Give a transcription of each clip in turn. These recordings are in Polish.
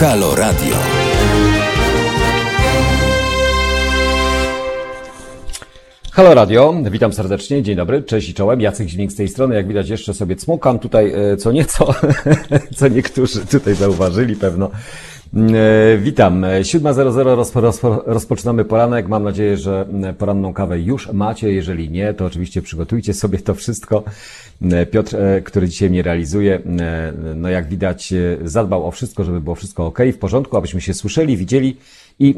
Halo Radio. Halo Radio, witam serdecznie, dzień dobry, cześć i czołem, Jacek Zimnik z tej strony, jak widać jeszcze sobie cmokam tutaj e, co nieco, co niektórzy tutaj zauważyli pewno. E, Witam, 7.00 rozpo, rozpo, rozpoczynamy poranek, mam nadzieję, że poranną kawę już macie, jeżeli nie, to oczywiście przygotujcie sobie to wszystko. E, Piotr, e, który dzisiaj mnie realizuje, e, no jak widać e, zadbał o wszystko, żeby było wszystko ok, w porządku, abyśmy się słyszeli, widzieli i,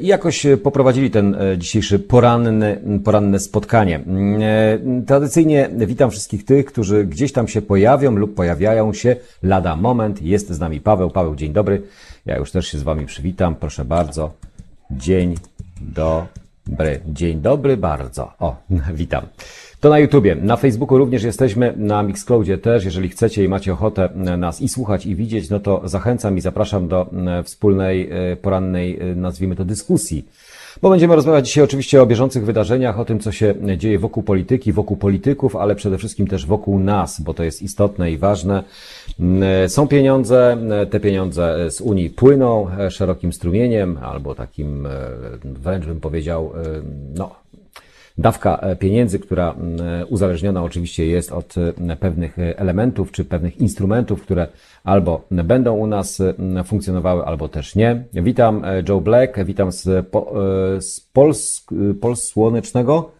i jakoś poprowadzili ten e, dzisiejszy poranny, poranne spotkanie. E, Tradycyjnie witam wszystkich tych, którzy gdzieś tam się pojawią lub pojawiają się lada moment. Jest z nami Paweł. Paweł, dzień dobry. Ja już też się z Wami przywitam. Proszę bardzo. Dzień dobry. Dzień dobry bardzo. O, witam. To na YouTubie. Na Facebooku również jesteśmy, na Mixcloudzie też. Jeżeli chcecie i macie ochotę nas i słuchać, i widzieć, no to zachęcam i zapraszam do e, wspólnej, e, porannej, e, nazwijmy to, dyskusji. Bo będziemy rozmawiać dzisiaj oczywiście o bieżących wydarzeniach, o tym, co się dzieje wokół polityki, wokół polityków, ale przede wszystkim też wokół nas, bo to jest istotne i ważne. Są pieniądze, te pieniądze z Unii płyną szerokim strumieniem, albo takim, wręcz bym powiedział, no, dawka e, pieniędzy, która e, uzależniona oczywiście jest od e, pewnych elementów czy pewnych instrumentów, które albo będą u nas funkcjonowały, albo też nie. Witam Joe Black, witam z, po, z Pols, Polsłonecznego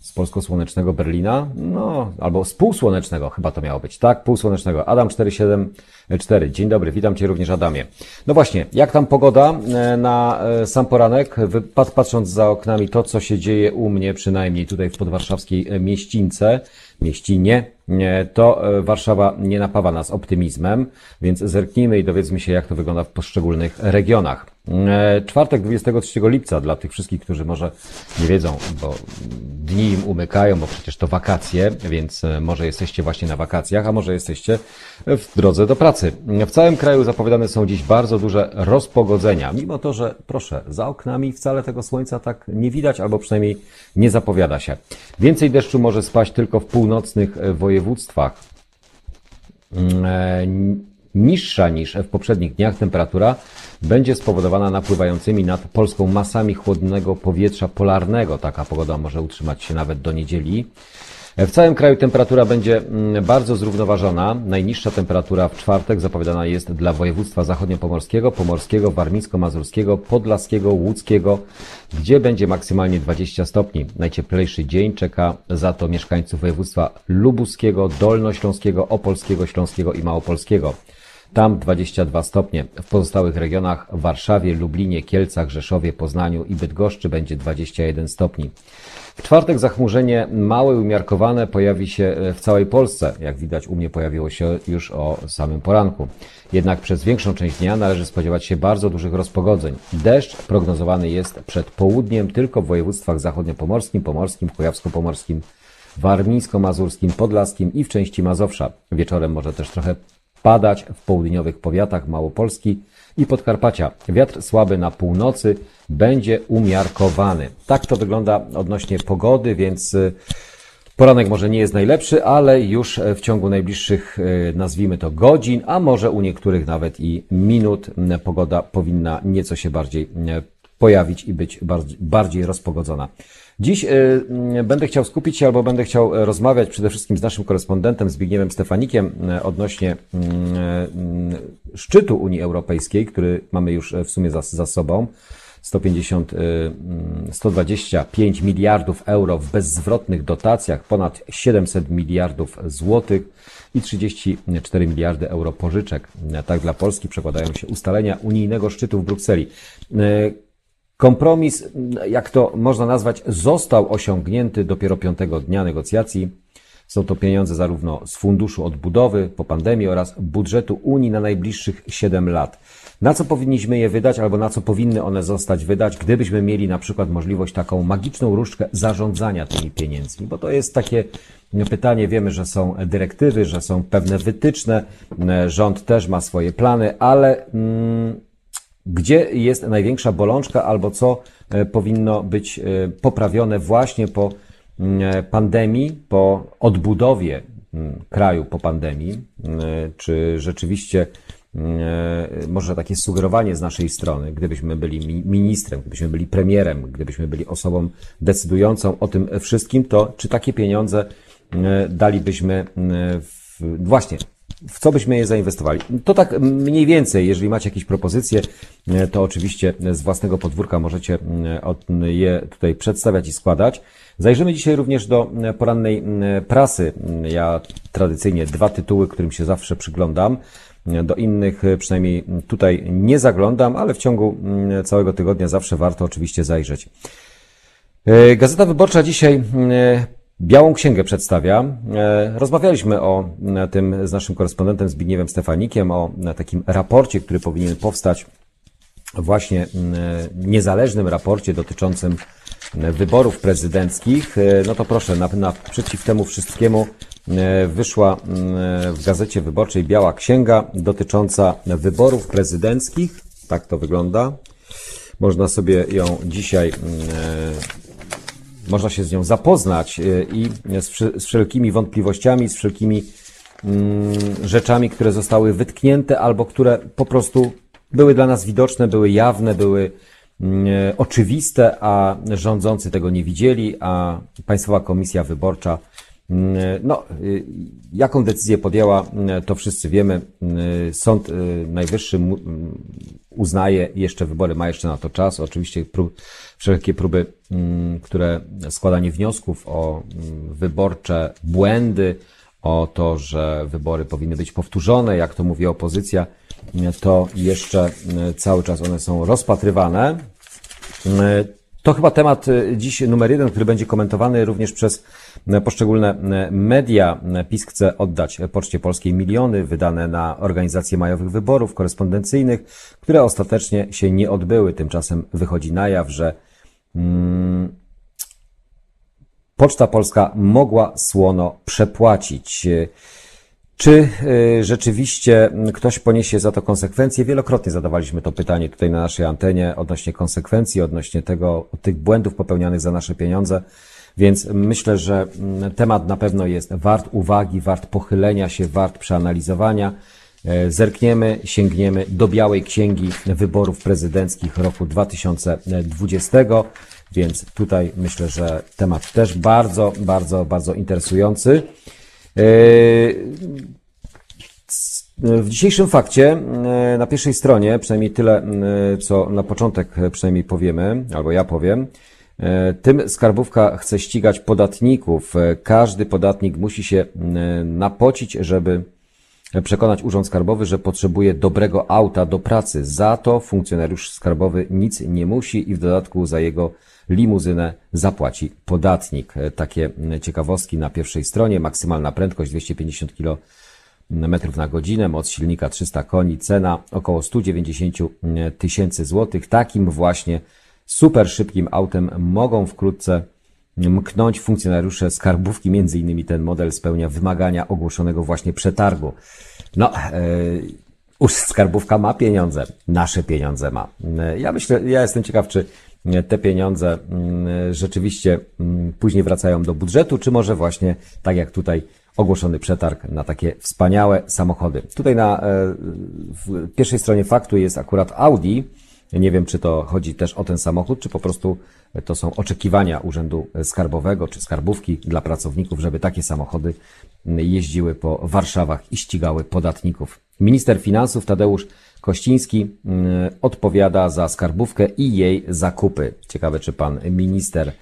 z polsko-słonecznego Berlina, no, albo z półsłonecznego, chyba to miało być, tak, półsłonecznego. Adam 474, dzień dobry, witam Cię również Adamie. No właśnie, jak tam pogoda na sam poranek, patrząc za oknami to, co się dzieje u mnie, przynajmniej tutaj w podwarszawskiej mieścińce, mieścinie, to Warszawa nie napawa nas optymizmem, więc zerknijmy i dowiedzmy się, jak to wygląda w poszczególnych regionach. Czwartek 23 lipca dla tych wszystkich, którzy może nie wiedzą, bo dni im umykają, bo przecież to wakacje, więc może jesteście właśnie na wakacjach, a może jesteście w drodze do pracy. W całym kraju zapowiadane są dziś bardzo duże rozpogodzenia, mimo to, że proszę, za oknami wcale tego słońca tak nie widać, albo przynajmniej nie zapowiada się. Więcej deszczu może spaść tylko w północnych województwach. Niższa niż w poprzednich dniach temperatura będzie spowodowana napływającymi nad Polską masami chłodnego powietrza polarnego. Taka pogoda może utrzymać się nawet do niedzieli. W całym kraju temperatura będzie bardzo zrównoważona. Najniższa temperatura w czwartek zapowiadana jest dla województwa zachodniopomorskiego, pomorskiego, warmińsko-mazurskiego, podlaskiego, łódzkiego, gdzie będzie maksymalnie 20 stopni. Najcieplejszy dzień czeka za to mieszkańców województwa lubuskiego, dolnośląskiego, opolskiego, śląskiego i małopolskiego. Tam 22 stopnie. W pozostałych regionach w Warszawie, Lublinie, Kielcach, Rzeszowie, Poznaniu i Bydgoszczy będzie 21 stopni. W czwartek zachmurzenie małe, umiarkowane pojawi się w całej Polsce. Jak widać, u mnie pojawiło się już o samym poranku. Jednak przez większą część dnia należy spodziewać się bardzo dużych rozpogodzeń. Deszcz prognozowany jest przed południem tylko w województwach zachodniopomorskim, pomorskim, kujawsko-pomorskim, warmińsko-mazurskim, podlaskim i w części Mazowsza. Wieczorem może też trochę padać w południowych powiatach Małopolski i Podkarpacia. Wiatr słaby na północy będzie umiarkowany. Tak to wygląda odnośnie pogody, więc poranek może nie jest najlepszy, ale już w ciągu najbliższych, nazwijmy to godzin, a może u niektórych nawet i minut, pogoda powinna nieco się bardziej pojawić i być bardziej rozpogodzona. Dziś będę chciał skupić się albo będę chciał rozmawiać przede wszystkim z naszym korespondentem Zbigniewem Stefanikiem odnośnie szczytu Unii Europejskiej, który mamy już w sumie za, za sobą. 150, 125 miliardów euro w bezzwrotnych dotacjach, ponad 700 miliardów złotych i 34 miliardy euro pożyczek. Tak dla Polski przekładają się ustalenia unijnego szczytu w Brukseli. Kompromis, jak to można nazwać, został osiągnięty dopiero piątego dnia negocjacji. Są to pieniądze zarówno z Funduszu Odbudowy po pandemii oraz budżetu Unii na najbliższych 7 lat. Na co powinniśmy je wydać albo na co powinny one zostać wydać, gdybyśmy mieli na przykład możliwość taką magiczną różdżkę zarządzania tymi pieniędzmi? Bo to jest takie pytanie. Wiemy, że są dyrektywy, że są pewne wytyczne, rząd też ma swoje plany, ale. Mm, gdzie jest największa bolączka albo co powinno być poprawione właśnie po pandemii, po odbudowie kraju po pandemii? Czy rzeczywiście może takie sugerowanie z naszej strony, gdybyśmy byli ministrem, gdybyśmy byli premierem, gdybyśmy byli osobą decydującą o tym wszystkim, to czy takie pieniądze dalibyśmy w, właśnie w co byśmy je zainwestowali? To tak mniej więcej, jeżeli macie jakieś propozycje, to oczywiście z własnego podwórka możecie je tutaj przedstawiać i składać. Zajrzymy dzisiaj również do porannej prasy. Ja tradycyjnie dwa tytuły, którym się zawsze przyglądam. Do innych przynajmniej tutaj nie zaglądam, ale w ciągu całego tygodnia zawsze warto oczywiście zajrzeć. Gazeta Wyborcza dzisiaj Białą Księgę przedstawia. E, rozmawialiśmy o tym z naszym korespondentem Zbigniewem Stefanikiem, o takim raporcie, który powinien powstać, właśnie niezależnym raporcie dotyczącym wyborów prezydenckich. E, no to proszę, naprzeciw temu wszystkiemu e, wyszła w Gazecie Wyborczej Biała Księga dotycząca wyborów prezydenckich. Tak to wygląda. Można sobie ją dzisiaj można się z nią zapoznać e, i z, wszelkimi wątpliwościami, z wszelkimi mm, rzeczami, które zostały wytknięte albo które po prostu były dla nas widoczne, były jawne, były mm, oczywiste, a rządzący tego nie widzieli, a Państwowa Komisja Wyborcza mm, no, jaką decyzję podjęła, to wszyscy wiemy. Sąd Najwyższy uznaje, jeszcze wybory ma jeszcze na to czas. Oczywiście wszelkie próby, mm, które składanie wniosków o mm, wyborcze błędy, o to, że wybory powinny być powtórzone, jak to mówi opozycja, to jeszcze mm, cały czas one są rozpatrywane. To chyba temat dziś numer jeden, który będzie komentowany również przez poszczególne media. PiS chce oddać Poczcie Polskiej miliony wydane na organizację majowych wyborów korespondencyjnych, które ostatecznie się nie odbyły. Tymczasem wychodzi na jaw, że Hmm. Poczta Polska mogła słono przepłacić. Czy y, rzeczywiście ktoś poniesie za to konsekwencje? Wielokrotnie zadawaliśmy to pytanie tutaj na naszej antenie odnośnie konsekwencji, odnośnie tego, tych błędów popełnianych za nasze pieniądze. Więc myślę, że mm, temat na pewno jest wart uwagi, wart pochylenia się, wart przeanalizowania. E, zerkniemy, sięgniemy do Białej Księgi Wyborów Prezydenckich roku 2020, więc tutaj myślę, że temat też bardzo, bardzo, bardzo interesujący. E, w dzisiejszym fakcie e, na pierwszej stronie, przynajmniej tyle, co na początek przynajmniej powiemy, albo ja powiem, tym skarbówka chce ścigać podatników. Każdy podatnik musi się napocić, żeby przekonać Urząd Skarbowy, że potrzebuje dobrego auta do pracy. Za to funkcjonariusz skarbowy nic nie musi i w dodatku za jego limuzynę zapłaci podatnik. Takie ciekawostki na pierwszej stronie. Maksymalna prędkość 250 km na godzinę, moc silnika 300 koni, cena około 190 tysięcy złotych. Takim właśnie super szybkim autem mogą wkrótce mknąć funkcjonariusze skarbówki, między innymi ten model spełnia wymagania ogłoszonego właśnie przetargu. No, yy, skarbówka ma pieniądze, nasze pieniądze ma. E, ja myślę, ja jestem ciekaw, czy te pieniądze yy, rzeczywiście yy, później wracają do budżetu, czy może właśnie tak jak tutaj ogłoszony przetarg na takie wspaniałe samochody. Tutaj na w pierwszej stronie faktu jest akurat Audi, nie wiem, czy to chodzi też o ten samochód, czy po prostu to są oczekiwania Urzędu Skarbowego czy Skarbówki dla pracowników, żeby takie samochody jeździły po Warszawach i ścigały podatników. Minister Finansów Tadeusz Kościński mm, odpowiada za skarbówkę i jej zakupy. Ciekawe, czy pan minister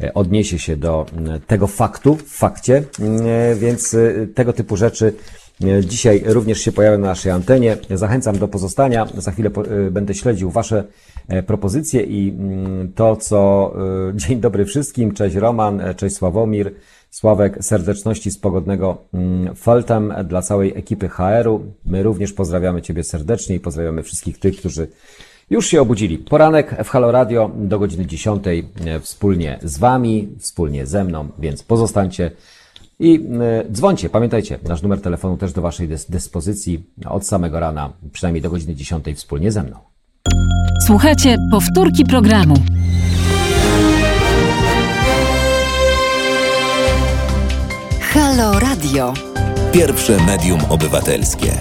e, odniesie się do mm, tego faktu, w fakcie, mm, więc e, tego typu rzeczy E, dzisiaj również się pojawią na naszej antenie. Zachęcam do pozostania. Za chwilę e, będę śledził Wasze e, propozycje i to, co. Dzień dobry wszystkim. Cześć Roman, cześć Sławomir. Sławek, serdeczności z pogodnego mm, Feltem dla całej ekipy HR-u. My również pozdrawiamy Ciebie serdecznie i pozdrawiamy wszystkich tych, którzy już się obudzili. Poranek w Halo Radio do godziny 10 wspólnie z Wami, wspólnie ze mną, więc pozostańcie i e, dzwońcie, pamiętajcie, nasz numer telefonu też do Waszej dyspozycji od samego rana, przynajmniej do godziny 10 wspólnie ze mną. Słuchajcie powtórki programu. Radio. Pierwsze medium obywatelskie.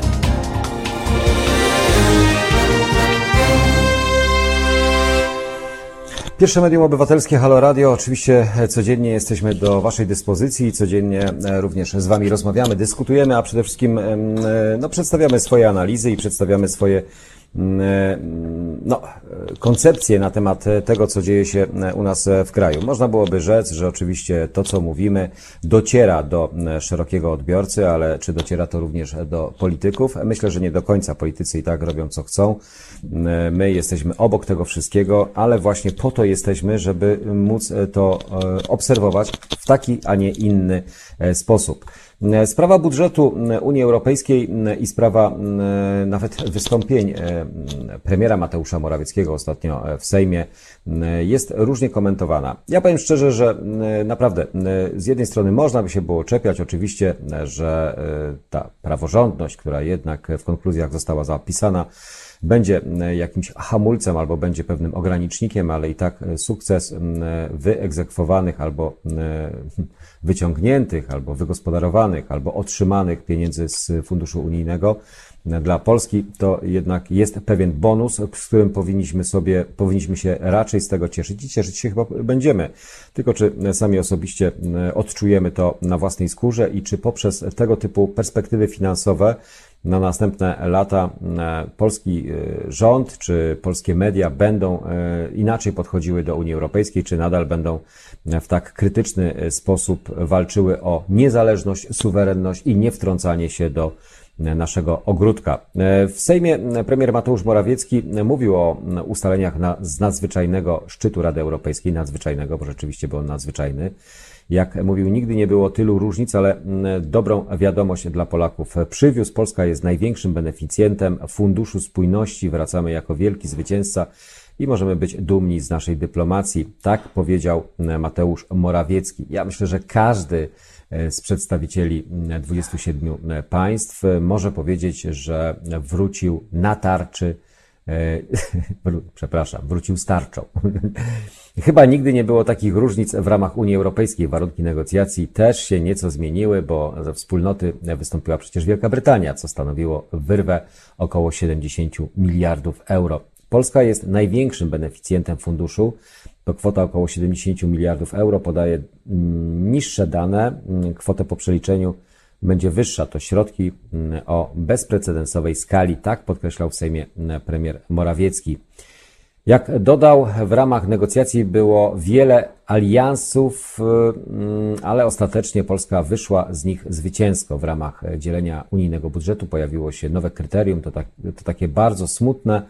Pierwsze medium obywatelskie Halo Radio. Oczywiście codziennie jesteśmy do Waszej dyspozycji, codziennie e, również z Wami rozmawiamy, dyskutujemy, a przede wszystkim e, no, przedstawiamy swoje analizy i przedstawiamy swoje no, koncepcje na temat tego, co dzieje się u nas w kraju. Można byłoby rzec, że oczywiście to, co mówimy, dociera do szerokiego odbiorcy, ale czy dociera to również do polityków? Myślę, że nie do końca. Politycy i tak robią, co chcą. My jesteśmy obok tego wszystkiego, ale właśnie po to jesteśmy, żeby móc to e, obserwować w taki, a nie inny e, sposób. Sprawa budżetu Unii Europejskiej i sprawa nawet wystąpień e, premiera Mateusza Morawieckiego ostatnio w Sejmie jest różnie komentowana. Ja powiem szczerze, że naprawdę z jednej strony można by się było czepiać oczywiście, że ta praworządność, która jednak w konkluzjach została zapisana, będzie jakimś hamulcem albo będzie pewnym ogranicznikiem, ale i tak sukces wyegzekwowanych albo wyciągniętych, albo wygospodarowanych, albo otrzymanych pieniędzy z funduszu unijnego dla Polski to jednak jest pewien bonus, z którym powinniśmy sobie, powinniśmy się raczej z tego cieszyć i cieszyć się chyba będziemy. Tylko czy sami osobiście odczujemy to na własnej skórze i czy poprzez tego typu perspektywy finansowe na następne lata e, polski e, rząd czy polskie media będą e, inaczej podchodziły do Unii Europejskiej, czy nadal będą w tak krytyczny sposób walczyły o niezależność, suwerenność i niewtrącanie się do naszego ogródka. W Sejmie premier Mateusz Morawiecki mówił o ustaleniach na, z nadzwyczajnego szczytu Rady Europejskiej, nadzwyczajnego, bo rzeczywiście był on nadzwyczajny. Jak mówił, nigdy nie było tylu różnic, ale mm, dobrą wiadomość dla Polaków przywiózł. Polska jest największym beneficjentem Funduszu Spójności. Wracamy jako wielki zwycięzca i możemy być dumni z naszej dyplomacji. Tak powiedział mm, Mateusz Morawiecki. Ja myślę, że każdy e, z przedstawicieli 27 mm, państw może powiedzieć, że wrócił na tarczy E, przepraszam, wrócił starczą. Chyba nigdy nie było takich różnic w ramach Unii Europejskiej. Warunki negocjacji też się nieco zmieniły, bo ze wspólnoty wystąpiła przecież Wielka Brytania, co stanowiło wyrwę około 70 miliardów euro. Polska jest największym beneficjentem funduszu. To kwota około 70 miliardów euro podaje mm, niższe dane. Mm, kwotę po przeliczeniu będzie wyższa. To środki mm, o bezprecedensowej skali, tak podkreślał w Sejmie mm, premier Morawiecki. Jak dodał, w ramach negocjacji było wiele aliansów, mm, ale ostatecznie Polska wyszła z nich zwycięsko. W ramach dzielenia unijnego budżetu pojawiło się nowe kryterium, to, tak, to takie bardzo smutne,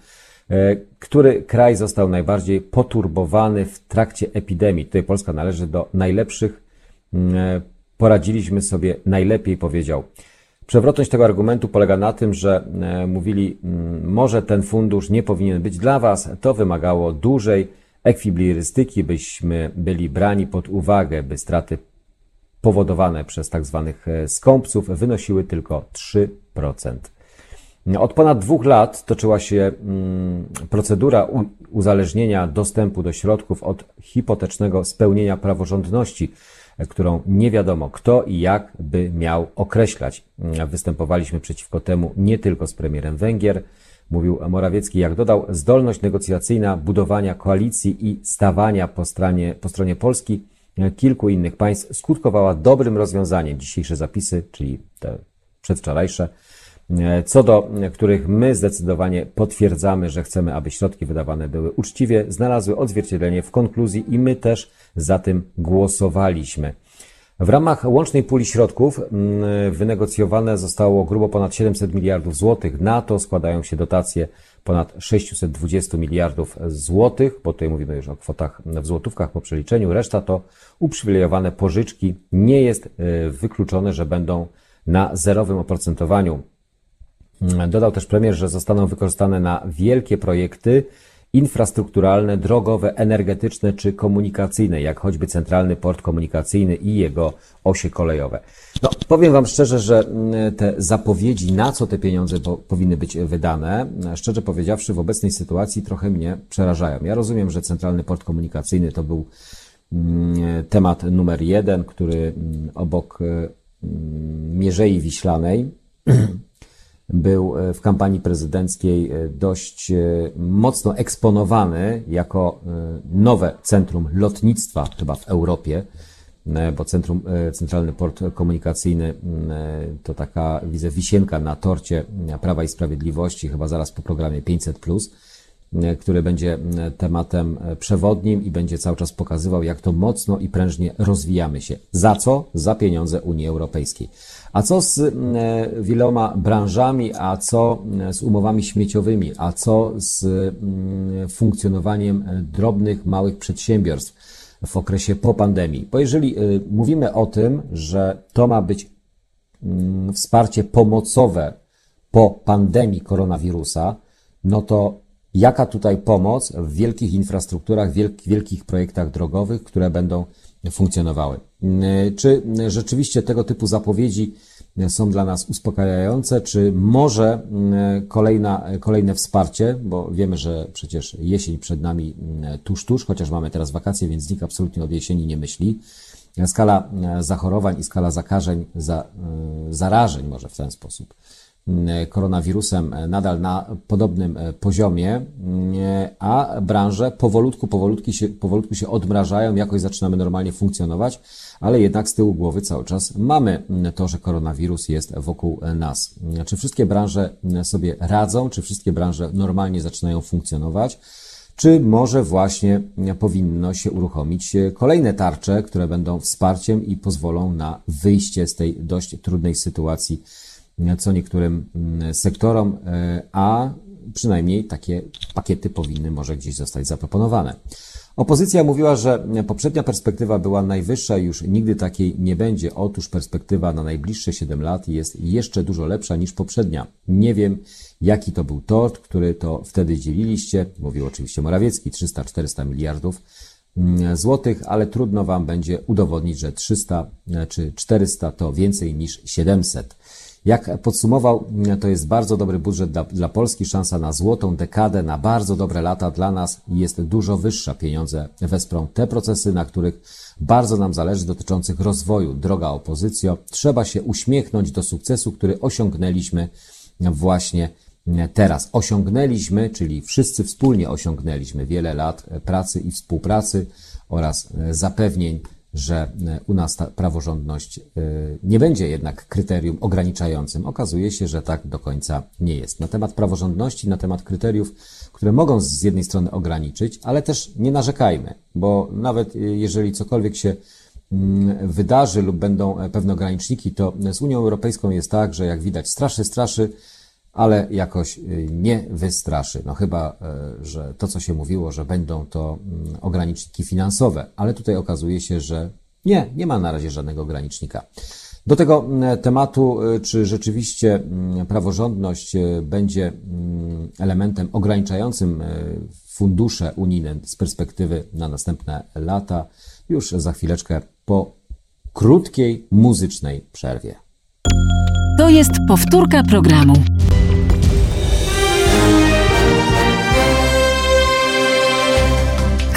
e, który kraj został najbardziej poturbowany w trakcie epidemii. Tutaj Polska należy do najlepszych poradziliśmy sobie najlepiej, powiedział. Przewrotność tego argumentu polega na tym, że e, mówili, mm, może ten fundusz nie powinien być dla Was, to wymagało dużej ekwiblirystyki, byśmy byli brani pod uwagę, by straty powodowane przez tak zwanych e, skąpców wynosiły tylko 3%. Od ponad dwóch lat toczyła się mm, procedura uzależnienia dostępu do środków od hipotecznego spełnienia praworządności którą nie wiadomo kto i jak by miał określać. Występowaliśmy przeciwko temu nie tylko z premierem Węgier, mówił Morawiecki, jak dodał, zdolność negocjacyjna budowania koalicji i stawania po stronie, po stronie Polski kilku innych państw skutkowała dobrym rozwiązaniem. Dzisiejsze zapisy, czyli te przedwczorajsze, co do których my zdecydowanie potwierdzamy, że chcemy, aby środki wydawane były uczciwie, znalazły odzwierciedlenie w konkluzji i my też za tym głosowaliśmy. W ramach łącznej puli środków mm, wynegocjowane zostało grubo ponad 700 miliardów złotych. Na to składają się dotacje ponad 620 miliardów złotych, bo tutaj mówimy już o kwotach w złotówkach po przeliczeniu. Reszta to uprzywilejowane pożyczki. Nie jest y, wykluczone, że będą na zerowym oprocentowaniu. Mm, dodał też premier, że zostaną wykorzystane na wielkie projekty infrastrukturalne, drogowe, energetyczne czy komunikacyjne, jak choćby Centralny Port Komunikacyjny i jego osie kolejowe. No, powiem Wam szczerze, że mm, te zapowiedzi, na co te pieniądze po, powinny być wydane, szczerze powiedziawszy, w obecnej sytuacji trochę mnie przerażają. Ja rozumiem, że Centralny Port Komunikacyjny to był mm, temat numer jeden, który mm, obok Mierzei Wiślanej był w kampanii prezydenckiej dość mocno eksponowany jako nowe centrum lotnictwa chyba w Europie, bo centrum, Centralny Port Komunikacyjny to taka, widzę, wisienka na torcie Prawa i Sprawiedliwości, chyba zaraz po programie 500+. E, który będzie e, tematem e, przewodnim i będzie cały czas pokazywał, jak to mocno i prężnie rozwijamy się. Za co? Za pieniądze Unii Europejskiej. A co z wieloma branżami, a co z umowami śmieciowymi, a co z funkcjonowaniem drobnych, małych przedsiębiorstw w okresie po pandemii? Bo jeżeli mówimy o tym, że to ma być wsparcie pomocowe po pandemii koronawirusa, no to Jaka tutaj pomoc w wielkich infrastrukturach, wielkich projektach drogowych, które będą funkcjonowały? Czy rzeczywiście tego typu zapowiedzi są dla nas uspokajające, czy może kolejna, kolejne wsparcie, bo wiemy, że przecież jesień przed nami tuż, tuż, chociaż mamy teraz wakacje, więc nikt absolutnie od jesieni nie myśli. Skala zachorowań i skala zakażeń, za, zarażeń może w ten sposób koronawirusem nadal na podobnym e, poziomie, e, a branże powolutku, powolutku się, powolutku się odmrażają, jakoś zaczynamy normalnie funkcjonować, ale jednak z tyłu głowy cały czas mamy to, że koronawirus jest wokół nas. Czy wszystkie branże sobie radzą, czy wszystkie branże normalnie zaczynają funkcjonować? Czy może właśnie powinno się uruchomić kolejne tarcze, które będą wsparciem i pozwolą na wyjście z tej dość trudnej sytuacji co niektórym mm, sektorom, e, a przynajmniej takie pakiety powinny może gdzieś zostać zaproponowane. Opozycja mówiła, że poprzednia perspektywa była najwyższa i już nigdy takiej nie będzie. Otóż perspektywa na najbliższe 7 lat jest jeszcze dużo lepsza niż poprzednia. Nie wiem, jaki to był tort, który to wtedy dzieliliście. Mówił oczywiście Morawiecki, 300-400 miliardów mm, złotych, ale trudno Wam będzie udowodnić, że 300 e, czy 400 to więcej niż 700. Jak podsumował, to jest bardzo dobry budżet dla, dla Polski, szansa na złotą dekadę, na bardzo dobre lata dla nas jest dużo wyższa. Pieniądze wesprą te procesy, na których bardzo nam zależy, dotyczących rozwoju. Droga opozycjo, trzeba się uśmiechnąć do sukcesu, który osiągnęliśmy właśnie teraz. Osiągnęliśmy, czyli wszyscy wspólnie osiągnęliśmy wiele lat pracy i współpracy oraz zapewnień że e, u nas ta praworządność e, nie będzie jednak kryterium ograniczającym. Okazuje się, że tak do końca nie jest. Na temat praworządności, na temat kryteriów, które mogą z jednej strony ograniczyć, ale też nie narzekajmy, bo nawet e, jeżeli cokolwiek się mm, wydarzy lub będą pewne ograniczniki, to z Unią Europejską jest tak, że jak widać straszy, straszy, ale jakoś y, nie wystraszy. No chyba, e, że to, co się mówiło, że będą to mm, ograniczniki finansowe, ale tutaj okazuje się, że nie, nie ma na razie żadnego ogranicznika. Do tego mm, tematu, y, czy rzeczywiście mm, praworządność y, będzie elementem ograniczającym fundusze unijne z perspektywy na następne lata, już za chwileczkę po krótkiej muzycznej przerwie. To jest powtórka programu.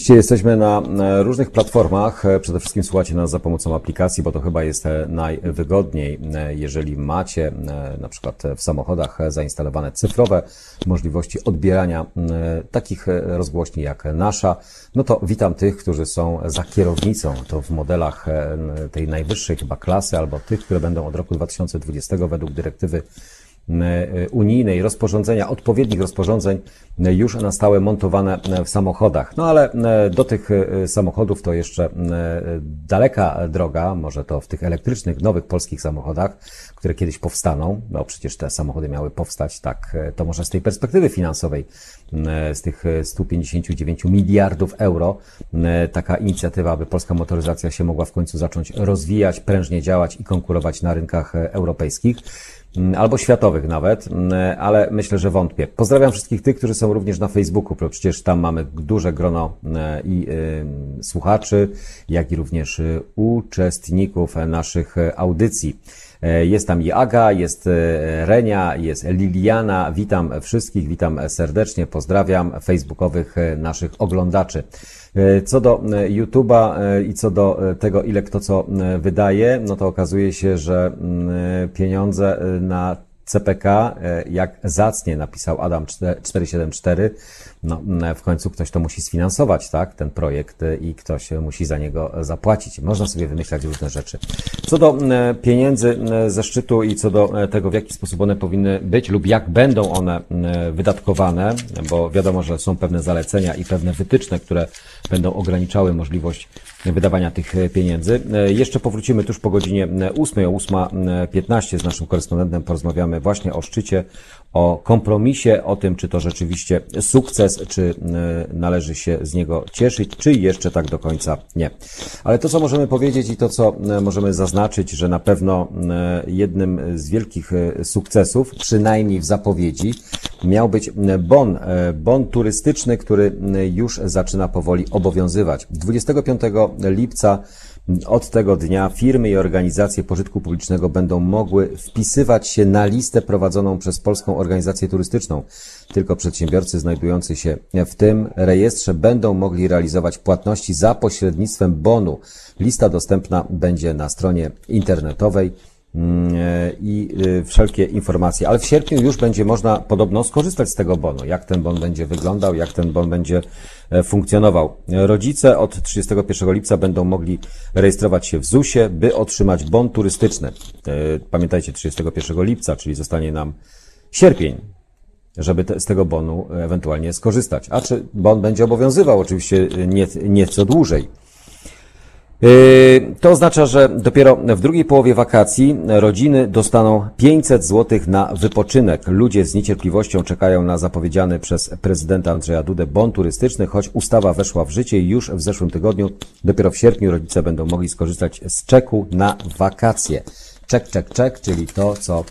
Dzisiaj jesteśmy na różnych platformach. Przede wszystkim słuchacie nas za pomocą aplikacji, bo to chyba jest najwygodniej. Jeżeli macie na przykład w samochodach zainstalowane cyfrowe możliwości odbierania takich rozgłośni jak nasza, no to witam tych, którzy są za kierownicą. To w modelach tej najwyższej chyba klasy albo tych, które będą od roku 2020 według dyrektywy unijnej, rozporządzenia, odpowiednich rozporządzeń e, już na stałe montowane e, w samochodach. No ale do tych samochodów to jeszcze daleka droga, może to w tych elektrycznych, nowych polskich samochodach, które kiedyś powstaną, no przecież te samochody miały powstać, tak, to może z tej perspektywy finansowej, z tych 159 miliardów euro, taka inicjatywa, aby polska motoryzacja się mogła w końcu zacząć rozwijać, prężnie działać i konkurować na rynkach europejskich. Mm, albo światowych nawet, mm, ale myślę, że wątpię. Pozdrawiam wszystkich tych, którzy są również na Facebooku, bo przecież tam mamy duże grono mm, i słuchaczy, jak i również y, uczestników naszych audycji. Jest tam i Aga, jest Renia, jest Liliana. Witam wszystkich, witam serdecznie, pozdrawiam facebookowych naszych oglądaczy. Co do YouTube'a i co do tego, ile kto co wydaje, no to okazuje się, że mm, pieniądze na CPK, e, jak zacnie napisał Adam 474, no, w końcu ktoś to musi sfinansować, tak, ten projekt e, i ktoś musi za niego zapłacić. Można sobie wymyślać różne rzeczy. Co do pieniędzy ze szczytu i co do tego, w jaki sposób one powinny być lub jak będą one wydatkowane, bo wiadomo, że są pewne zalecenia i pewne wytyczne, które będą ograniczały możliwość wydawania tych pieniędzy. Jeszcze powrócimy tuż po godzinie 8, o 8.15 z naszym korespondentem porozmawiamy właśnie o szczycie, o kompromisie, o tym, czy to rzeczywiście sukces, czy e, należy się z niego cieszyć, czy jeszcze tak do końca nie. Ale to, co możemy powiedzieć i to, co e, możemy zaznaczyć, że na pewno e, jednym z wielkich sukcesów, przynajmniej w zapowiedzi, miał być bon, bon turystyczny, który już zaczyna powoli obowiązywać. 25 lipca od tego dnia firmy i organizacje pożytku publicznego będą mogły wpisywać się na listę prowadzoną przez Polską Organizację Turystyczną. Tylko przedsiębiorcy znajdujący się w tym rejestrze będą mogli realizować płatności za pośrednictwem bonu. Lista dostępna będzie na stronie internetowej i y, wszelkie informacje. Ale w sierpniu już będzie można podobno skorzystać z tego bonu. Jak ten bon będzie wyglądał, jak ten bon będzie E, funkcjonował. Rodzice od 31 lipca będą mogli rejestrować się w ZUS-ie, by otrzymać bon turystyczny. E, pamiętajcie, 31 lipca, czyli zostanie nam sierpień, żeby te, z tego bonu ewentualnie skorzystać. A czy bon będzie obowiązywał? Oczywiście nie, nieco dłużej. Yy, to oznacza, że dopiero w drugiej połowie wakacji rodziny dostaną 500 zł na wypoczynek. Ludzie z niecierpliwością czekają na zapowiedziany przez prezydenta Andrzeja Dudę bon turystyczny, choć ustawa weszła w życie już w zeszłym tygodniu, dopiero w sierpniu rodzice będą mogli skorzystać z czeku na wakacje. Czek, czek, czek, czyli to, co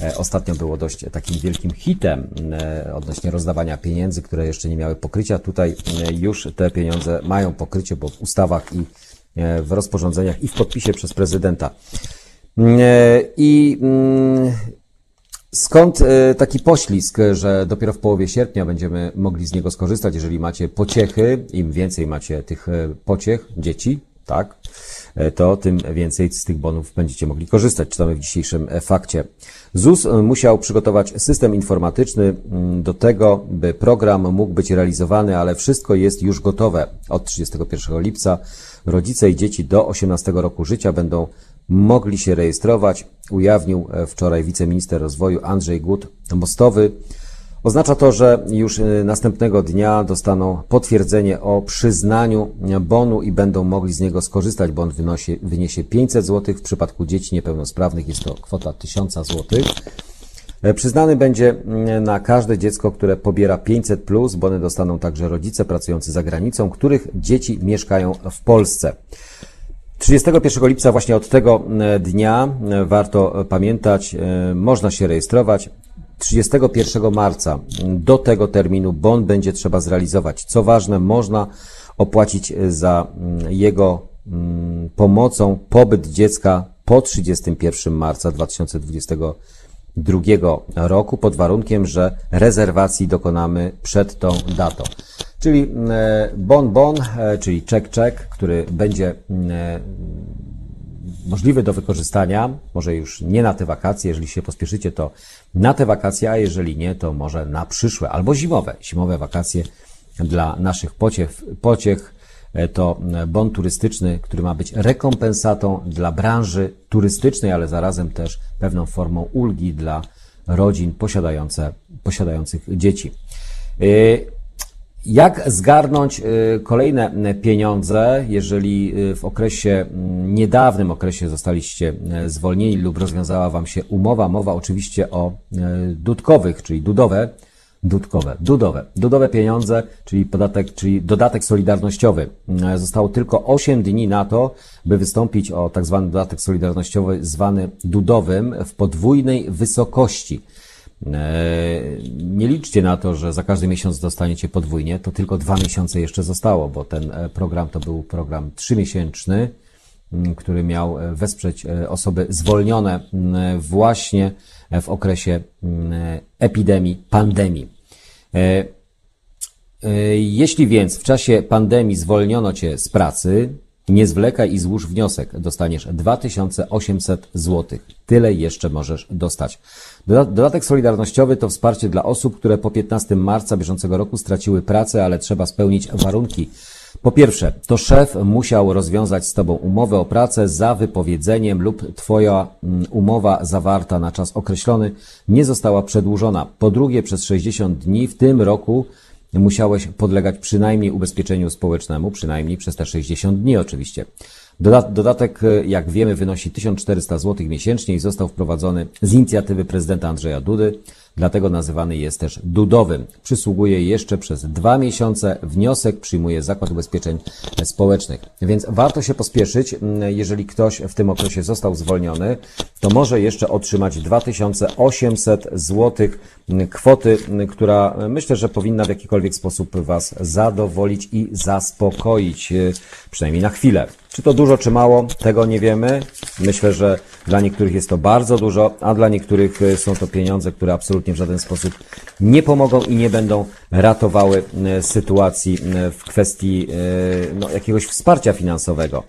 e, ostatnio było dość takim wielkim hitem e, odnośnie rozdawania pieniędzy, które jeszcze nie miały pokrycia. Tutaj e, już te pieniądze mają pokrycie, bo w ustawach i w rozporządzeniach i w podpisie przez prezydenta. E, I mm, skąd e, taki poślizg, że dopiero w połowie sierpnia będziemy mogli z niego skorzystać, jeżeli macie pociechy, im więcej macie tych pociech, dzieci, tak, to tym więcej z tych bonów będziecie mogli korzystać. Czytamy w dzisiejszym fakcie. ZUS musiał przygotować system informatyczny mm, do tego, by program mógł być realizowany, ale wszystko jest już gotowe. Od 31 lipca rodzice i dzieci do 18 roku życia będą mogli się rejestrować, ujawnił e, wczoraj wiceminister rozwoju Andrzej Gut-Mostowy. Oznacza to, że już e, następnego dnia dostaną potwierdzenie o przyznaniu bonu i będą mogli z niego skorzystać. Bon wynosi, wyniesie 500 zł. W przypadku dzieci niepełnosprawnych jest to kwota 1000 zł. E, przyznany będzie mm, na każde dziecko, które pobiera 500, plus. bony dostaną także rodzice pracujący za granicą, których dzieci mieszkają w Polsce. 31 lipca, właśnie od tego mm, dnia, mm, warto pamiętać, e, można się rejestrować. 31 marca do tego terminu bon będzie trzeba zrealizować. Co ważne, można opłacić za jego pomocą pobyt dziecka po 31 marca 2020 drugiego roku pod warunkiem, że rezerwacji dokonamy przed tą datą. Czyli e, bon bon, e, czyli czek czek, który będzie e, możliwy do wykorzystania, może już nie na te wakacje, jeżeli się pospieszycie, to na te wakacje, a jeżeli nie, to może na przyszłe albo zimowe. Zimowe wakacje dla naszych pociech, pociech to e, bon turystyczny, który ma być rekompensatą dla branży turystycznej, ale zarazem też pewną formą ulgi dla rodzin posiadających dzieci. E, jak zgarnąć kolejne pieniądze, jeżeli w okresie, niedawnym okresie zostaliście zwolnieni lub rozwiązała Wam się umowa? Mowa oczywiście o dudkowych, czyli dudowe Dudkowe, dudowe, dudowe pieniądze, czyli podatek, czyli dodatek solidarnościowy. E, zostało tylko 8 dni na to, by wystąpić o tak zwany dodatek solidarnościowy, zwany dudowym, w podwójnej wysokości. E, nie liczcie na to, że za każdy miesiąc dostaniecie podwójnie, to tylko dwa miesiące jeszcze zostało, bo ten e, program to był program trzymiesięczny, który miał wesprzeć osoby zwolnione właśnie w okresie epidemii, pandemii. Jeśli więc w czasie pandemii zwolniono Cię z pracy, nie zwlekaj i złóż wniosek. Dostaniesz 2800 zł. Tyle jeszcze możesz dostać. Dodatek solidarnościowy to wsparcie dla osób, które po 15 marca bieżącego roku straciły pracę, ale trzeba spełnić warunki. Po pierwsze, to szef musiał rozwiązać z Tobą umowę o pracę za wypowiedzeniem lub Twoja mm, umowa zawarta na czas określony nie została przedłużona. Po drugie, przez 60 dni w tym roku musiałeś podlegać przynajmniej ubezpieczeniu społecznemu, przynajmniej przez te 60 dni oczywiście. Dodatek, jak wiemy, wynosi 1400 zł miesięcznie i został wprowadzony z inicjatywy prezydenta Andrzeja Dudy dlatego nazywany jest też dudowym. Przysługuje jeszcze przez dwa miesiące. Wniosek przyjmuje Zakład Ubezpieczeń Społecznych. Więc warto się pospieszyć. Jeżeli ktoś w tym okresie został zwolniony, to może jeszcze otrzymać 2800 zł kwoty, która myślę, że powinna w jakikolwiek sposób Was zadowolić i zaspokoić, przynajmniej na chwilę. Czy to dużo, czy mało, tego nie wiemy. Myślę, że dla niektórych jest to bardzo dużo, a dla niektórych są to pieniądze, które absolutnie w żaden sposób nie pomogą i nie będą ratowały e, sytuacji e, w kwestii e, no, jakiegoś wsparcia finansowego.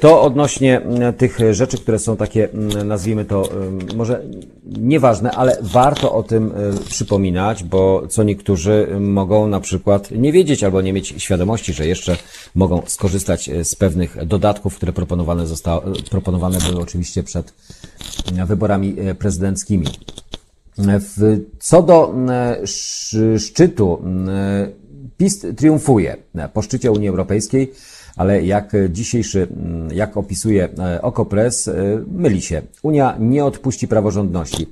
To odnośnie tych rzeczy, które są takie, nazwijmy to, może nieważne, ale warto o tym przypominać, bo co niektórzy mogą na przykład nie wiedzieć albo nie mieć świadomości, że jeszcze mogą skorzystać z pewnych dodatków, które proponowane, zostały, proponowane były oczywiście przed wyborami prezydenckimi. Co do e, szczytu, e, PiS triumfuje po szczycie Unii Europejskiej, ale jak dzisiejszy, jak opisuje e, Okopres, myli się. Unia nie odpuści praworządności.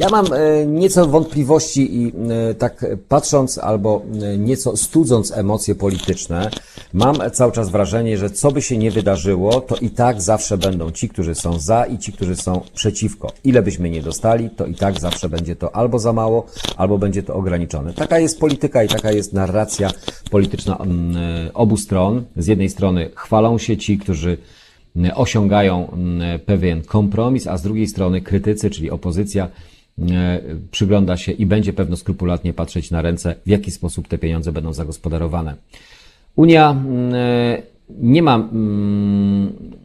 Ja mam e, nieco wątpliwości i e, tak patrząc albo e, nieco studząc emocje polityczne, mam cały czas wrażenie, że co by się nie wydarzyło, to i tak zawsze będą ci, którzy są za i ci, którzy są przeciwko. Ile byśmy nie dostali, to i tak zawsze będzie to albo za mało, albo będzie to ograniczone. Taka jest polityka i taka jest narracja polityczna mm, obu stron. Z jednej strony chwalą się ci, którzy osiągają pewien kompromis, a z drugiej strony krytycy, czyli opozycja, przygląda się i będzie pewno skrupulatnie patrzeć na ręce, w jaki sposób te pieniądze będą zagospodarowane. Unia nie ma,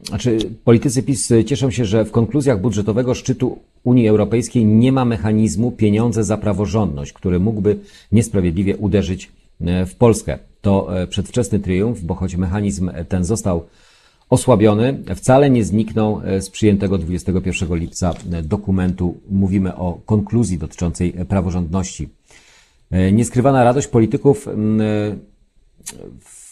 znaczy politycy PiS cieszą się, że w konkluzjach budżetowego szczytu Unii Europejskiej nie ma mechanizmu pieniądze za praworządność, który mógłby niesprawiedliwie uderzyć w Polskę. To przedwczesny triumf, bo choć mechanizm ten został osłabiony, wcale nie zniknął e, z przyjętego 21 lipca e, dokumentu. Mówimy o konkluzji dotyczącej praworządności. E, nieskrywana radość polityków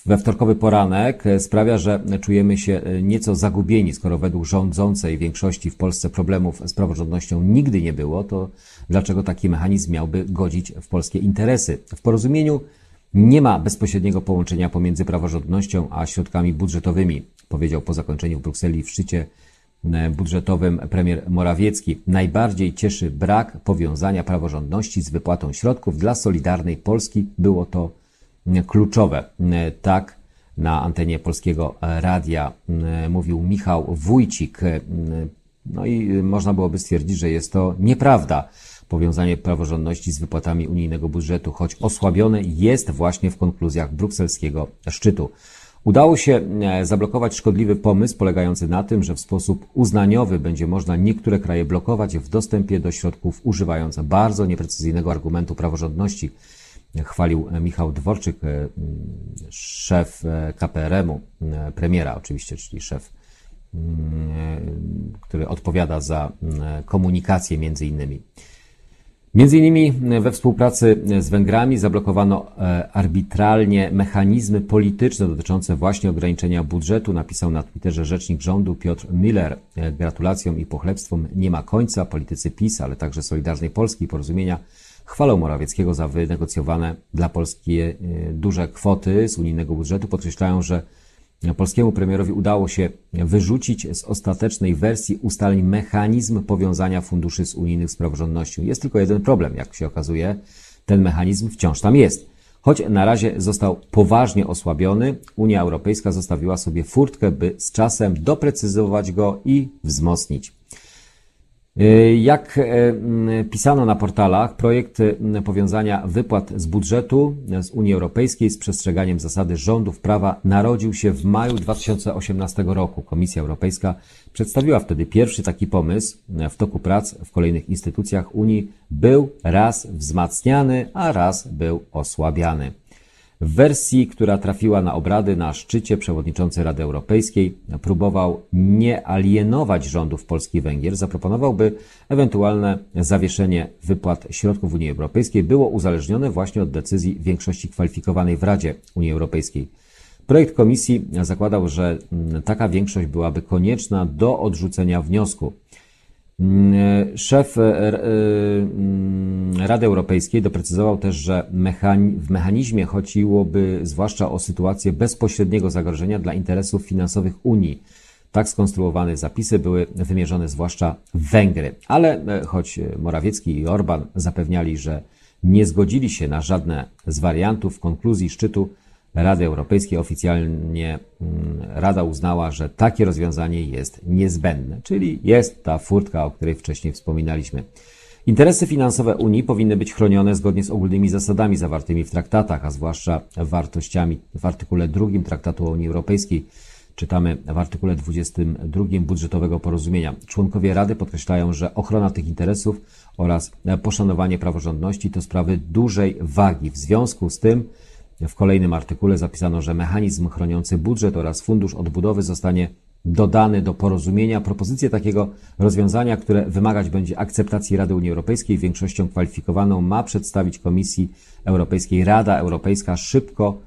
we wtorkowy poranek sprawia, że czujemy się nieco zagubieni, skoro według rządzącej większości w Polsce problemów z praworządnością nigdy nie było, to dlaczego taki mechanizm miałby godzić w polskie interesy? W porozumieniu nie ma bezpośredniego połączenia pomiędzy praworządnością a środkami budżetowymi powiedział po zakończeniu w Brukseli w szczycie e, budżetowym premier Morawiecki. Najbardziej cieszy brak powiązania praworządności z wypłatą środków dla Solidarnej Polski. Było to kluczowe. Tak na antenie Polskiego Radia mówił Michał Wójcik. No i można byłoby stwierdzić, że jest to nieprawda. Powiązanie praworządności z wypłatami unijnego budżetu, choć osłabione, jest właśnie w konkluzjach brukselskiego szczytu. Udało się e, zablokować szkodliwy pomysł polegający na tym, że w sposób uznaniowy będzie można niektóre kraje blokować w dostępie do środków, używając bardzo nieprecyzyjnego argumentu praworządności. Chwalił Michał Dworczyk, e, szef e, KPRM-u, premiera oczywiście, czyli szef, który odpowiada za komunikację między innymi. Między innymi we współpracy z Węgrami zablokowano e, arbitralnie mechanizmy polityczne dotyczące właśnie ograniczenia budżetu, napisał na Twitterze rzecznik rządu Piotr Miller. E, gratulacjom i pochlebstwom nie ma końca. Politycy PiS, ale także Solidarnej Polski i Porozumienia chwalą Morawieckiego za wynegocjowane dla Polski e, duże kwoty z unijnego budżetu. Podkreślają, że polskiemu premierowi udało się wyrzucić z ostatecznej wersji ustaleń mechanizm powiązania funduszy z unijnych z praworządnością. Jest tylko jeden problem, jak się okazuje, ten mechanizm wciąż tam jest. Choć na razie został poważnie osłabiony, Unia Europejska zostawiła sobie furtkę, by z czasem doprecyzować go i wzmocnić. Y, jak y, pisano na portalach, projekt powiązania wypłat z budżetu z Unii Europejskiej z przestrzeganiem zasady rządów prawa narodził się w maju 2018 roku. Komisja Europejska przedstawiła wtedy pierwszy taki pomysł. W toku prac w kolejnych instytucjach Unii był raz wzmacniany, a raz był osłabiany. W wersji, która trafiła na obrady na szczycie przewodniczący Rady Europejskiej próbował nie alienować rządów Polski i Węgier, zaproponował, by ewentualne zawieszenie wypłat środków Unii Europejskiej było uzależnione właśnie od decyzji większości kwalifikowanej w Radzie Unii Europejskiej. Projekt komisji zakładał, że taka większość byłaby konieczna do odrzucenia wniosku. Mm, szef e, e, mm, Rady Europejskiej doprecyzował też, że w mechanizmie chodziłoby zwłaszcza o sytuację bezpośredniego zagrożenia dla interesów finansowych Unii. Tak skonstruowane zapisy były wymierzone zwłaszcza w Węgry. Ale e, choć Morawiecki i Orban zapewniali, że nie zgodzili się na żadne z wariantów, konkluzji szczytu Rady Europejskiej oficjalnie mm, Rada uznała, że takie rozwiązanie jest niezbędne, czyli jest ta furtka, o której wcześniej wspominaliśmy. Interesy finansowe Unii powinny być chronione zgodnie z ogólnymi zasadami zawartymi w traktatach, a zwłaszcza wartościami w artykule 2 Traktatu o Unii Europejskiej. Czytamy w artykule 22 budżetowego porozumienia. Członkowie Rady podkreślają, że ochrona tych interesów oraz poszanowanie praworządności to sprawy dużej wagi. W związku z tym w kolejnym artykule zapisano, że mechanizm chroniący budżet oraz fundusz odbudowy zostanie dodany do porozumienia. Propozycję takiego rozwiązania, które wymagać będzie akceptacji Rady Unii Europejskiej większością kwalifikowaną, ma przedstawić Komisji Europejskiej. Rada Europejska szybko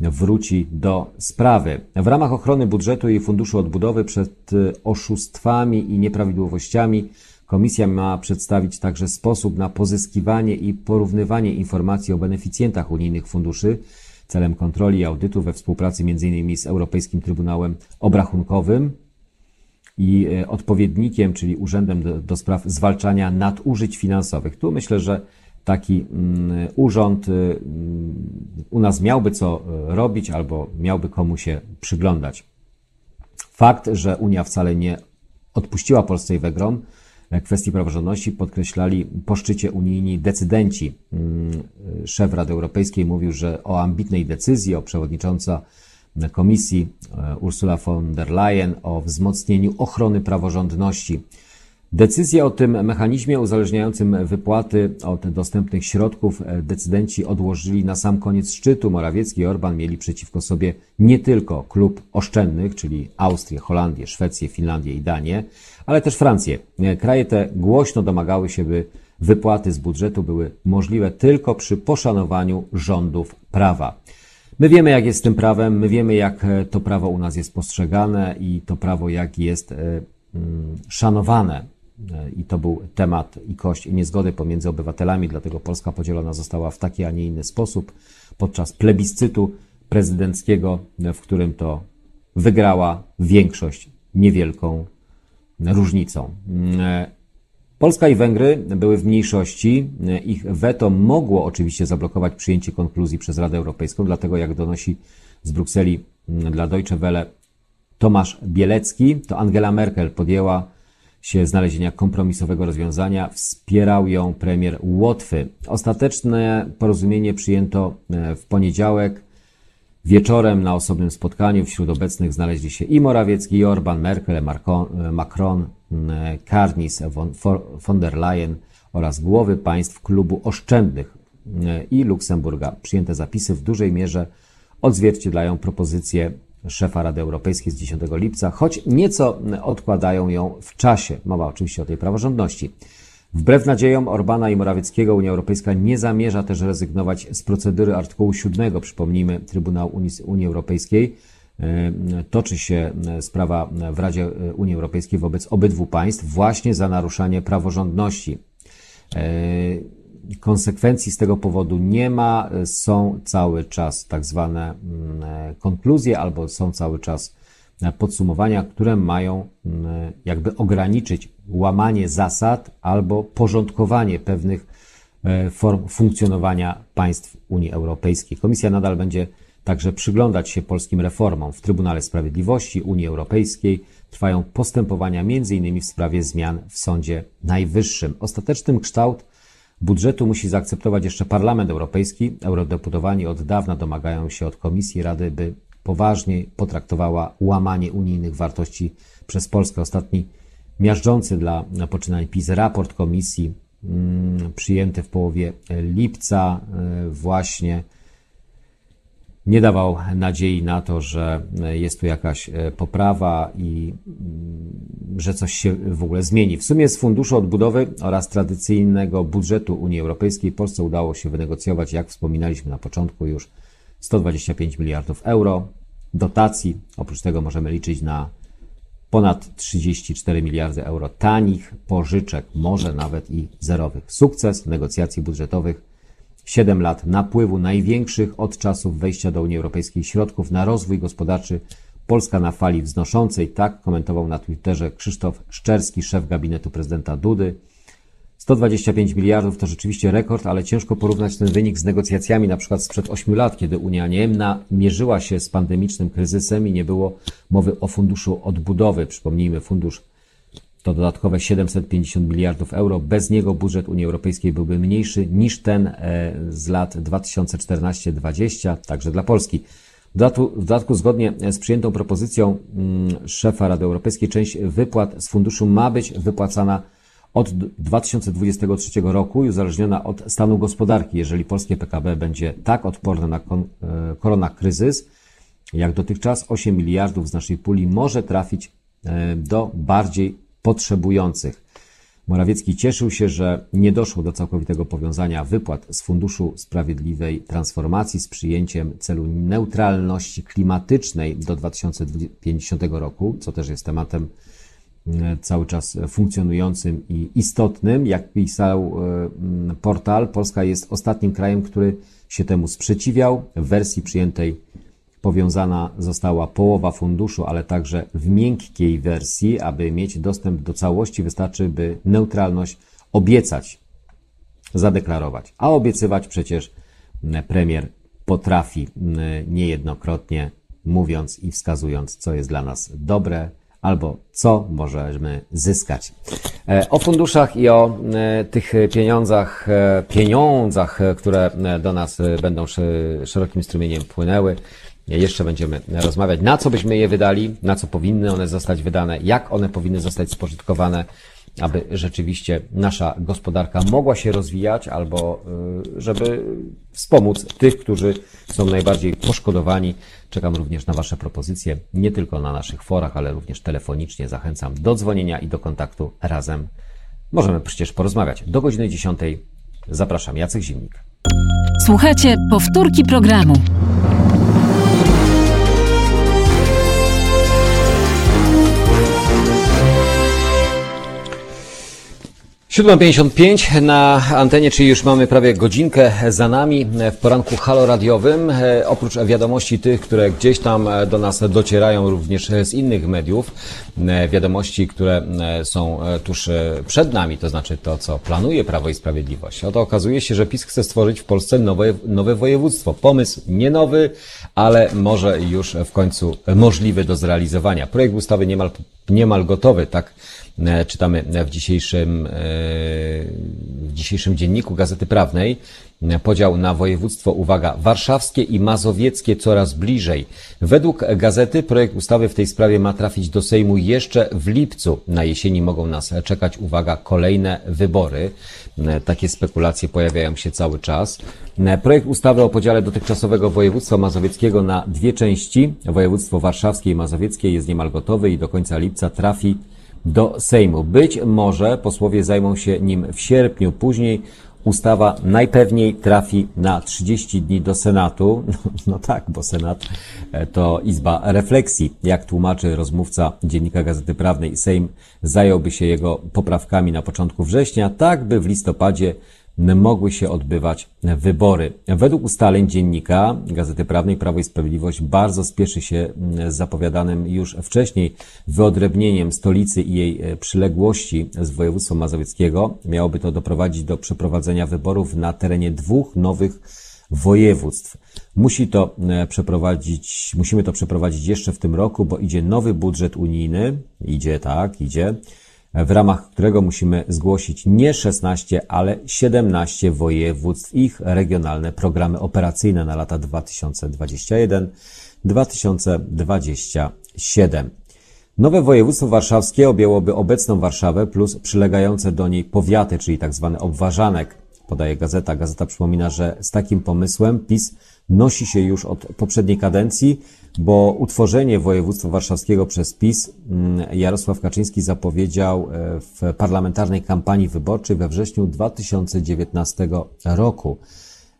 wróci do sprawy. W ramach ochrony budżetu i funduszu odbudowy przed oszustwami i nieprawidłowościami Komisja ma przedstawić także sposób na pozyskiwanie i porównywanie informacji o beneficjentach unijnych funduszy celem kontroli i audytu we współpracy m.in. z Europejskim Trybunałem Obrachunkowym i e, odpowiednikiem, czyli Urzędem do, do Spraw Zwalczania Nadużyć Finansowych. Tu myślę, że taki mm, urząd y, mm, u nas miałby co e, robić albo miałby komu się przyglądać. Fakt, że Unia wcale nie odpuściła Polsce i Węgrom, kwestii praworządności podkreślali po szczycie unijni decydenci. Mm, szef Rady Europejskiej mówił, że o ambitnej decyzji, o przewodnicząca Komisji e, Ursula von der Leyen o wzmocnieniu ochrony praworządności. Decyzję o tym mechanizmie uzależniającym wypłaty od dostępnych środków e, decydenci odłożyli na sam koniec szczytu. Morawiecki i Orban mieli przeciwko sobie nie tylko klub oszczędnych, czyli Austrię, Holandię, Szwecję, Finlandię i Danię, ale też Francję. E, kraje te głośno domagały się, by wypłaty z budżetu były możliwe tylko przy poszanowaniu rządów prawa. My wiemy, jak jest z tym prawem, my wiemy, jak e, to prawo u nas jest postrzegane i to prawo, jak jest mm, szanowane E, i to był temat i kość niezgody pomiędzy obywatelami, dlatego Polska podzielona została w taki, a nie inny sposób podczas plebiscytu prezydenckiego, w którym to wygrała większość niewielką różnicą. Polska i Węgry były w mniejszości. Ich weto mogło oczywiście zablokować przyjęcie konkluzji przez Radę Europejską, dlatego jak donosi z Brukseli dla Deutsche Welle Tomasz Bielecki, to Angela Merkel podjęła się znalezienia kompromisowego rozwiązania. Wspierał ją premier Łotwy. Ostateczne porozumienie przyjęto e, w poniedziałek. Wieczorem na osobnym spotkaniu wśród obecnych znaleźli się i Morawiecki, i Orban, Merkel, Macron, Karnis, von der Leyen oraz głowy państw klubu oszczędnych i Luksemburga. Przyjęte zapisy w dużej mierze odzwierciedlają propozycje szefa Rady Europejskiej z 10 lipca, choć nieco odkładają ją w czasie. Mowa oczywiście o tej praworządności. Wbrew nadziejom Orbana i Morawieckiego Unia Europejska nie zamierza też rezygnować z procedury artykułu 7. Przypomnijmy, Trybunał Unii, Unii Europejskiej e, toczy się e, sprawa w Radzie Unii Europejskiej wobec obydwu państw właśnie za naruszanie praworządności. E, konsekwencji z tego powodu nie ma, są cały czas tak zwane mm, konkluzje albo są cały czas podsumowania, które mają mm, jakby ograniczyć łamanie zasad albo porządkowanie pewnych e, form funkcjonowania państw Unii Europejskiej. Komisja nadal będzie także przyglądać się polskim reformom. W Trybunale Sprawiedliwości Unii Europejskiej trwają postępowania m.in. w sprawie zmian w Sądzie Najwyższym. Ostatecznym kształt budżetu musi zaakceptować jeszcze Parlament Europejski. Eurodeputowani od dawna domagają się od Komisji Rady, by poważniej potraktowała łamanie unijnych wartości przez Polskę. Ostatni miażdżący dla poczynań PiS raport Komisji mm, przyjęty w połowie lipca y, właśnie nie dawał nadziei na to, że jest tu jakaś e, poprawa i mm, że coś się w ogóle zmieni. W sumie z Funduszu Odbudowy oraz tradycyjnego budżetu Unii Europejskiej Polsce udało się wynegocjować, jak wspominaliśmy na początku, już 125 miliardów euro dotacji. Oprócz tego możemy liczyć na ponad 34 miliardy euro tanich pożyczek, może nawet i zerowych. Sukces negocjacji budżetowych 7 lat napływu największych od czasów wejścia do Unii Europejskiej środków na rozwój gospodarczy Polska na fali wznoszącej. Tak komentował na Twitterze Krzysztof Szczerski, szef gabinetu prezydenta Dudy. 125 miliardów to rzeczywiście rekord, ale ciężko porównać ten wynik z negocjacjami na przykład sprzed 8 lat, kiedy Unia Niemna mierzyła się z pandemicznym kryzysem i nie było mowy o funduszu odbudowy. Przypomnijmy, fundusz to dodatkowe 750 miliardów euro. Bez niego budżet Unii Europejskiej byłby mniejszy niż ten e, z lat 2014-2020, także dla Polski. W dodatku, w dodatku, zgodnie z przyjętą propozycją mm, szefa Rady Europejskiej, część wypłat z funduszu ma być wypłacana od 2023 roku i uzależniona od stanu gospodarki. Jeżeli polskie PKB będzie tak odporne na e, koronakryzys, jak dotychczas, 8 miliardów z naszej puli może trafić e, do bardziej potrzebujących. Morawiecki cieszył się, że nie doszło do całkowitego powiązania wypłat z Funduszu Sprawiedliwej Transformacji z przyjęciem celu neutralności klimatycznej do 2050 roku, co też jest tematem cały czas funkcjonującym i istotnym. Jak pisał e, portal, Polska jest ostatnim krajem, który się temu sprzeciwiał. W wersji przyjętej Powiązana została połowa funduszu, ale także w miękkiej wersji, aby mieć dostęp do całości, wystarczy, by neutralność obiecać, zadeklarować. A obiecywać przecież premier potrafi niejednokrotnie, mówiąc i wskazując, co jest dla nas dobre, albo co możemy zyskać. E, o funduszach i o e, tych pieniądzach, e, pieniądzach, które do nas będą szerokim strumieniem płynęły, jeszcze będziemy rozmawiać, na co byśmy je wydali, na co powinny one zostać wydane, jak one powinny zostać spożytkowane, aby rzeczywiście nasza gospodarka mogła się rozwijać, albo żeby wspomóc tych, którzy są najbardziej poszkodowani. Czekam również na Wasze propozycje, nie tylko na naszych forach, ale również telefonicznie. Zachęcam do dzwonienia i do kontaktu razem. Możemy przecież porozmawiać. Do godziny 10 zapraszam Jacek Zimnik. Słuchajcie powtórki programu. 7.55 na antenie, czyli już mamy prawie godzinkę za nami w poranku haloradiowym. E, oprócz wiadomości tych, które gdzieś tam do nas docierają również z innych mediów, e, wiadomości, które e, są tuż przed nami, to znaczy to, co planuje Prawo i Sprawiedliwość. Oto okazuje się, że PiS chce stworzyć w Polsce nowe, nowe województwo. Pomysł nie nowy, ale może już w końcu możliwy do zrealizowania. Projekt ustawy niemal, niemal gotowy, tak E, czytamy w dzisiejszym, e, w dzisiejszym dzienniku Gazety Prawnej. E, podział na województwo, uwaga, warszawskie i mazowieckie coraz bliżej. Według gazety projekt ustawy w tej sprawie ma trafić do Sejmu jeszcze w lipcu. Na jesieni mogą nas czekać, uwaga, kolejne wybory. Takie spekulacje pojawiają się cały czas. Projekt ustawy o podziale dotychczasowego województwa mazowieckiego na dwie części, województwo warszawskie i mazowieckie jest niemal gotowy i do końca lipca trafi do Sejmu. Być może posłowie zajmą się nim w sierpniu, później ustawa najpewniej trafi na 30 dni do Senatu. No, no, tak, bo Senat e, to izba refleksji. Jak tłumaczy rozmówca Dziennika Gazety Prawnej, Sejm zająłby się jego poprawkami na początku września, tak by w listopadzie mogły się odbywać wybory. Według ustaleń dziennika Gazety Prawnej Prawo i Sprawiedliwość bardzo spieszy się z zapowiadanym już wcześniej wyodrębnieniem stolicy i jej przyległości z województwa mazowieckiego. Miałoby to doprowadzić do przeprowadzenia wyborów na terenie dwóch nowych województw. Musi to przeprowadzić, musimy to przeprowadzić jeszcze w tym roku, bo idzie nowy budżet unijny. Idzie, tak, idzie w ramach którego musimy zgłosić nie 16, ale 17 województw, ich regionalne programy operacyjne na lata 2021-2027. Nowe województwo warszawskie objęłoby obecną Warszawę plus przylegające do niej powiaty, czyli tak zwany obważanek, podaje gazeta. Gazeta przypomina, że z takim pomysłem PiS nosi się już od poprzedniej kadencji, bo utworzenie województwa warszawskiego przez PiS mm, Jarosław Kaczyński zapowiedział e, w parlamentarnej kampanii wyborczej we wrześniu 2019 roku.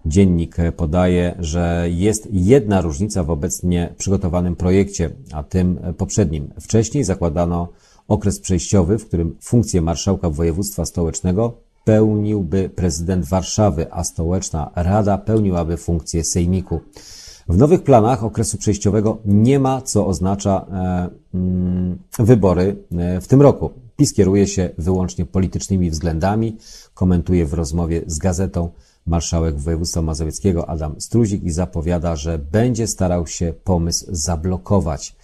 Dziennik podaje, że jest jedna różnica w obecnie przygotowanym projekcie, a tym poprzednim. Wcześniej zakładano okres przejściowy, w którym funkcję marszałka województwa stołecznego pełniłby prezydent Warszawy, a stołeczna rada pełniłaby funkcję sejmiku. W nowych planach okresu przejściowego nie ma, co oznacza e, mm, wybory e, w tym roku. PiS kieruje się wyłącznie politycznymi względami, komentuje w rozmowie z gazetą marszałek województwa mazowieckiego Adam Struzik i zapowiada, że będzie starał się pomysł zablokować.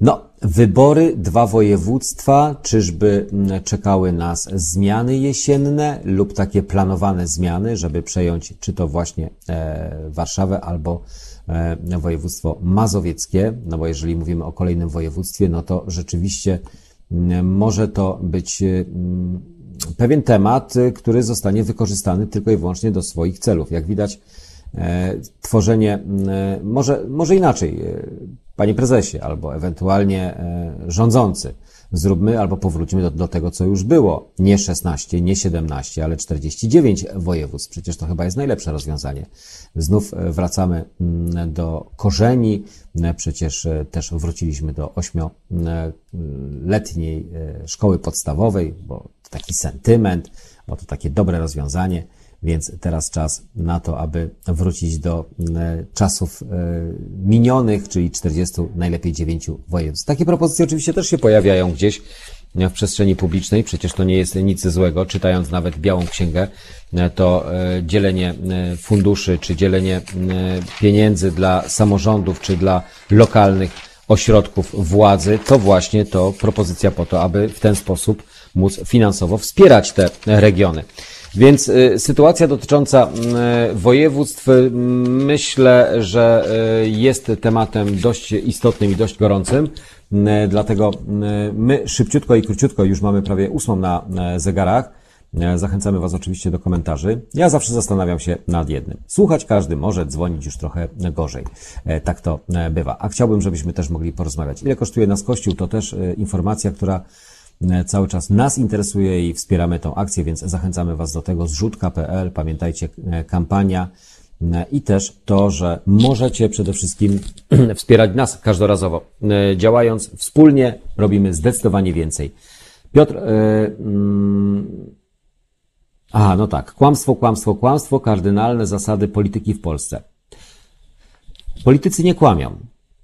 No, wybory, dwa województwa, czyżby mm, czekały nas zmiany jesienne lub takie planowane zmiany, żeby przejąć czy to właśnie e, Warszawę albo e, województwo mazowieckie, no bo jeżeli mówimy o kolejnym województwie, no to rzeczywiście mm, może to być mm, pewien temat, który zostanie wykorzystany tylko i wyłącznie do swoich celów. Jak widać, tworzenie, może, może inaczej, Panie prezesie, albo ewentualnie e, rządzący, zróbmy albo powróćmy do, do, tego, co już było. Nie 16, nie 17, ale 49 województw. Przecież to chyba jest najlepsze rozwiązanie. Znów e, wracamy do korzeni. E, przecież też wróciliśmy do ośmioletniej szkoły podstawowej, bo to taki sentyment, bo to takie dobre rozwiązanie. Więc teraz czas na to, aby wrócić do e, czasów e, minionych, czyli 40, najlepiej 9 województw. Takie propozycje oczywiście też się pojawiają gdzieś w przestrzeni publicznej. Przecież to nie jest nic złego. Czytając nawet Białą Księgę, e, to dzielenie funduszy, czy dzielenie pieniędzy dla samorządów, czy dla lokalnych ośrodków władzy, to właśnie to propozycja po to, aby w ten sposób móc finansowo wspierać te regiony. Więc y, sytuacja dotycząca y, województw y, myślę, że jest tematem dość istotnym i dość gorącym. Dlatego my szybciutko i króciutko już mamy prawie ósmą na zegarach. Zachęcamy Was oczywiście do komentarzy. Ja zawsze zastanawiam się nad jednym. Słuchać każdy może, dzwonić już trochę gorzej. E, tak to e, bywa. A chciałbym, żebyśmy też mogli porozmawiać. Ile kosztuje nas Kościół? To też e, informacja, która cały czas nas interesuje i wspieramy tą akcję, więc zachęcamy Was do tego. Zrzutka.pl, pamiętajcie, e, kampania e, i też to, że możecie przede wszystkim wspierać nas każdorazowo. Działając wspólnie robimy zdecydowanie więcej. Piotr, yy, yy, aha, no tak, kłamstwo, kłamstwo, kłamstwo, kardynalne zasady polityki w Polsce. Politycy nie kłamią.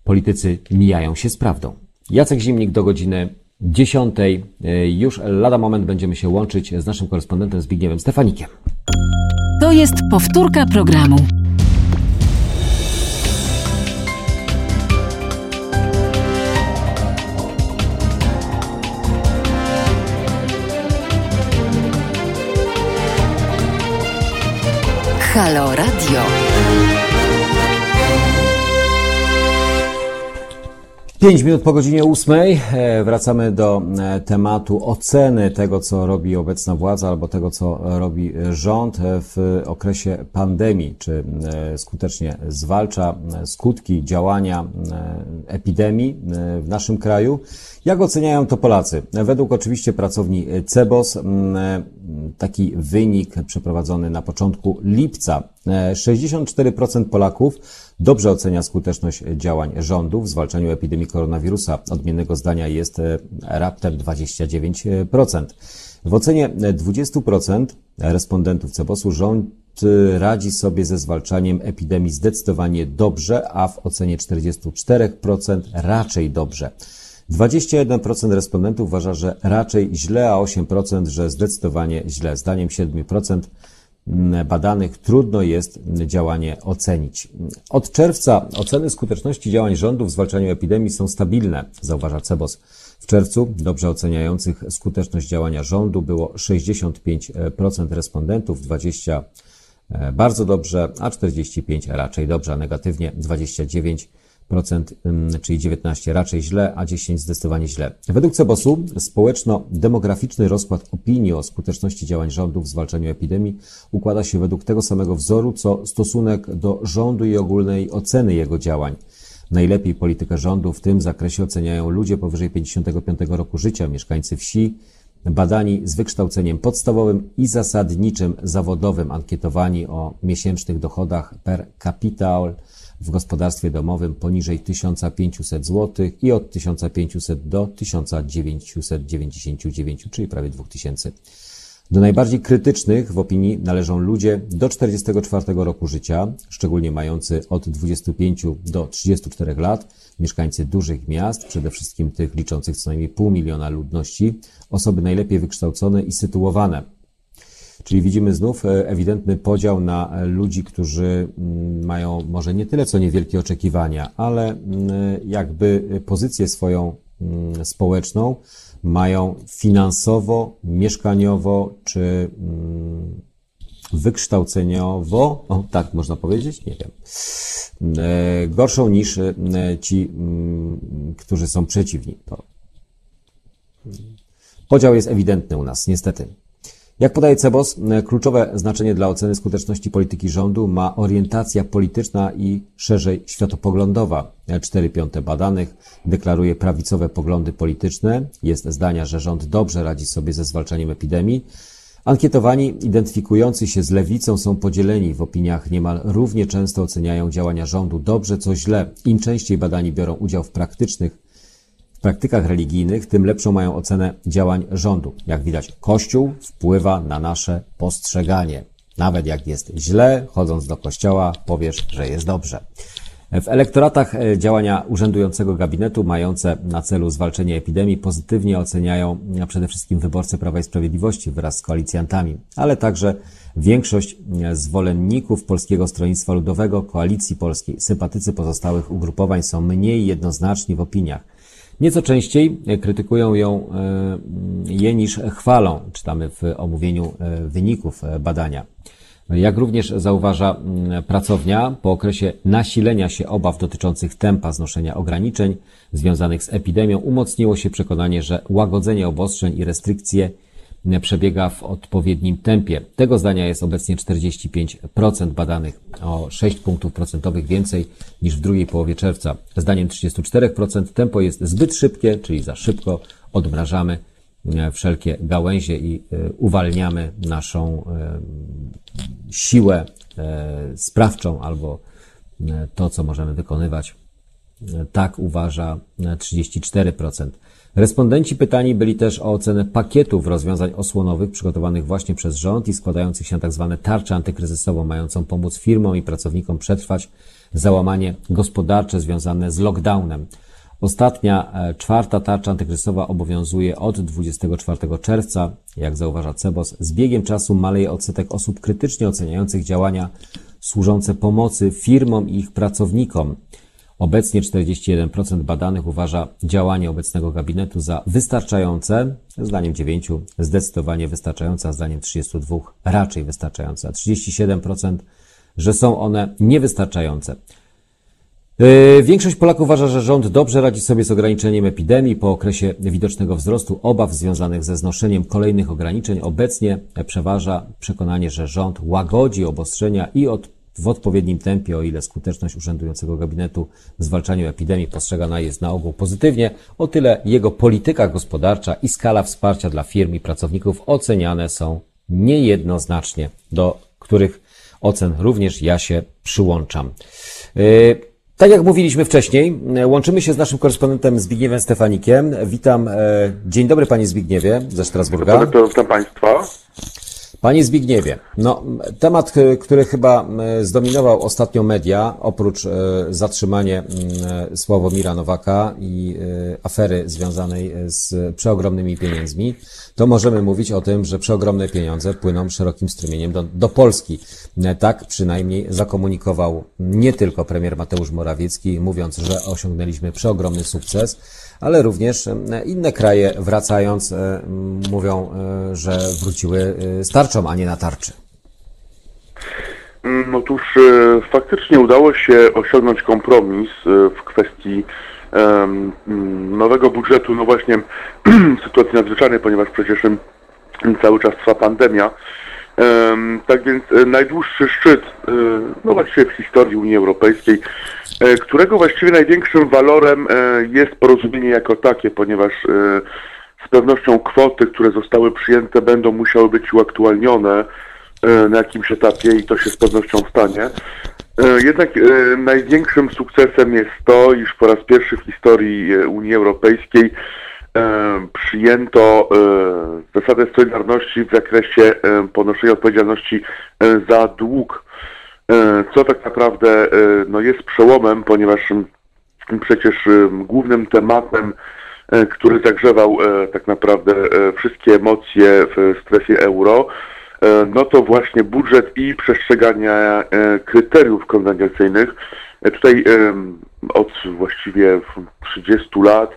Politycy mijają się z prawdą. Jacek Zimnik do godziny dziesiątej. E, już lada moment będziemy się łączyć z naszym korespondentem Zbigniewem Stefanikiem. To jest powtórka programu. Halo Radio. Pięć minut po godzinie ósmej e, wracamy do e, tematu oceny tego, co robi obecna władza albo tego, co robi rząd w okresie pandemii. Czy e, skutecznie zwalcza skutki działania epidemii w naszym kraju? Jak oceniają to Polacy? Według oczywiście pracowni CEBOS taki wynik przeprowadzony na początku lipca. 64% Polaków dobrze ocenia skuteczność działań rządu w zwalczaniu epidemii koronawirusa. Odmiennego zdania jest e, raptem 29%. W ocenie 20% respondentów Cebosu rząd y, radzi sobie ze zwalczaniem epidemii zdecydowanie dobrze, a w ocenie 44% raczej dobrze. 21% respondentów uważa, że raczej źle, a 8% że zdecydowanie źle. Zdaniem 7% badanych trudno jest działanie ocenić. Od czerwca oceny skuteczności działań rządu w zwalczaniu epidemii są stabilne, zauważa Cebos. W czerwcu dobrze oceniających skuteczność działania rządu było 65% respondentów, 20% bardzo dobrze, a 45% raczej dobrze, a negatywnie 29% czyli 19 raczej źle, a 10 zdecydowanie źle. Według Cebosu społeczno-demograficzny rozkład opinii o skuteczności działań rządu w zwalczaniu epidemii układa się według tego samego wzoru, co stosunek do rządu i ogólnej oceny jego działań. Najlepiej politykę rządu w tym zakresie oceniają ludzie powyżej 55 roku życia, mieszkańcy wsi, badani z wykształceniem podstawowym i zasadniczym zawodowym, ankietowani o miesięcznych dochodach per capita w gospodarstwie domowym poniżej 1500 zł i od 1500 do 1999, czyli prawie 2000. Do najbardziej krytycznych w opinii należą ludzie do 44 roku życia, szczególnie mający od 25 do 34 lat, mieszkańcy dużych miast, przede wszystkim tych liczących co najmniej pół miliona ludności, osoby najlepiej wykształcone i sytuowane, Czyli widzimy znów e, ewidentny podział na e, ludzi, którzy mm, mają może nie tyle co niewielkie oczekiwania, ale mm, jakby pozycję swoją mm, społeczną mają finansowo, mieszkaniowo czy wykształceniowo, o tak można powiedzieć, nie wiem, e, gorszą niż ci, którzy są przeciwni. Podział jest ewidentny u nas, niestety. Jak podaje Cebos, kluczowe znaczenie dla oceny skuteczności polityki rządu ma orientacja polityczna i szerzej światopoglądowa. 4 piąte badanych deklaruje prawicowe poglądy polityczne. Jest zdania, że rząd dobrze radzi sobie ze zwalczaniem epidemii. Ankietowani identyfikujący się z lewicą są podzieleni w opiniach niemal równie często oceniają działania rządu dobrze, co źle. Im częściej badani biorą udział w praktycznych praktykach religijnych, tym lepszą mają ocenę działań rządu. Jak widać, Kościół wpływa na nasze postrzeganie. Nawet jak jest źle, chodząc do kościoła, powiesz, że jest dobrze. W elektoratach e, działania urzędującego gabinetu mające na celu zwalczenie epidemii pozytywnie oceniają przede wszystkim wyborcy Prawa i Sprawiedliwości wraz z koalicjantami, ale także większość e, zwolenników Polskiego Stronnictwa Ludowego, Koalicji Polskiej. Sympatycy pozostałych ugrupowań są mniej jednoznaczni w opiniach. Nieco częściej krytykują ją e, je niż chwalą, czytamy w omówieniu e, wyników e, badania. Jak również zauważa pracownia, po okresie nasilenia się obaw dotyczących tempa znoszenia ograniczeń związanych z epidemią, umocniło się przekonanie, że łagodzenie obostrzeń i restrykcje przebiega w odpowiednim tempie. Tego zdania jest obecnie 45% badanych, o 6 punktów procentowych więcej niż w drugiej połowie czerwca. Zdaniem 34% tempo jest zbyt szybkie, czyli za szybko odmrażamy e, wszelkie gałęzie i e, uwalniamy naszą e, siłę sprawczą albo to, co możemy wykonywać. Tak uważa 34%. Respondenci pytani byli też o ocenę pakietów rozwiązań osłonowych przygotowanych właśnie przez rząd i składających się na tzw. Tak tarczę antykryzysową, mającą pomóc firmom i pracownikom przetrwać załamanie gospodarcze związane z lockdownem. Ostatnia, e, czwarta tarcza antykryzysowa obowiązuje od 24 czerwca. Jak zauważa Cebos, z biegiem czasu maleje odsetek osób krytycznie oceniających działania służące pomocy firmom i ich pracownikom. Obecnie 41% badanych uważa działanie obecnego gabinetu za wystarczające, zdaniem 9 zdecydowanie wystarczające, a zdaniem 32 raczej wystarczające, a 37% że są one niewystarczające. Yy, większość Polaków uważa, że rząd dobrze radzi sobie z ograniczeniem epidemii po okresie widocznego wzrostu obaw związanych ze znoszeniem kolejnych ograniczeń. Obecnie przeważa przekonanie, że rząd łagodzi obostrzenia i od w odpowiednim tempie, o ile skuteczność urzędującego gabinetu w zwalczaniu epidemii postrzegana jest na ogół pozytywnie, o tyle jego polityka gospodarcza i skala wsparcia dla firm i pracowników oceniane są niejednoznacznie, do których ocen również ja się przyłączam. Yy, tak jak mówiliśmy wcześniej, łączymy się z naszym korespondentem Zbigniewem Stefanikiem. Witam. E, dzień dobry Panie Zbigniewie ze Strasburga. Witam Państwa. Panie Zbigniewie, no, temat, który chyba zdominował ostatnio media, oprócz zatrzymania Sławomira Nowaka i afery związanej z przeogromnymi pieniędzmi, to możemy mówić o tym, że przeogromne pieniądze płyną szerokim strumieniem do, do Polski. Tak przynajmniej zakomunikował nie tylko premier Mateusz Morawiecki, mówiąc, że osiągnęliśmy przeogromny sukces, ale również inne kraje wracając mówią, że wróciły z tarczą, a nie na tarczy. Mm, otóż faktycznie udało się osiągnąć kompromis w kwestii nowego budżetu, no właśnie sytuacji nadzwyczajnej, ponieważ przecież cały czas trwa pandemia. Tak więc e, najdłuższy szczyt, e, no właściwie w historii Unii Europejskiej, e, którego właściwie największym walorem jest porozumienie jako takie, ponieważ z pewnością kwoty, które zostały przyjęte, będą musiały być uaktualnione na jakimś etapie i to się z pewnością stanie. Jednak największym sukcesem jest to, iż po raz pierwszy w historii Unii Europejskiej przyjęto zasadę solidarności w zakresie ponoszenia odpowiedzialności za dług, co tak naprawdę no, jest przełomem, ponieważ przecież głównym tematem, który zagrzewał tak naprawdę wszystkie emocje w strefie euro, no to właśnie budżet i przestrzeganie kryteriów konwencyjnych. Tutaj od właściwie 30 lat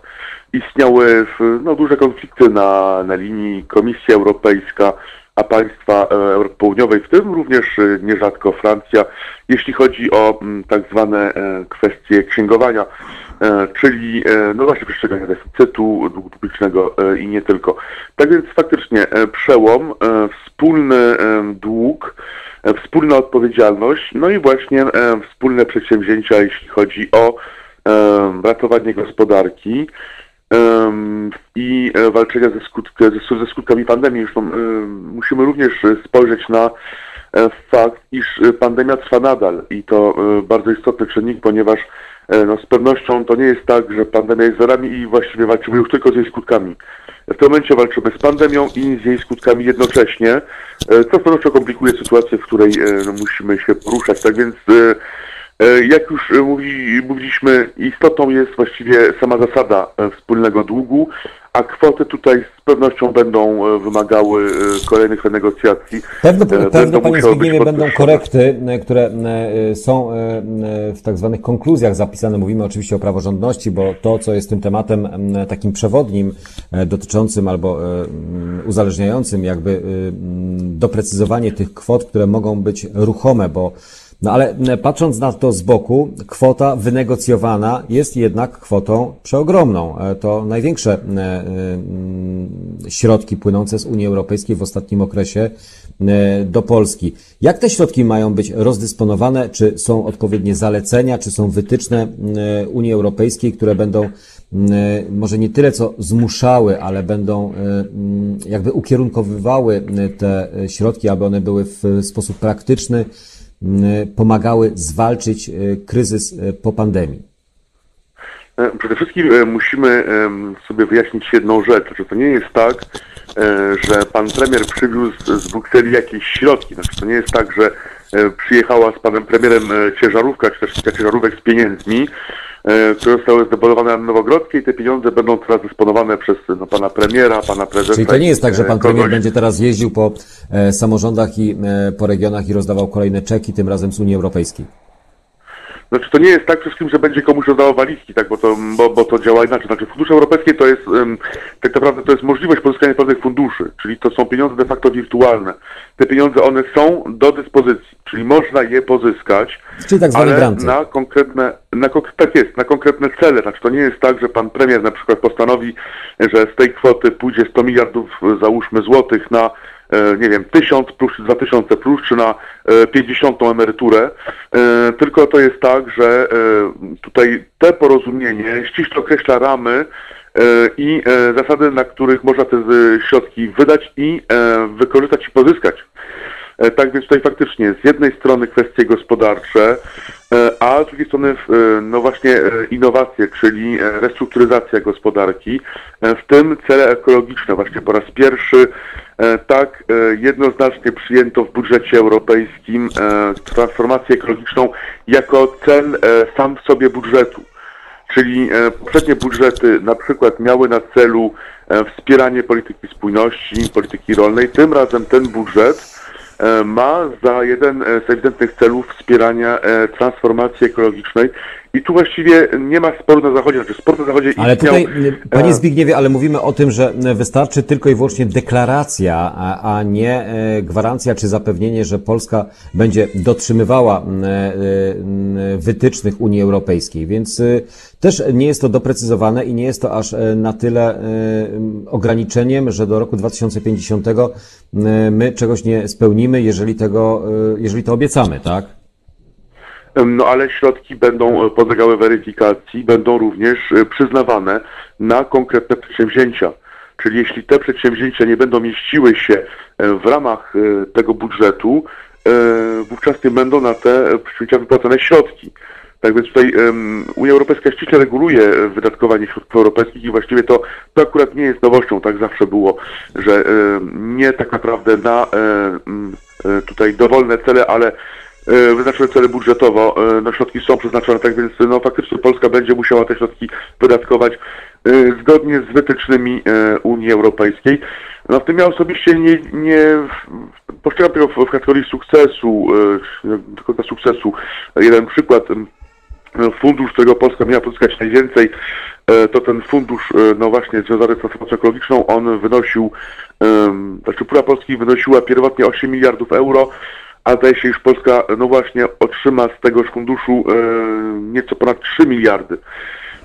istniały no, duże konflikty na, na linii Komisja Europejska, a państwa e, Europy Południowej, w tym również e, nierzadko Francja, jeśli chodzi o tak zwane e, kwestie księgowania, czyli no właśnie przestrzegania deficytu długu publicznego i nie tylko. Tak więc faktycznie przełom, wspólny dług, wspólna odpowiedzialność, no i właśnie wspólne przedsięwzięcia, jeśli chodzi o ratowanie gospodarki i e, walczenia ze, ze, skutkami pandemii. Musimy również spojrzeć na e, fakt, iż pandemia trwa nadal i to e, bardzo istotny czynnik, ponieważ no, z pewnością to nie jest tak, że pandemia jest za nami i właściwie walczymy już tylko z jej skutkami. W tym momencie walczymy z pandemią i z jej skutkami jednocześnie, co z pewnością komplikuje sytuację, w której no, musimy się poruszać. Tak więc E, jak już e, mówi, mówiliśmy, istotą jest właściwie sama zasada e, wspólnego długu, a kwoty tutaj z pewnością będą wymagały kolejnych renegocjacji. Pewno, pewno Panie Zbigniewie, będą korekty, które są w tak zwanych konkluzjach zapisane. Mówimy oczywiście o praworządności, bo to, co jest tym tematem takim przewodnim dotyczącym albo uzależniającym jakby doprecyzowanie tych kwot, które mogą być ruchome, bo no ale e, patrząc na to z boku, kwota wynegocjowana jest jednak kwotą przeogromną. E, to największe e, mm, środki płynące z Unii Europejskiej w ostatnim okresie do Polski. Jak te środki mają być rozdysponowane? Czy są odpowiednie zalecenia, czy są wytyczne Unii Europejskiej, które będą może nie tyle co zmuszały, ale będą jakby ukierunkowywały te środki, aby one były w sposób praktyczny pomagały zwalczyć e, kryzys e, po pandemii? E, przede wszystkim musimy sobie wyjaśnić jedną rzecz, że to nie jest tak, że pan premier przywiózł z Brukseli jakieś środki. Znaczy to nie jest tak, że przyjechała z panem premierem ciężarówka, czy też kilka ciężarówek z pieniędzmi, E, które zostały zdebolowane na Nowogrodzkiej. Te pieniądze będą teraz dysponowane przez no, pana premiera, pana prezesa. Czyli to nie jest tak, że pan premier będzie teraz jeździł po e, samorządach i e, po regionach i rozdawał kolejne czeki, tym razem z Unii Europejskiej. Znaczy to nie jest tak wszystkim, że będzie komuś rozdawał walizki, tak, bo to, bo, bo to działa inaczej. Znaczy fundusze europejskie to jest um, tak naprawdę to jest możliwość pozyskania pewnych funduszy, czyli to są pieniądze de facto wirtualne. Te pieniądze one są do dyspozycji, czyli można je pozyskać, czyli tak ale granty. na konkretne, na, tak jest, na konkretne cele. Znaczy to nie jest tak, że pan premier na przykład postanowi, że z tej kwoty pójdzie 100 miliardów załóżmy złotych na nie wiem, 1000 plus czy 2000 plus, czy na 50 e, emeryturę, e, tylko to jest tak, że tutaj te porozumienie ściśle określa ramy i zasady, na których można te środki wydać i wykorzystać i pozyskać. Tak więc tutaj faktycznie z jednej strony kwestie gospodarcze, a z drugiej strony no właśnie innowacje, czyli restrukturyzacja gospodarki, w tym cele ekologiczne. Właśnie po raz pierwszy tak jednoznacznie przyjęto w budżecie europejskim transformację ekologiczną jako cel sam w sobie budżetu. Czyli poprzednie budżety na przykład miały na celu wspieranie polityki spójności, polityki rolnej. Tym razem ten budżet E, ma za jeden e, z ewidentnych celów wspierania e, transformacji ekologicznej i tu właściwie nie ma sporu na Zachodzie, znaczy spor na Zachodzie Ale tutaj, Panie Zbigniewie, ale mówimy o tym, że wystarczy tylko i wyłącznie deklaracja, a, a nie gwarancja czy zapewnienie, że Polska będzie dotrzymywała wytycznych Unii Europejskiej, więc też nie jest to doprecyzowane i nie jest to aż na tyle ograniczeniem, że do roku 2050 my czegoś nie spełnimy, jeżeli tego, jeżeli to obiecamy, tak? No ale środki będą e, podlegały weryfikacji, będą również e, przyznawane na konkretne przedsięwzięcia. Czyli jeśli te przedsięwzięcia nie będą mieściły się e, w ramach tego budżetu, wówczas nie będą na te przedsięwzięcia wypłacone środki. Tak więc tutaj um, Unia Europejska ściśle reguluje wydatkowanie środków europejskich i właściwie to, to akurat nie jest nowością, tak zawsze było, że um, nie tak naprawdę na um, tutaj dowolne cele, ale wyznaczone cele budżetowo, e, no środki są przeznaczone, tak więc no faktycznie Polska będzie musiała te środki wydatkować e, zgodnie z wytycznymi Unii Europejskiej. No w tym ja osobiście nie, nie postrzegam tego w kategorii sukcesu, tylko dla sukcesu. Jeden przykład, fundusz, którego Polska miała pozyskać najwięcej, to ten fundusz, no właśnie związany z transformacją ekologiczną, on wynosił, znaczy pula Polski wynosiła pierwotnie 8 miliardów euro, a zdaje się, iż Polska, no właśnie, otrzyma z tegoż funduszu e, nieco ponad 3 miliardy.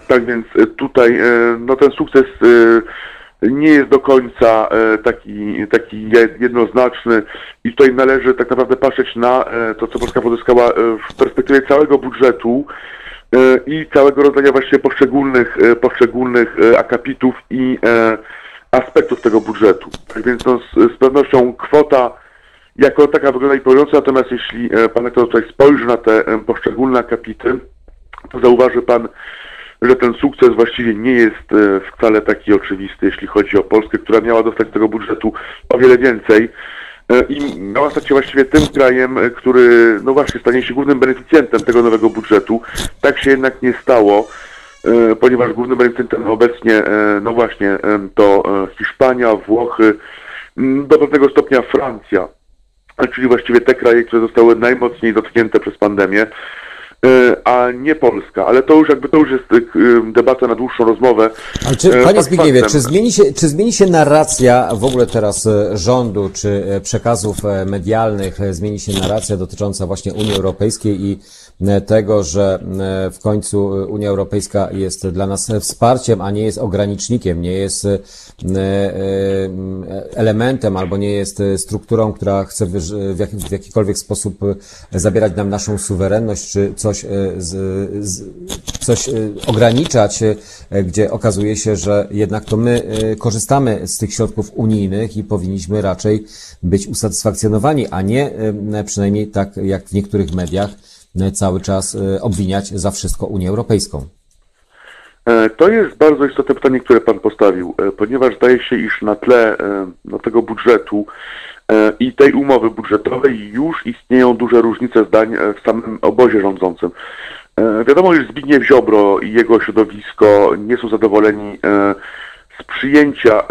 Tak więc e, tutaj, e, no ten sukces nie jest do końca taki, taki jednoznaczny i tutaj należy tak naprawdę patrzeć na to, co Polska pozyskała w perspektywie całego budżetu i całego rodzaju właśnie poszczególnych, poszczególnych akapitów i aspektów tego budżetu. Tak więc no, z, z pewnością kwota jako taka wygląda imponująco, natomiast jeśli e, pan lektor tutaj spojrzy na te e, poszczególne akapity, to zauważy pan, że ten sukces właściwie nie jest e, wcale taki oczywisty, jeśli chodzi o Polskę, która miała dostać tego budżetu o wiele więcej. I miała stać się właściwie tym krajem, który, no właśnie, stanie się głównym beneficjentem tego nowego budżetu. Tak się jednak nie stało, ponieważ głównym beneficjentem obecnie, no właśnie, to Hiszpania, Włochy, do pewnego stopnia Francja czyli właściwie te kraje, które zostały najmocniej dotknięte przez pandemię, e, a nie Polska. Ale to już jakby to już jest e, debata na dłuższą rozmowę. Ale czy, panie Zbigniewie, czy zmieni, się, czy zmieni się narracja w ogóle teraz e, rządu, czy przekazów medialnych, zmieni się narracja dotycząca właśnie Unii Europejskiej i tego, że w końcu Unia Europejska jest dla nas wsparciem, a nie jest ogranicznikiem, nie jest elementem albo nie jest strukturą, która chce w, jaki, w jakikolwiek sposób zabierać nam naszą suwerenność, czy coś, coś ograniczać, gdzie okazuje się, że jednak to my korzystamy z tych środków unijnych i powinniśmy raczej być usatysfakcjonowani, a nie przynajmniej tak jak w niektórych mediach, E, cały czas e, obwiniać za wszystko Unię Europejską? E, to jest bardzo istotne pytanie, które Pan postawił, ponieważ zdaje się, iż na tle no, tego budżetu i tej umowy budżetowej już istnieją duże różnice zdań w samym obozie rządzącym. Wiadomo, iż Zbigniew Ziobro i jego środowisko nie są zadowoleni z przyjęcia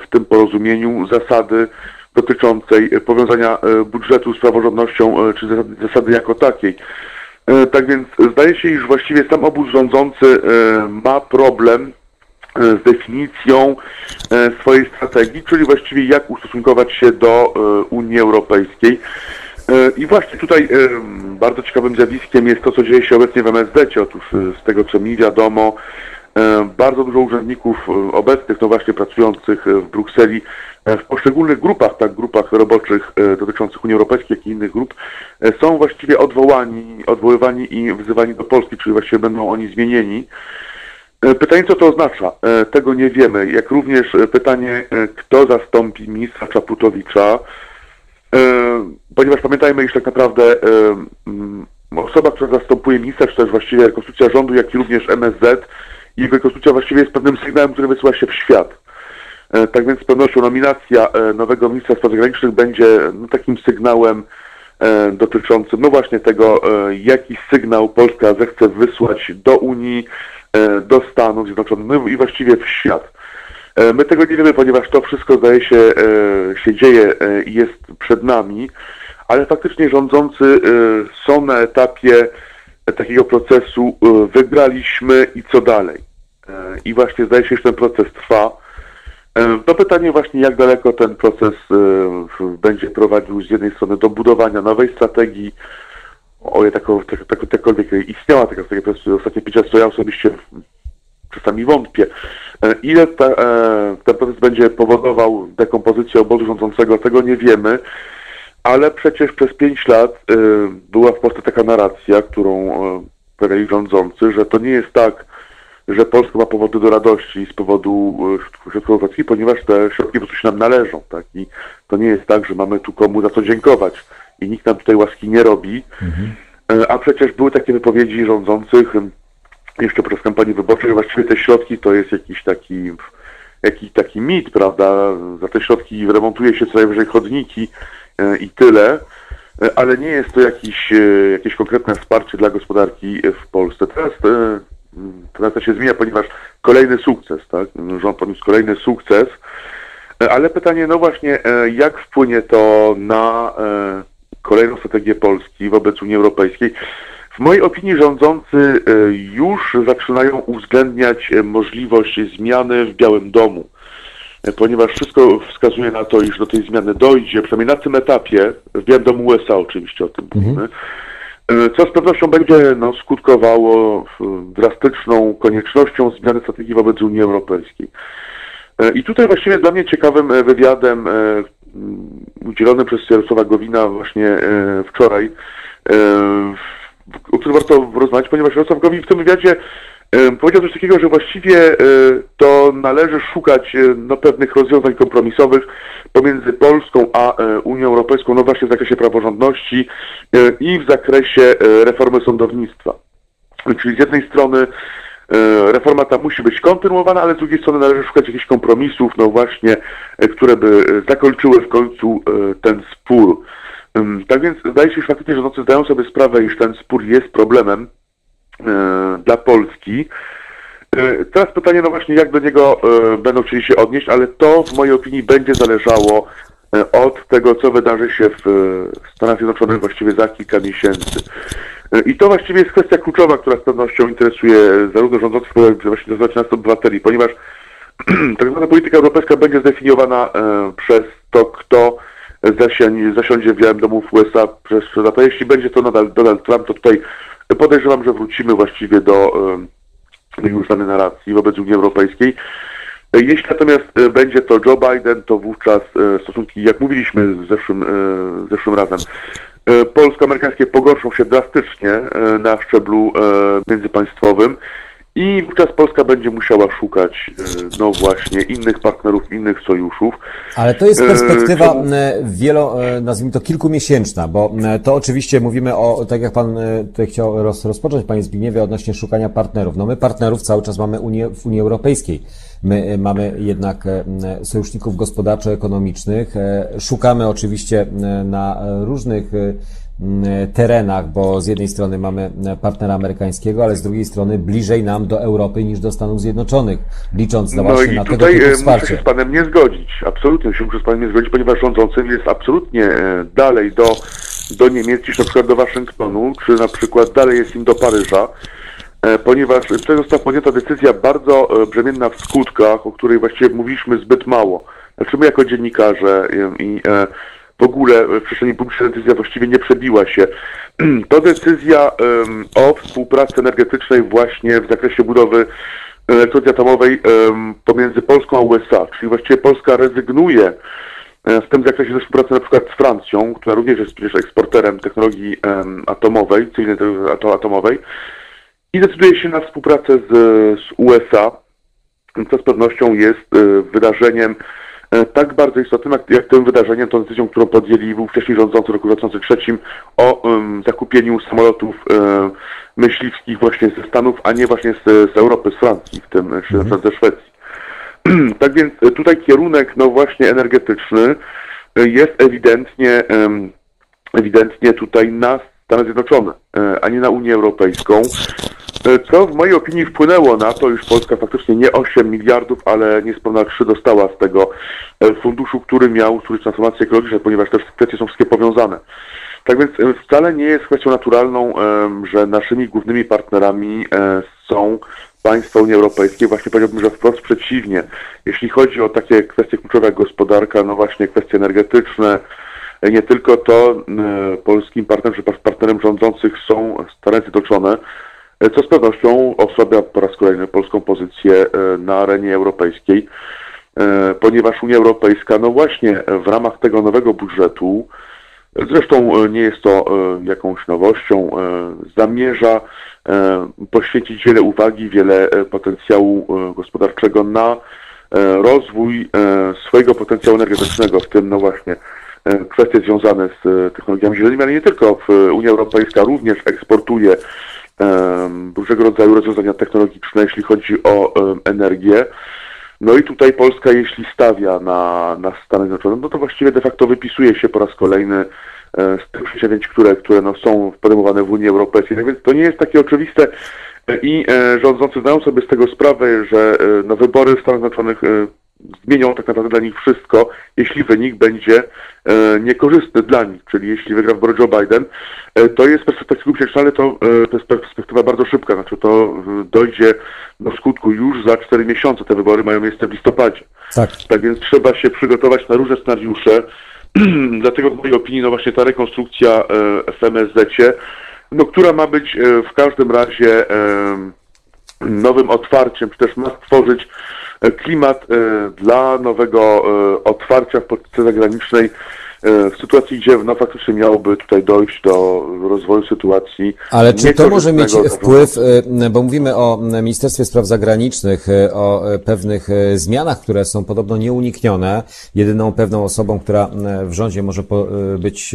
w tym porozumieniu zasady dotyczącej powiązania e, budżetu z praworządnością, e, czy zasady jako takiej. E, tak więc zdaje się, iż właściwie sam obóz rządzący ma problem z definicją swojej strategii, czyli właściwie jak ustosunkować się do Unii Europejskiej. I właśnie tutaj bardzo ciekawym zjawiskiem jest to, co dzieje się obecnie w MSZ. Otóż z tego, co mi wiadomo, bardzo dużo urzędników obecnych, no właśnie pracujących w Brukseli, w poszczególnych grupach, tak, grupach roboczych e, dotyczących Unii Europejskiej, jak i innych grup, e, są właściwie odwołani, odwoływani i wzywani do Polski, czyli właściwie będą oni zmienieni. E, pytanie, co to oznacza? Tego nie wiemy. Jak również pytanie, kto zastąpi ministra Czaputowicza. ponieważ pamiętajmy, iż tak naprawdę osoba, która zastępuje ministra, czy też właściwie konstytucja rządu, jak i również MSZ, jego konstytucja właściwie jest pewnym sygnałem, który wysyła się w świat. Tak więc z pewnością nominacja nowego ministra spraw zagranicznych będzie no, takim sygnałem dotyczącym no właśnie tego, jaki sygnał Polska zechce wysłać do Unii, do Stanów Zjednoczonych no i właściwie w świat. E, my tego nie wiemy, ponieważ to wszystko zdaje się, e, się dzieje e, i jest przed nami, ale faktycznie rządzący są na etapie takiego procesu wygraliśmy i co dalej. I właśnie zdaje się, że ten proces trwa. To pytanie właśnie, jak daleko ten proces będzie prowadził z jednej strony do budowania nowej strategii, o ile takolwiek istniała taka strategia przez ostatnie pięć lat, to ja osobiście czasami wątpię. E, ile e, ten proces będzie powodował dekompozycję obozu rządzącego, tego nie wiemy, ale przecież przez pięć lat e, była w Polsce taka narracja, którą powiedzieli rządzący, że to nie jest tak, że Polska ma powody do radości z powodu środków europejskich, ponieważ te środki po prostu się nam należą, tak? I to nie jest tak, że mamy tu komu za co dziękować i nikt nam tutaj łaski nie robi. Mhm. A przecież były takie wypowiedzi rządzących, jeszcze przez kampanię wyborczą, właściwie te środki to jest jakiś taki jakiś taki mit, prawda? Za te środki remontuje się co najwyżej chodniki e, i tyle, e, ale nie jest to jakiś, e, jakieś konkretne wsparcie dla gospodarki w Polsce. Teraz to się zmienia, ponieważ kolejny sukces, tak? Rząd poniósł kolejny sukces, ale pytanie, no właśnie, jak wpłynie to na kolejną strategię Polski wobec Unii Europejskiej? W mojej opinii rządzący e, już zaczynają uwzględniać e, możliwość zmiany w Białym Domu, e, ponieważ wszystko wskazuje na to, iż do tej zmiany dojdzie, przynajmniej na tym etapie, w Białym Domu USA oczywiście o tym mhm. Mówimy, co z pewnością będzie no, skutkowało drastyczną koniecznością zmiany strategii wobec Unii Europejskiej. I tutaj właściwie dla mnie ciekawym wywiadem udzielonym przez Jarosława Gowina właśnie wczoraj o którym warto rozmawiać, ponieważ Jarosław Gowin w tym wywiadzie powiedział coś takiego, że właściwie e, to należy szukać e, no, pewnych rozwiązań kompromisowych pomiędzy Polską a e, Unią Europejską, no właśnie w zakresie praworządności i w zakresie reformy sądownictwa. Czyli z jednej strony reforma ta musi być kontynuowana, ale z drugiej strony należy szukać jakichś kompromisów, no właśnie, które by zakończyły w końcu ten spór. Tak więc zdaje się, że faktycznie rządzący zdają sobie sprawę, iż ten spór jest problemem e, dla Polski. E, teraz pytanie, no właśnie, jak do niego e, będą chcieli się odnieść, ale to w mojej opinii będzie zależało od tego, co wydarzy się w Stanach Zjednoczonych właściwie za kilka miesięcy. I to właściwie jest kwestia kluczowa, która z pewnością interesuje zarówno rządzących, jak i właśnie nas obywateli, ponieważ tak zwana polityka europejska będzie zdefiniowana przez to, kto zasiądzie w Białym Domu w USA przez lata. Jeśli będzie to nadal Donald Trump, to tutaj podejrzewam, że wrócimy właściwie do już danej narracji wobec Unii Europejskiej. Jeśli natomiast e, będzie to Joe Biden, to wówczas e, stosunki, jak mówiliśmy zeszłym, e, zeszłym razem, polsko-amerykańskie pogorszą się drastycznie na szczeblu międzypaństwowym. I wówczas Polska będzie musiała szukać, e, no właśnie, innych partnerów, innych sojuszów. Ale to jest perspektywa e, wielo, e, nazwijmy to kilkumiesięczna, bo to oczywiście mówimy o, tak jak Pan tutaj chciał roz, rozpocząć, Panie Zbigniewie, odnośnie szukania partnerów. No my partnerów cały czas mamy Unię, w Unii Europejskiej. My mamy jednak sojuszników gospodarczo-ekonomicznych. Szukamy oczywiście na różnych terenach, bo z jednej strony mamy partnera amerykańskiego, ale z drugiej strony bliżej nam do Europy niż do Stanów Zjednoczonych, licząc no właśnie na tego typu wsparcie. muszę się z Panem nie zgodzić, absolutnie się muszę z Panem nie zgodzić, ponieważ rządzącym jest absolutnie e, dalej do, do Niemiec niż na przykład do Waszyngtonu, czy na przykład dalej jest im do Paryża, e, ponieważ tutaj została podjęta decyzja bardzo e, brzemienna w skutkach, o której właściwie mówiliśmy zbyt mało. Znaczy my jako dziennikarze i, i w ogóle w przestrzeni publicznej decyzja właściwie nie przebiła się. To decyzja o współpracy energetycznej właśnie w zakresie budowy elektrowni atomowej pomiędzy Polską a USA, czyli właściwie Polska rezygnuje e, w tym zakresie ze współpracy na przykład z Francją, która również jest przecież eksporterem technologii atomowej, cywilnej atomowej i decyduje się na współpracę z, z USA, co z pewnością jest y, wydarzeniem tak bardzo istotnym, jak, jak tym wydarzeniem, tą decyzją, którą podjęli wcześniej rządzący w roku 2003 o um, zakupieniu samolotów um, myśliwskich właśnie ze Stanów, a nie właśnie z, z Europy, z Francji, w tym czy mhm. ze Szwecji. tak więc tutaj kierunek, no właśnie energetyczny jest ewidentnie, um, ewidentnie tutaj na Stany Zjednoczone, a nie na Unię Europejską. E, co w mojej opinii wpłynęło na to, iż Polska faktycznie nie 8 miliardów, ale niespełna 3 dostała z tego e, funduszu, który miał służyć transformacji ekologicznej, ponieważ te kwestie są wszystkie powiązane. Tak więc e, wcale nie jest kwestią naturalną, że naszymi głównymi partnerami są państwa Unii Europejskiej. Właśnie powiedziałbym, że wprost przeciwnie. Jeśli chodzi o takie kwestie kluczowe jak gospodarka, no właśnie kwestie energetyczne, nie tylko to polskim partnerem partnerem rządzących są Stany Zjednoczone, co z pewnością osłabia po raz kolejny polską pozycję e, na arenie europejskiej, e, ponieważ Unia Europejska, no właśnie w ramach tego nowego budżetu, zresztą e, nie jest to jakąś nowością, zamierza poświęcić wiele uwagi, wiele potencjału gospodarczego na rozwój swojego potencjału energetycznego, w tym no właśnie kwestie związane z technologiami zielonymi, ale nie tylko. Unia Europejska również eksportuje różnego rodzaju rozwiązania technologiczne, jeśli chodzi o energię. No i tutaj Polska, jeśli stawia na, na Stany Zjednoczone, no to właściwie de facto wypisuje się po raz kolejny e, z tych przedsięwzięć, które, które no są podejmowane w Unii Europejskiej. Tak więc to nie jest takie oczywiste i e, rządzący zdają sobie z tego sprawę, że e, no, wybory w Stanach Zjednoczonych zmienią tak naprawdę dla nich wszystko, jeśli wynik będzie e, niekorzystny dla nich, czyli jeśli wygra wybory Joe Biden, e, to jest perspektywa ale to, e, to jest perspektywa bardzo szybka, znaczy to dojdzie do skutku już za 4 miesiące. Te wybory mają miejsce w listopadzie. Tak. tak więc trzeba się przygotować na różne scenariusze. Dlatego w mojej opinii no właśnie ta rekonstrukcja w MSZ, no, która ma być w każdym razie nowym otwarciem, czy też ma stworzyć klimat e, dla nowego e, otwarcia w polityce zagranicznej. E, w sytuacji, gdzie no, faktycznie miałoby tutaj dojść do rozwoju sytuacji. Ale czy to może mieć wpływ, e, bo mówimy o Ministerstwie Spraw Zagranicznych, e, o pewnych zmianach, które są podobno nieuniknione. Jedyną pewną osobą, która w rządzie może być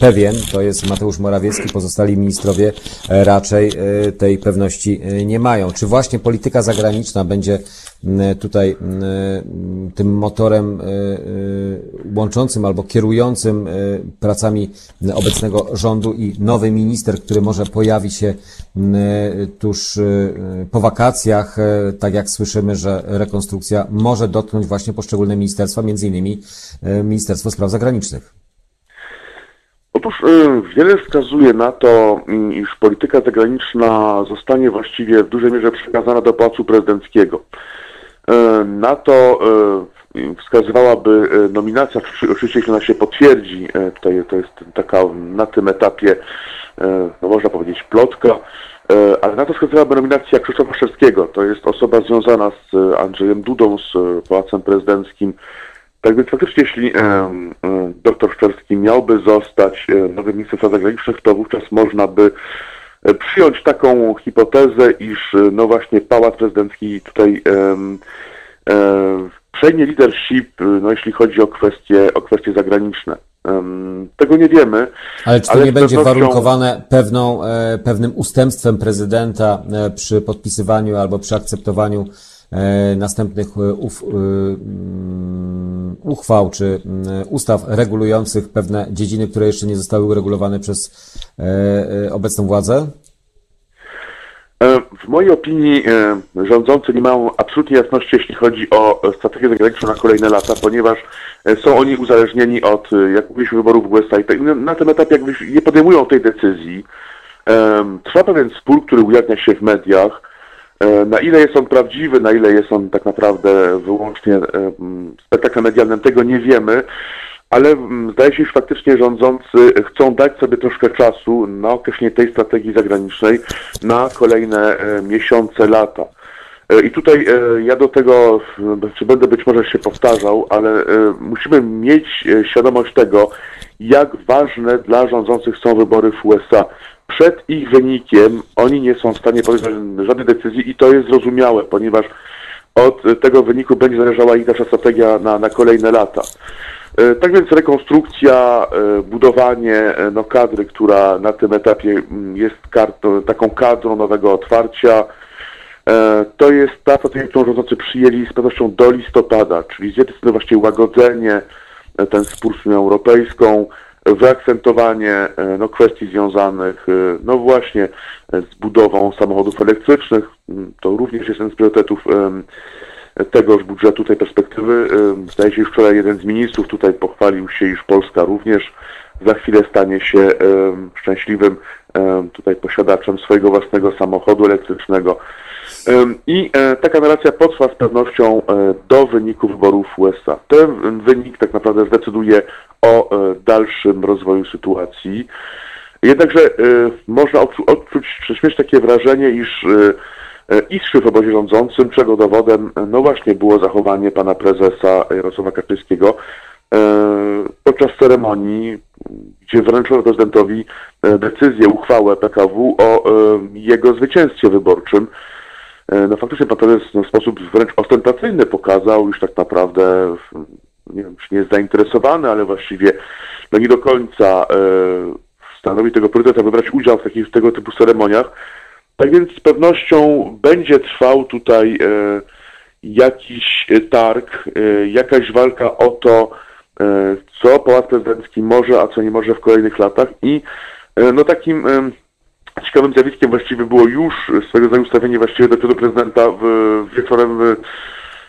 pewien, to jest Mateusz Morawiecki, pozostali ministrowie raczej tej pewności nie mają. Czy właśnie polityka zagraniczna będzie tutaj tym motorem łączącym albo kierującym e, pracami obecnego rządu i nowy minister, który może pojawi się tuż e, po wakacjach, e, tak jak słyszymy, że rekonstrukcja może dotknąć właśnie poszczególne ministerstwa, między innymi Ministerstwo Spraw Zagranicznych. Otóż wiele wskazuje na to, iż polityka zagraniczna zostanie właściwie w dużej mierze przekazana do Pałacu Prezydenckiego. Na to wskazywałaby e, nominacja, oczywiście jeśli ona się potwierdzi, e, tutaj to jest taka na tym etapie, e, no można powiedzieć, plotka, ale na to wskazywałaby nominacja Krzysztofa Szerskiego. To jest osoba związana z Andrzejem Dudą, z Pałacem Prezydenckim. Tak więc faktycznie, jeśli doktor Szczerski miałby zostać nowym ministrem spraw zagranicznych, to wówczas można by przyjąć taką hipotezę, iż no właśnie Pałac Prezydencki tutaj przejmie leadership, no, jeśli chodzi o kwestie, o kwestie zagraniczne. Tego nie wiemy. Ale czy to nie będzie pewnością... warunkowane pewną, e, pewnym ustępstwem prezydenta e, przy podpisywaniu albo przy akceptowaniu e, następnych uf, mm, uchwał czy mm, ustaw regulujących pewne dziedziny, które jeszcze nie zostały uregulowane przez obecną władzę? E, w mojej opinii e, rządzący nie mają absolutnie jasności, jeśli chodzi o strategię zagraniczną na kolejne lata, ponieważ e, są oni uzależnieni od, jak mówiliśmy, wyborów w USA i tak, na tym etapie jakby nie podejmują tej decyzji. Trwa pewien spór, który ujawnia się w mediach. Na ile jest on prawdziwy, na ile jest on tak naprawdę wyłącznie spektaklem medialnym, tego nie wiemy ale mm, zdaje się, że faktycznie rządzący chcą dać sobie troszkę czasu na określenie tej strategii zagranicznej na kolejne e, miesiące, lata. E, I tutaj e, ja do tego, czy będę być może się powtarzał, ale musimy mieć świadomość tego, jak ważne dla rządzących są wybory w USA. Przed ich wynikiem oni nie są w stanie podjąć żadnej decyzji i to jest zrozumiałe, ponieważ od tego wyniku będzie zależała ich nasza strategia na, na kolejne lata. E, tak więc rekonstrukcja, e, budowanie e, no, kadry, która na tym etapie mm, jest kartą, taką kadrą nowego otwarcia, to jest ta strategia, którą rządzący przyjęli z pewnością do listopada, czyli z jednej strony właśnie łagodzenie ten spór z Unią Europejską, wyakcentowanie no, kwestii związanych no właśnie z budową samochodów elektrycznych. Mm, to również jest jeden z priorytetów tegoż budżetu, tej perspektywy. Zdaje się, że wczoraj jeden z ministrów tutaj pochwalił się, iż Polska również za chwilę stanie się szczęśliwym tutaj posiadaczem swojego własnego samochodu elektrycznego. I e, taka narracja potrwa z pewnością e, do wyniku wyborów USA. Ten wynik tak naprawdę zdecyduje o e, dalszym rozwoju sytuacji. Jednakże można odczuć, mieć takie wrażenie, iż E, iskrzy w obozie rządzącym, czego dowodem e, no właśnie było zachowanie pana prezesa Jarosława Kaczyńskiego e, podczas ceremonii, gdzie wręczono prezydentowi decyzję, uchwałę PKW o jego zwycięstwie wyborczym. No faktycznie pan prezes no, w sposób wręcz ostentacyjny pokazał, iż tak naprawdę nie wiem, czy nie jest zainteresowany, ale właściwie no nie do końca stanowi tego priorytetu, aby brać udział w takich tego typu ceremoniach. Tak więc z pewnością będzie trwał tutaj e, jakiś targ, e, jakaś walka o to, e, co Pałac Prezydencki może, a co nie może w kolejnych latach i no takim ciekawym zjawiskiem właściwie było już swego rodzaju ustawienie właściwie do prezydenta w, wieczorem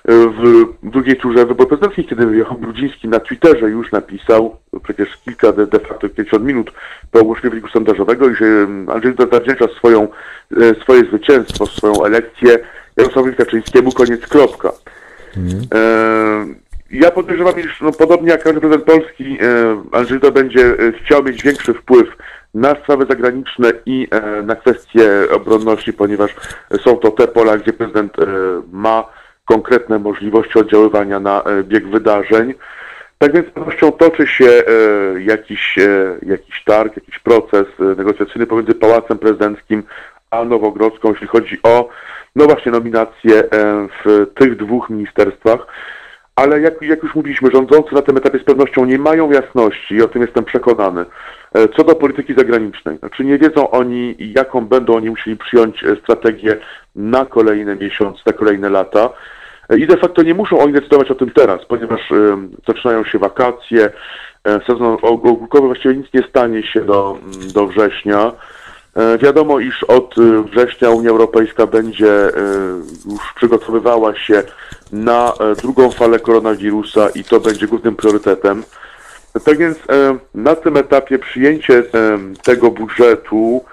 w drugiej turze wyborów prezydenckich, kiedy Joachim Brudziński na Twitterze już napisał, przecież kilka de, de facto kilkadziesiąt minut po ogłoszeniu wyniku sondażowego, iż Andrzej Duda zawdzięcza swoją, e, swoje zwycięstwo, swoją elekcję Jarosławowi Kaczyńskiemu, koniec kropka. Mhm. E, ja podejrzewam, iż no, podobnie jak prezydent Polski, e, Andrzej Duda będzie chciał mieć większy wpływ na sprawy zagraniczne i na kwestie obronności, ponieważ są to te pola, gdzie prezydent ma konkretne możliwości oddziaływania na e, bieg wydarzeń. Tak więc z pewnością toczy się e, jakiś, e, jakiś targ, jakiś proces negocjacyjny pomiędzy Pałacem Prezydenckim a Nowogrodzką, jeśli chodzi o no właśnie nominacje w tych dwóch ministerstwach. Ale jak, jak już mówiliśmy, rządzący na tym etapie z pewnością nie mają jasności, i o tym jestem przekonany, co do polityki zagranicznej. Znaczy nie wiedzą oni, jaką będą oni musieli przyjąć strategię na kolejne miesiące, na kolejne lata. I de facto nie muszą oni decydować o tym teraz, ponieważ zaczynają się wakacje, e, sezon ogórkowy właściwie nic nie stanie się do, do września. E, wiadomo, iż od e, września Unia Europejska będzie już przygotowywała się na drugą falę koronawirusa i to będzie głównym priorytetem. Tak więc na tym etapie przyjęcie tego budżetu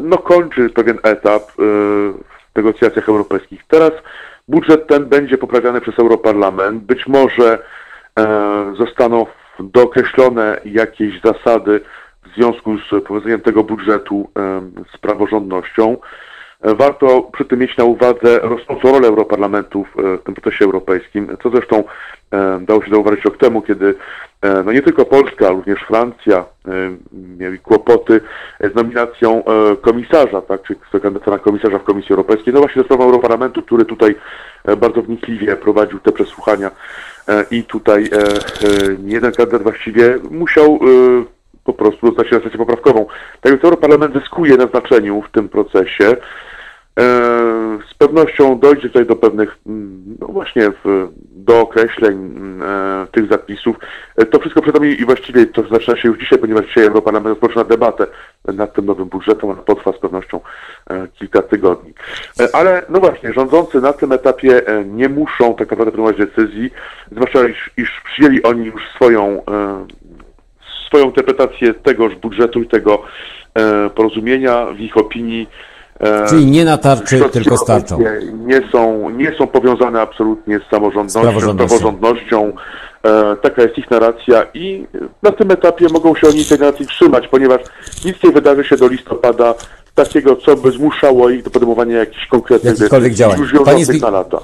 no, kończy pewien etap w negocjacjach europejskich. Teraz Budżet ten będzie poprawiany przez Europarlament. Być może e, zostaną dookreślone jakieś zasady w związku z prowadzeniem tego budżetu e, z praworządnością. E, warto przy tym mieć na uwadze rosnącą rolę Europarlamentu w tym procesie europejskim, co zresztą dało się zauważyć rok temu, kiedy no nie tylko Polska, również Francja mieli kłopoty z nominacją komisarza, tak, czy kandydata na komisarza w Komisji Europejskiej. No właśnie to sprawa Europarlamentu, który tutaj bardzo wnikliwie prowadził te przesłuchania i tutaj jeden kandydat właściwie musiał po prostu dostać się na poprawkową. Tak więc Europarlament zyskuje na znaczeniu w tym procesie. E, z pewnością dojdzie tutaj do pewnych, mm, no właśnie, do określeń mm, e, tych zapisów. E, to wszystko przed nami i właściwie to zaczyna się już dzisiaj, ponieważ dzisiaj Europarlament rozpoczyna debatę nad tym nowym budżetem, ona potrwa z pewnością kilka tygodni. Ale no właśnie, rządzący na tym etapie nie muszą tak naprawdę podejmować decyzji, zwłaszcza iż, iż przyjęli oni już swoją, swoją interpretację tegoż budżetu i tego porozumienia w ich opinii E, Czyli nie na tarczy, tylko starczą. Nie są, nie są powiązane absolutnie z samorządnością, z praworządnością. E, taka jest ich narracja i na tym etapie mogą się oni tej narracji trzymać, ponieważ nic nie wydarzy się do listopada takiego, co by zmuszało ich do podejmowania jakichś konkretnych decyzji działań. już Panie, Zbig... na lata.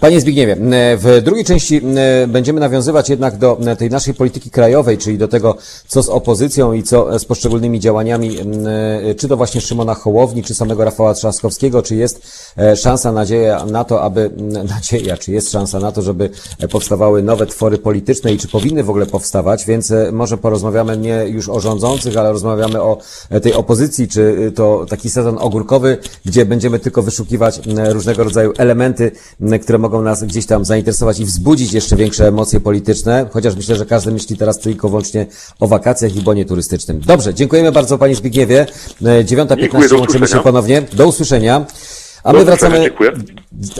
Panie Zbigniewie, w drugiej części będziemy nawiązywać jednak do tej naszej polityki krajowej, czyli do tego, co z opozycją i co z poszczególnymi działaniami, czy to właśnie Szymona Hołowni, czy samego Rafała Trzaskowskiego, czy jest e, szansa, nadzieja na to, aby, nadzieja, czy jest szansa na to, żeby powstawały nowe twory polityczne i czy powinny w ogóle powstawać, więc e, może porozmawiamy nie już o rządzących, ale rozmawiamy o e, tej opozycji, czy to taki sezon ogórkowy, gdzie będziemy tylko wyszukiwać różnego rodzaju elementy, które mogą nas gdzieś tam zainteresować i wzbudzić jeszcze większe emocje polityczne, chociaż myślę, że każdy myśli teraz tylko wyłącznie o wakacjach i bonie turystycznym. Dobrze, dziękujemy bardzo Panie Zbigniewie. 9.15 łączymy się ponownie. Do usłyszenia. A my, wracamy,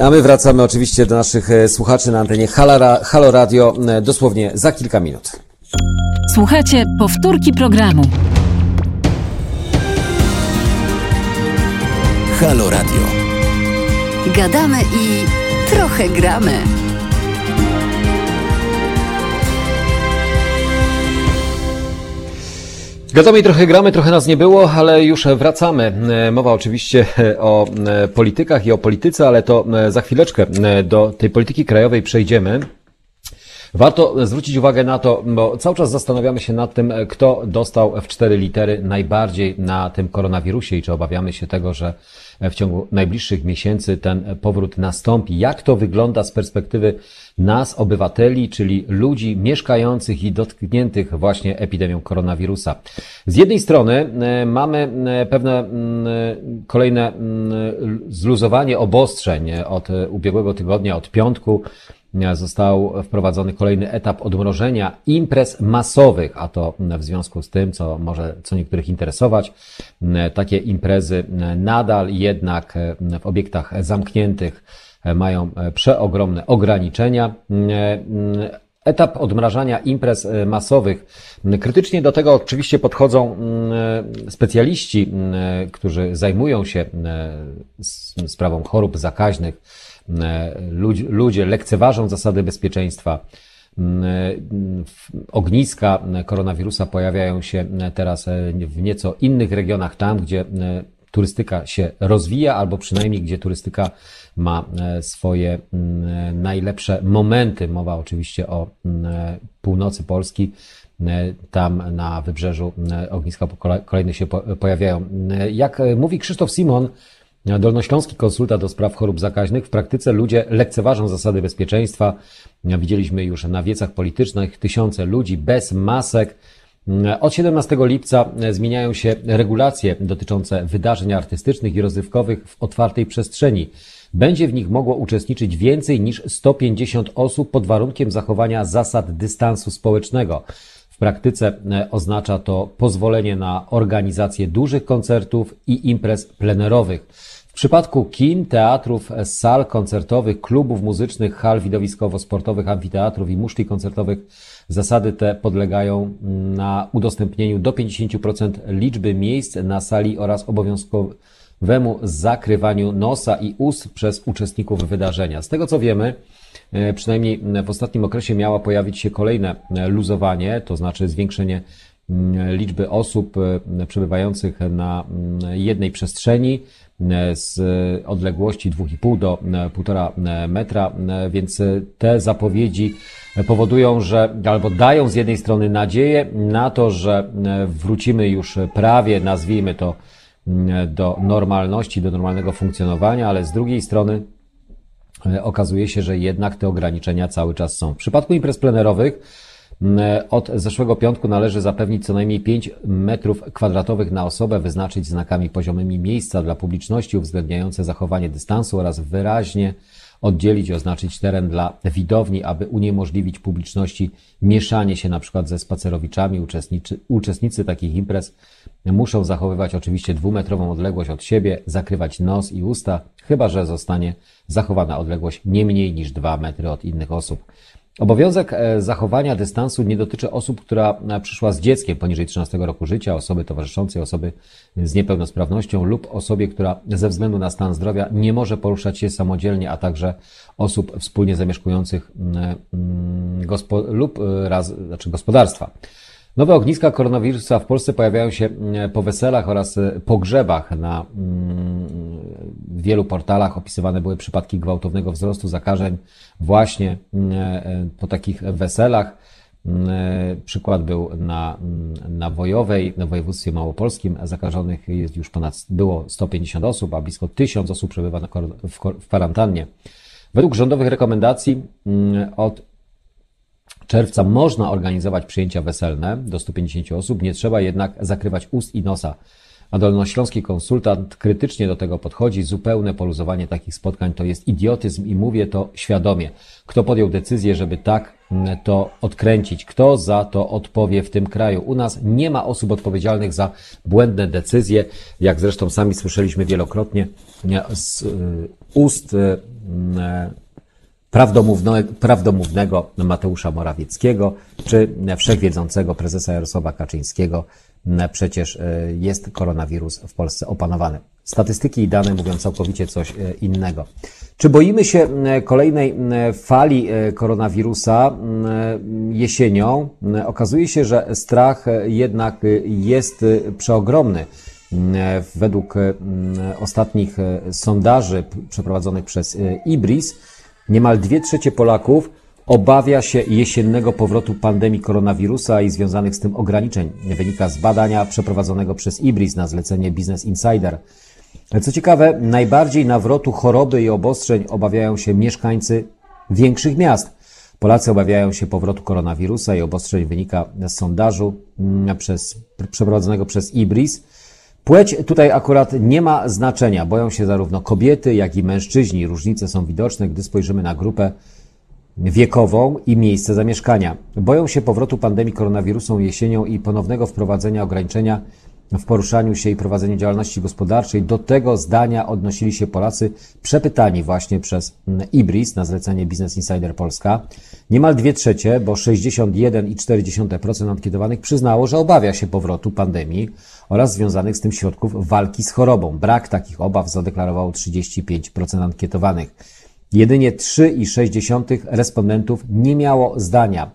a my wracamy oczywiście do naszych e, słuchaczy na antenie Halo Radio e, dosłownie za kilka minut. Słuchajcie powtórki programu. Halo Radio. Gadamy i Trochę gramy. Gadamy i trochę gramy, trochę nas nie było, ale już wracamy. E, mowa oczywiście o e, politykach i o polityce, ale to e, za chwileczkę do tej polityki krajowej przejdziemy. Warto zwrócić uwagę na to, bo cały czas zastanawiamy się nad tym, kto dostał w cztery litery najbardziej na tym koronawirusie i czy obawiamy się tego, że w ciągu najbliższych miesięcy ten powrót nastąpi. Jak to wygląda z perspektywy nas, obywateli, czyli ludzi mieszkających i dotkniętych właśnie epidemią koronawirusa? Z jednej strony e, mamy e, pewne mm, kolejne mm, zluzowanie obostrzeń od ubiegłego tygodnia, od piątku został wprowadzony kolejny etap odmrożenia imprez masowych, a to w związku z tym, co może co niektórych interesować, takie imprezy nadal jednak w obiektach zamkniętych mają przeogromne ograniczenia. Etap odmrażania imprez masowych. Krytycznie do tego oczywiście podchodzą specjaliści, którzy zajmują się sprawą chorób zakaźnych E, ludzie lekceważą zasady bezpieczeństwa. E, ogniska koronawirusa pojawiają się teraz e, w nieco innych regionach, tam gdzie turystyka się rozwija, albo przynajmniej gdzie turystyka ma swoje najlepsze momenty. Mowa oczywiście o północy Polski. Tam na wybrzeżu ogniska kolejne się pojawiają. Jak mówi Krzysztof Simon, Dolnośląski konsultant do spraw chorób zakaźnych. W praktyce ludzie lekceważą zasady bezpieczeństwa. Widzieliśmy już na wiecach politycznych tysiące ludzi bez masek. Od 17 lipca zmieniają się regulacje dotyczące wydarzeń artystycznych i rozrywkowych w otwartej przestrzeni. Będzie w nich mogło uczestniczyć więcej niż 150 osób pod warunkiem zachowania zasad dystansu społecznego. W praktyce oznacza to pozwolenie na organizację dużych koncertów i imprez plenerowych. W przypadku kin, teatrów, sal koncertowych, klubów muzycznych, hal widowiskowo-sportowych, amfiteatrów i muszli koncertowych zasady te podlegają na udostępnieniu do 50% liczby miejsc na sali oraz obowiązkowemu zakrywaniu nosa i ust przez uczestników wydarzenia. Z tego co wiemy, e, przynajmniej w ostatnim okresie miało pojawić się kolejne luzowanie, to znaczy zwiększenie liczby osób e, przebywających na jednej przestrzeni, z odległości 2,5 do 1,5 e, metra, e, więc te zapowiedzi powodują, że albo dają z jednej strony nadzieję na to, że e, wrócimy już prawie, nazwijmy to, do normalności, do normalnego funkcjonowania, ale z drugiej strony okazuje się, że jednak te ograniczenia cały czas są. W przypadku imprez plenerowych od zeszłego piątku należy zapewnić co najmniej 5 metrów kwadratowych na osobę, wyznaczyć znakami poziomymi miejsca dla publiczności uwzględniające zachowanie dystansu oraz wyraźnie oddzielić i oznaczyć teren dla widowni, aby uniemożliwić publiczności mieszanie się na przykład ze spacerowiczami. Uczestnicy, uczestnicy takich imprez muszą zachowywać oczywiście dwumetrową odległość od siebie, zakrywać nos i usta, chyba że zostanie zachowana odległość nie mniej niż 2 metry od innych osób. Obowiązek e, zachowania dystansu nie dotyczy osób, która e, przyszła z dzieckiem poniżej 13 roku życia, osoby towarzyszącej, osoby z niepełnosprawnością lub osobie, która ze względu na stan zdrowia nie może poruszać się samodzielnie, a także osób wspólnie zamieszkujących gospo lub e, raz, znaczy gospodarstwa. Nowe ogniska koronawirusa w Polsce pojawiają się mm, po weselach oraz e, pogrzebach. Na mm, wielu portalach opisywane były przypadki gwałtownego wzrostu zakażeń właśnie mm, e, po takich weselach. Przykład był na, na Wojowej, na województwie małopolskim. Zakażonych jest już ponad, było 150 osób, a blisko 1000 osób przebywa w, w kwarantannie. Według rządowych rekomendacji od czerwca można organizować przyjęcia weselne do 150 osób, nie trzeba jednak zakrywać ust i nosa. A dolnośląski konsultant krytycznie do tego podchodzi. Zupełne poluzowanie takich spotkań to jest idiotyzm i mówię to świadomie. Kto podjął decyzję, żeby tak mm, to odkręcić? Kto za to odpowie w tym kraju? U nas nie ma osób odpowiedzialnych za błędne decyzje, jak zresztą sami słyszeliśmy wielokrotnie z y, ust y, mm, prawdomównego Mateusza Morawieckiego, czy wszechwiedzącego prezesa Jarosława Kaczyńskiego. Przecież e, jest koronawirus w Polsce opanowany. Statystyki i dane mówią całkowicie coś e, innego. Czy boimy się kolejnej fali e, koronawirusa jesienią? Okazuje się, że strach jednak jest przeogromny. Według ostatnich sondaży przeprowadzonych przez IBRIS, Niemal dwie trzecie Polaków obawia się jesiennego powrotu pandemii koronawirusa i związanych z tym ograniczeń. Wynika z badania przeprowadzonego przez IBRIS na zlecenie Business Insider. Co ciekawe, najbardziej nawrotu choroby i obostrzeń obawiają się mieszkańcy większych miast. Polacy obawiają się powrotu koronawirusa i obostrzeń wynika z sondażu mm, przez, przeprowadzonego przez IBRIS. Płeć tutaj akurat nie ma znaczenia. Boją się zarówno kobiety, jak i mężczyźni. Różnice są widoczne, gdy spojrzymy na grupę wiekową i miejsce zamieszkania. Boją się powrotu pandemii koronawirusa jesienią i ponownego wprowadzenia ograniczenia w poruszaniu się i prowadzeniu działalności gospodarczej. Do tego zdania odnosili się Polacy przepytani właśnie przez IBRIS na zlecenie Business Insider Polska. Niemal dwie trzecie, bo 61,4% ankietowanych przyznało, że obawia się powrotu pandemii oraz związanych z tym środków walki z chorobą. Brak takich obaw zadeklarowało 35% ankietowanych. Jedynie 3,6 respondentów nie miało zdania.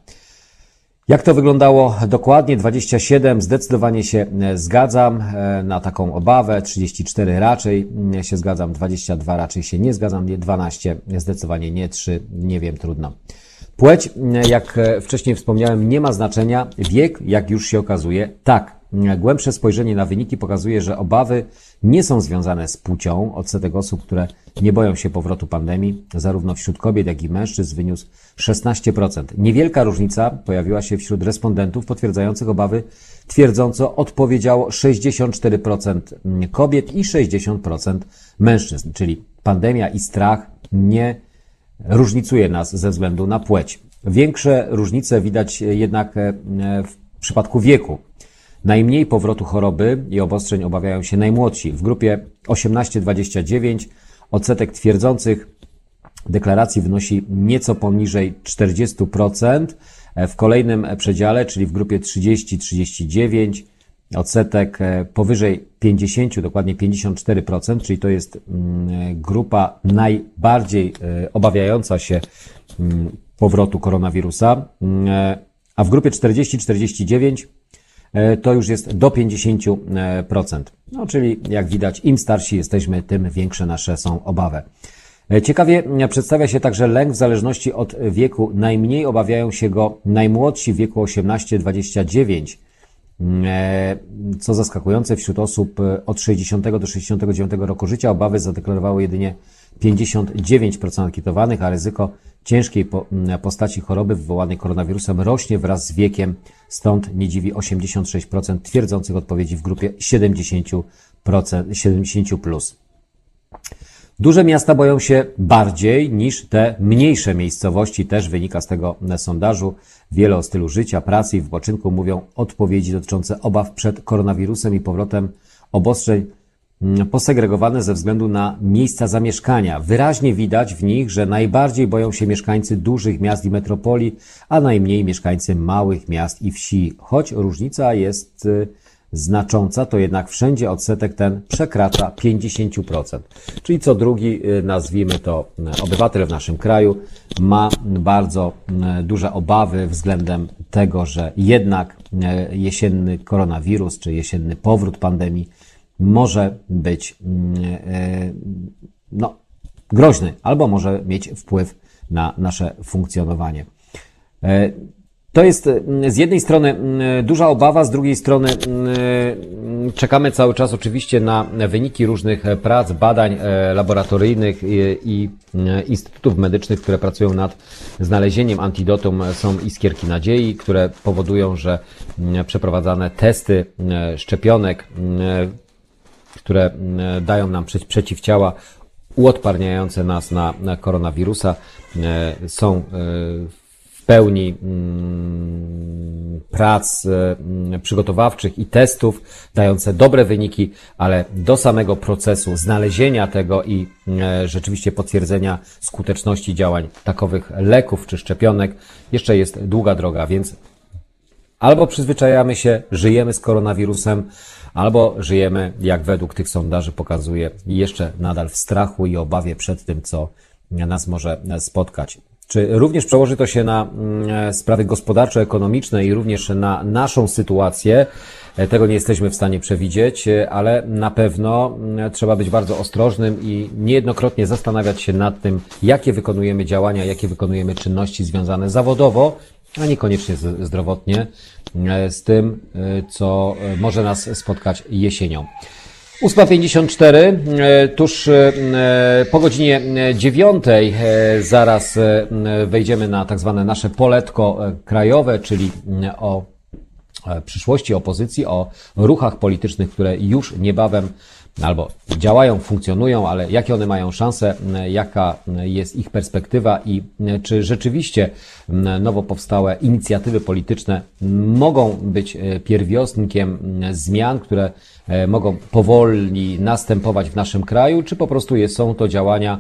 Jak to wyglądało dokładnie? 27 zdecydowanie się e, zgadzam e, na taką obawę, 34 raczej e, się zgadzam, 22 raczej się nie zgadzam, 12 zdecydowanie nie, 3 nie wiem, trudno. Płeć, jak wcześniej wspomniałem, nie ma znaczenia. Wiek, jak już się okazuje, tak. Głębsze spojrzenie na wyniki pokazuje, że obawy nie są związane z płcią. Odsetek osób, które nie boją się powrotu pandemii, zarówno wśród kobiet, jak i mężczyzn, wyniósł 16%. Niewielka różnica pojawiła się wśród respondentów potwierdzających obawy. Twierdząco odpowiedziało 64% kobiet i 60% mężczyzn, czyli pandemia i strach nie różnicuje nas ze względu na płeć. Większe różnice widać jednak e, w przypadku wieku. Najmniej powrotu choroby i obostrzeń obawiają się najmłodsi. W grupie 18-29 odsetek twierdzących deklaracji wynosi nieco poniżej 40%. W kolejnym przedziale, czyli w grupie 30-39, odsetek e, powyżej 50, dokładnie 54%, czyli to jest mm, grupa najbardziej e, obawiająca się mm, powrotu koronawirusa. Mm, e, a w grupie 40-49 E, to już jest do 50%. No, czyli jak widać, im starsi jesteśmy, tym większe nasze są obawy. Ciekawie przedstawia się także lęk w zależności od wieku. Najmniej obawiają się go najmłodsi w wieku 18-29. Co zaskakujące, wśród osób od 60 do 69 roku życia obawy zadeklarowało jedynie 59% ankietowanych, a ryzyko ciężkiej postaci choroby wywołanej koronawirusem rośnie wraz z wiekiem, stąd nie dziwi 86% twierdzących odpowiedzi w grupie 70%, 70+. Plus. Duże miasta boją się bardziej niż te mniejsze miejscowości, też wynika z tego sondażu. Wiele o stylu życia, pracy i wypoczynku mówią odpowiedzi dotyczące obaw przed koronawirusem i powrotem obostrzeń Mm, posegregowane ze względu na miejsca zamieszkania. Wyraźnie widać w nich, że najbardziej boją się mieszkańcy dużych miast i metropolii, a najmniej mieszkańcy małych miast i wsi. Choć różnica jest y, znacząca, to jednak wszędzie odsetek ten przekracza 50%. Czyli co drugi, y, nazwijmy to, y, obywatel w naszym kraju ma bardzo duże obawy względem tego, że jednak jesienny koronawirus czy jesienny powrót pandemii może być no, groźny albo może mieć wpływ na nasze funkcjonowanie. To jest mm, z jednej strony mm, duża obawa, z drugiej strony mm, czekamy cały czas oczywiście na wyniki różnych prac, badań e, laboratoryjnych i instytutów medycznych, które pracują nad znalezieniem antidotum. Są iskierki nadziei, które powodują, że przeprowadzane testy szczepionek, które dają nam przeciwciała uodparniające nas na koronawirusa, są w pełni mm, prac mm, przygotowawczych i testów, dające dobre wyniki, ale do samego procesu znalezienia tego i e, rzeczywiście potwierdzenia skuteczności działań takowych leków czy szczepionek jeszcze jest długa droga, więc albo przyzwyczajamy się, żyjemy z koronawirusem, albo żyjemy, jak według tych sondaży pokazuje, jeszcze nadal w strachu i obawie przed tym, co nas może spotkać. Czy również przełoży to się na mm, sprawy gospodarczo-ekonomiczne i również na naszą sytuację? E, tego nie jesteśmy w stanie przewidzieć, e, ale na pewno mm, trzeba być bardzo ostrożnym i niejednokrotnie zastanawiać się nad tym, jakie wykonujemy działania, jakie wykonujemy czynności związane zawodowo, a niekoniecznie zdrowotnie, e, z tym, co może nas spotkać jesienią. 8.54, e, tuż e, po godzinie 9 e, zaraz wejdziemy na tak zwane nasze poletko krajowe, czyli o przyszłości opozycji, o ruchach politycznych, które już niebawem albo działają, funkcjonują, ale jakie one mają szanse, jaka jest ich perspektywa i czy rzeczywiście nowo powstałe inicjatywy polityczne mogą być pierwiostnikiem zmian, które mogą powoli następować w naszym kraju, czy po prostu są to działania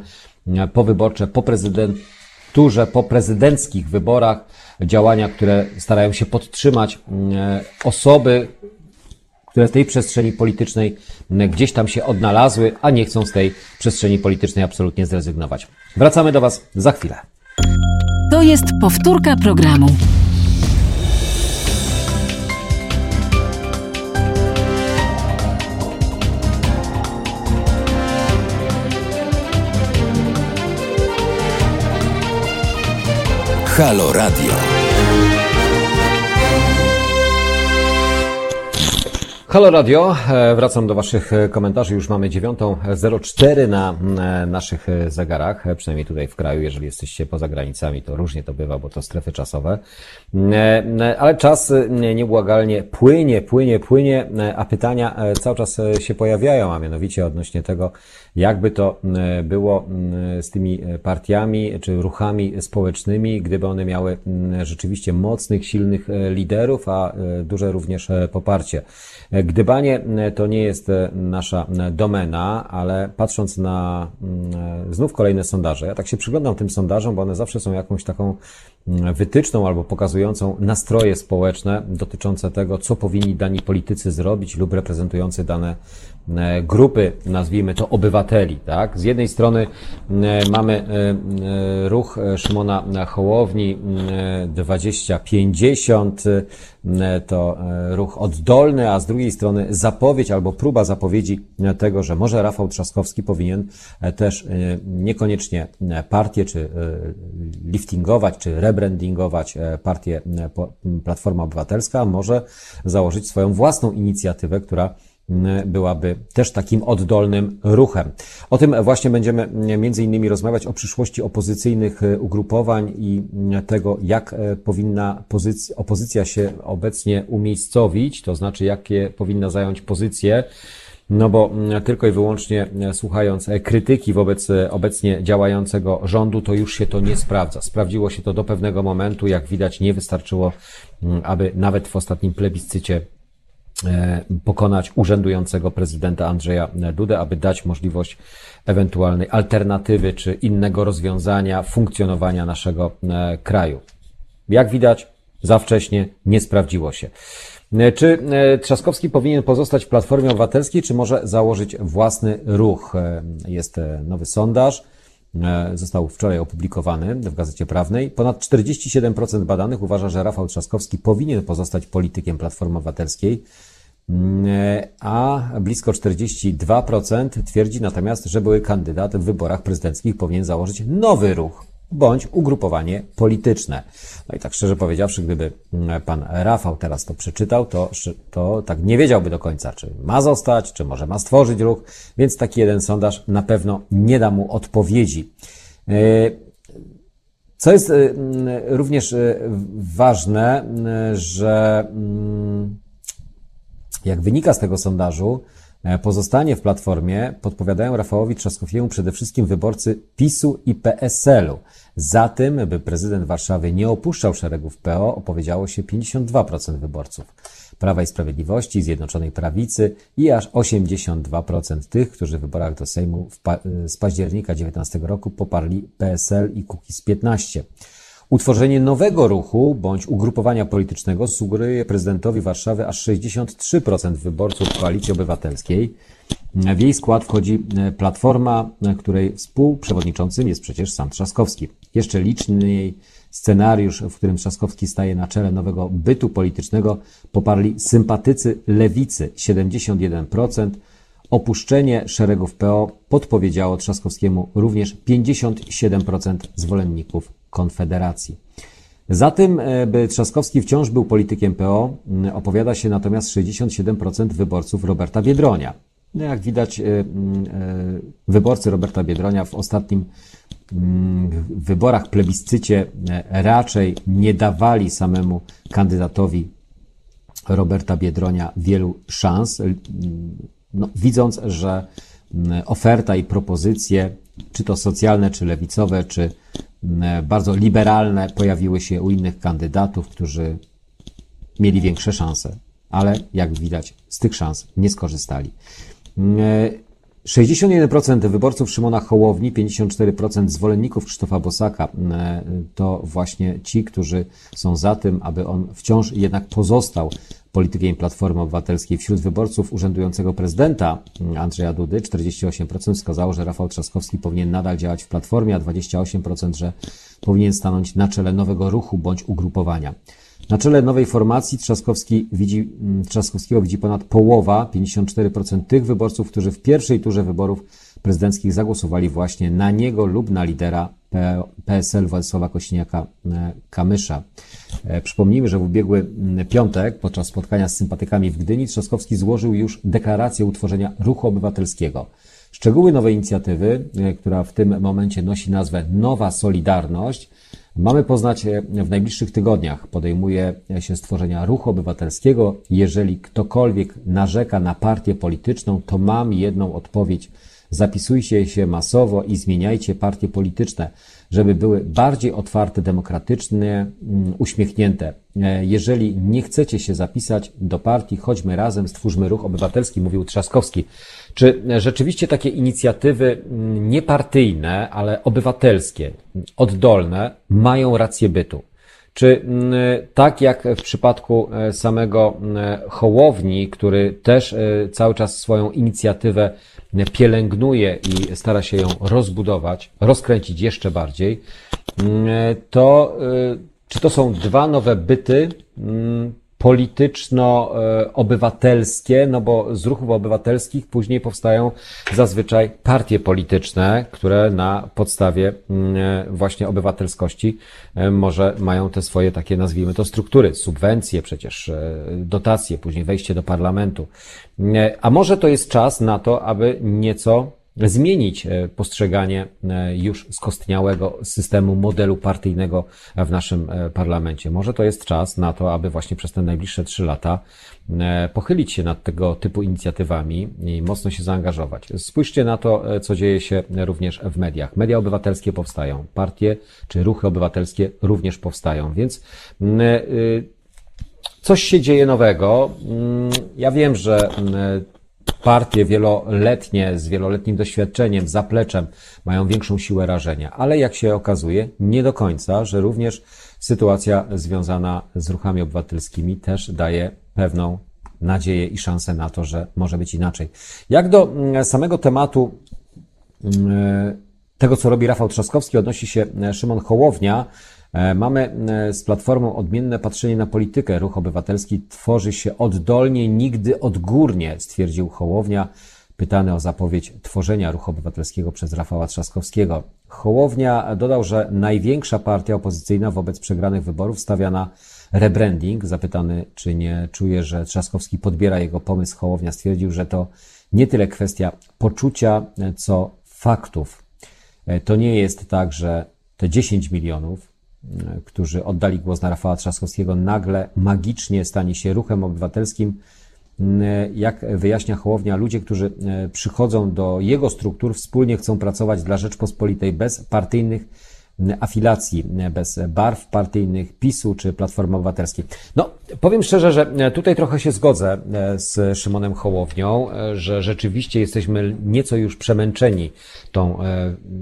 powyborcze po prezydenturze, po prezydenckich wyborach, działania, które starają się podtrzymać osoby, które w tej przestrzeni politycznej gdzieś tam się odnalazły, a nie chcą z tej przestrzeni politycznej absolutnie zrezygnować. Wracamy do Was za chwilę. To jest powtórka programu. Halo Radio. Halo Radio, e, wracam do Waszych e, komentarzy. Już mamy 9.04 na e, naszych zegarach, przynajmniej tutaj w kraju. Jeżeli jesteście poza granicami, to różnie to bywa, bo to strefy czasowe. Ale czas nieubłagalnie płynie, płynie, płynie, a pytania cały czas się pojawiają, a mianowicie odnośnie tego, jakby to było z tymi partiami czy ruchami społecznymi, gdyby one miały rzeczywiście mocnych, silnych liderów, a duże również poparcie. Gdybanie e, to nie jest e, nasza e, domena, ale patrząc na mm, znów kolejne sondaże, ja tak się przyglądam tym sondażom, bo one zawsze są jakąś taką wytyczną albo pokazującą nastroje społeczne dotyczące tego, co powinni dani politycy zrobić lub reprezentujący dane grupy, nazwijmy to obywateli. Tak? Z jednej strony mamy ruch Szymona Hołowni 2050, to ruch oddolny, a z drugiej strony zapowiedź albo próba zapowiedzi tego, że może Rafał Trzaskowski powinien też niekoniecznie partię, czy liftingować, czy rebrandingować partię Platforma Obywatelska, może założyć swoją własną inicjatywę, która byłaby też takim oddolnym ruchem. O tym właśnie będziemy między innymi rozmawiać o przyszłości opozycyjnych e, ugrupowań i tego, jak e, powinna opozycja się obecnie umiejscowić, to znaczy jakie powinna zająć pozycje. No bo tylko i wyłącznie e, słuchając krytyki wobec obecnie działającego rządu, to już się to nie sprawdza. Sprawdziło się to do pewnego momentu, jak widać, nie wystarczyło, aby nawet w ostatnim plebiscycie E, pokonać urzędującego prezydenta Andrzeja Dudę, aby dać możliwość ewentualnej alternatywy czy innego rozwiązania funkcjonowania naszego e, kraju. Jak widać, za wcześnie nie sprawdziło się. E, czy Trzaskowski powinien pozostać w Platformie Obywatelskiej, czy może założyć własny ruch? Jest nowy sondaż. został wczoraj opublikowany w Gazecie Prawnej. Ponad 47% badanych uważa, że Rafał Trzaskowski powinien pozostać politykiem Platformy Obywatelskiej, a blisko 42% twierdzi natomiast, że były kandydat w wyborach prezydenckich powinien założyć nowy ruch bądź ugrupowanie polityczne. No i tak szczerze powiedziawszy, gdyby mm, pan Rafał teraz to przeczytał, to, to tak nie wiedziałby do końca, czy ma zostać, czy może ma stworzyć ruch, więc taki jeden sondaż na pewno nie da mu odpowiedzi. E, co jest e, mm, również e, ważne, że mm, jak wynika z tego sondażu, pozostanie w Platformie podpowiadają Rafałowi Trzaskowskiemu przede wszystkim wyborcy PiSu i PSL-u. Za tym, by prezydent Warszawy nie opuszczał szeregów PO, opowiedziało się 52% wyborców. Prawa i Sprawiedliwości, Zjednoczonej Prawicy i aż 82% tych, którzy w wyborach do Sejmu z października 19 roku poparli PSL i Kukiz 15. Utworzenie nowego ruchu bądź ugrupowania politycznego sugeruje prezydentowi Warszawy aż 63% wyborców Koalicji Obywatelskiej. W jej skład wchodzi e, Platforma, e, której współprzewodniczącym jest przecież sam Trzaskowski. Jeszcze liczniej scenariusz, w którym Trzaskowski staje na czele nowego bytu politycznego, poparli sympatycy lewicy 71%. Opuszczenie szeregów PO podpowiedziało Trzaskowskiemu również 57% zwolenników Konfederacji. Za tym, e, by Trzaskowski wciąż był politykiem PO, opowiada się natomiast 67% wyborców Roberta Biedronia. No jak widać, e, e, wyborcy Roberta Biedronia w ostatnim wyborach, plebiscycie raczej nie dawali samemu kandydatowi Roberta Biedronia wielu szans, no, widząc, że oferta i propozycje, czy to socjalne, czy lewicowe, czy bardzo liberalne, pojawiły się u innych kandydatów, którzy mieli większe szanse, ale jak widać, z tych szans nie skorzystali. 61% wyborców Szymona Hołowni, 54% zwolenników Krzysztofa Bosaka to właśnie ci, którzy są za tym, aby on wciąż jednak pozostał politykiem Platformy Obywatelskiej. Wśród wyborców urzędującego prezydenta Andrzeja Dudy 48% wskazało, że Rafał Trzaskowski powinien nadal działać w Platformie, a 28%, że powinien stanąć na czele nowego ruchu bądź ugrupowania. Na czele nowej formacji Trzaskowski widzi, mm, Trzaskowskiego widzi ponad połowa, 54% tych wyborców, którzy w pierwszej turze wyborów prezydenckich zagłosowali właśnie na niego lub na lidera PSL Władysława Kośniaka-Kamysza. E, przypomnijmy, że w ubiegły piątek podczas spotkania z sympatykami w Gdyni Trzaskowski złożył już deklarację utworzenia ruchu obywatelskiego. Szczegóły nowej inicjatywy, e, która w tym momencie nosi nazwę Nowa Solidarność, Mamy poznać w najbliższych tygodniach. Podejmuje się stworzenia ruchu obywatelskiego. Jeżeli ktokolwiek narzeka na partię polityczną, to mam jedną odpowiedź. Zapisujcie się masowo i zmieniajcie partie polityczne, żeby były bardziej otwarte, demokratyczne, mm, uśmiechnięte. E, jeżeli nie chcecie się zapisać do partii, chodźmy razem, stwórzmy ruch obywatelski, mówił Trzaskowski. Czy rzeczywiście takie inicjatywy mm, niepartyjne, ale obywatelskie, oddolne, mają rację bytu? Czy mm, tak jak w przypadku e, samego Hołowni, który też e, cały czas swoją inicjatywę pielęgnuje i stara się ją rozbudować, rozkręcić jeszcze bardziej, to e, czy to są dwa nowe byty polityczno-obywatelskie, no bo z ruchów obywatelskich później powstają zazwyczaj partie polityczne, które na podstawie mm, właśnie obywatelskości e, może mają te swoje takie, nazwijmy to, struktury, subwencje przecież, e, dotacje, później wejście do parlamentu. E, a może to jest czas na to, aby nieco zmienić e, postrzeganie e, już skostniałego systemu, modelu partyjnego w naszym e, parlamencie. Może to jest czas na to, aby właśnie przez te najbliższe trzy lata pochylić się nad tego typu inicjatywami i mocno się zaangażować. Spójrzcie na to, co dzieje się również w mediach. Media obywatelskie powstają, partie czy ruchy obywatelskie również powstają, więc y, coś się dzieje nowego. Mm, ja wiem, że partie wieloletnie, z wieloletnim doświadczeniem, zapleczem mają większą siłę rażenia, ale jak się okazuje, nie do końca, że również sytuacja związana z ruchami obywatelskimi też daje pewną nadzieję i szansę na to, że może być inaczej. Jak do mm, samego tematu mm, tego, co robi Rafał Trzaskowski, odnosi się Szymon Hołownia. Mamy z Platformą odmienne patrzenie na politykę. Ruch Obywatelski tworzy się oddolnie, nigdy odgórnie, stwierdził Hołownia pytany o zapowiedź tworzenia ruchu obywatelskiego przez Rafała Trzaskowskiego. Hołownia dodał, że największa partia opozycyjna wobec przegranych wyborów stawia na rebranding. Zapytany, czy nie czuje, że Trzaskowski podbiera jego pomysł, Hołownia stwierdził, że to nie tyle kwestia poczucia, co faktów. To nie jest tak, że te 10 milionów, którzy oddali głos na Rafała Trzaskowskiego, nagle magicznie stanie się ruchem obywatelskim, jak wyjaśnia Hołownia, ludzie, którzy e, przychodzą do jego struktur, wspólnie chcą pracować dla Rzeczpospolitej bez partyjnych afilacji, bez barw partyjnych PiSu czy Platformy Obywatelskiej. No, powiem szczerze, że e, tutaj trochę się zgodzę e, z Szymonem Hołownią, że rzeczywiście jesteśmy nieco już przemęczeni tą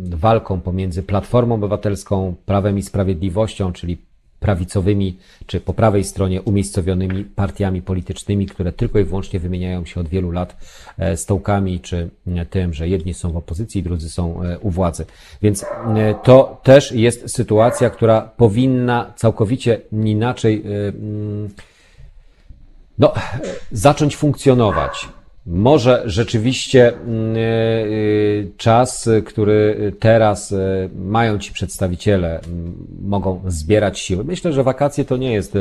walką pomiędzy Platformą Obywatelską, Prawem i Sprawiedliwością, czyli prawicowymi, czy po prawej stronie umiejscowionymi partiami politycznymi, które tylko i wyłącznie wymieniają się od wielu lat e, stołkami, czy e, tym, że jedni są w opozycji, drudzy są e, u władzy. Więc to też jest sytuacja, która powinna całkowicie inaczej mm, no, zacząć funkcjonować. Może rzeczywiście mm, e, czas, który teraz e, mają ci przedstawiciele, mogą zbierać siły. Myślę, że wakacje to nie jest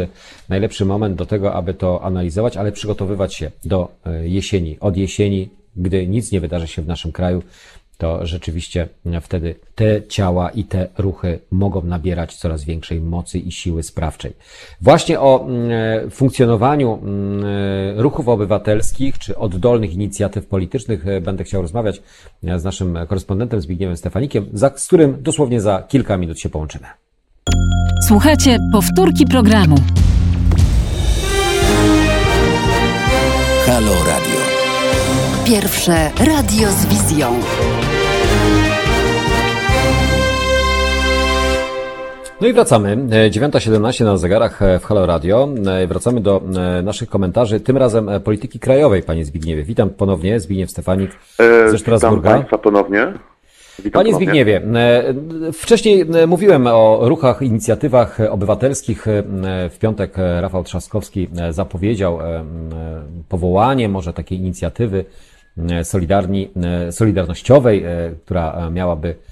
najlepszy moment do tego, aby to analizować, ale przygotowywać się do jesieni. Od jesieni, gdy nic nie wydarzy się w naszym kraju, to rzeczywiście wtedy te ciała i te ruchy mogą nabierać coraz większej mocy i siły sprawczej. Właśnie o mm, funkcjonowaniu mm, ruchów obywatelskich czy oddolnych inicjatyw politycznych e, będę chciał rozmawiać e, z naszym korespondentem Zbigniewem Stefanikiem, z którym dosłownie za kilka minut się połączymy. Słuchajcie powtórki programu. Halo Radio. Pierwsze radio z wizją. No i wracamy. 9.17 na zegarach w Halo Radio. Wracamy do naszych komentarzy, tym razem polityki krajowej, panie Zbigniewie. Witam ponownie, Zbigniew Stefanik ze Strasburga. Witam państwa ponownie. Witam Panie. Zbigniewie, wcześniej mówiłem o ruchach, inicjatywach obywatelskich. W piątek Rafał Trzaskowski zapowiedział powołanie może takiej inicjatywy solidarni, solidarnościowej, która miałaby E,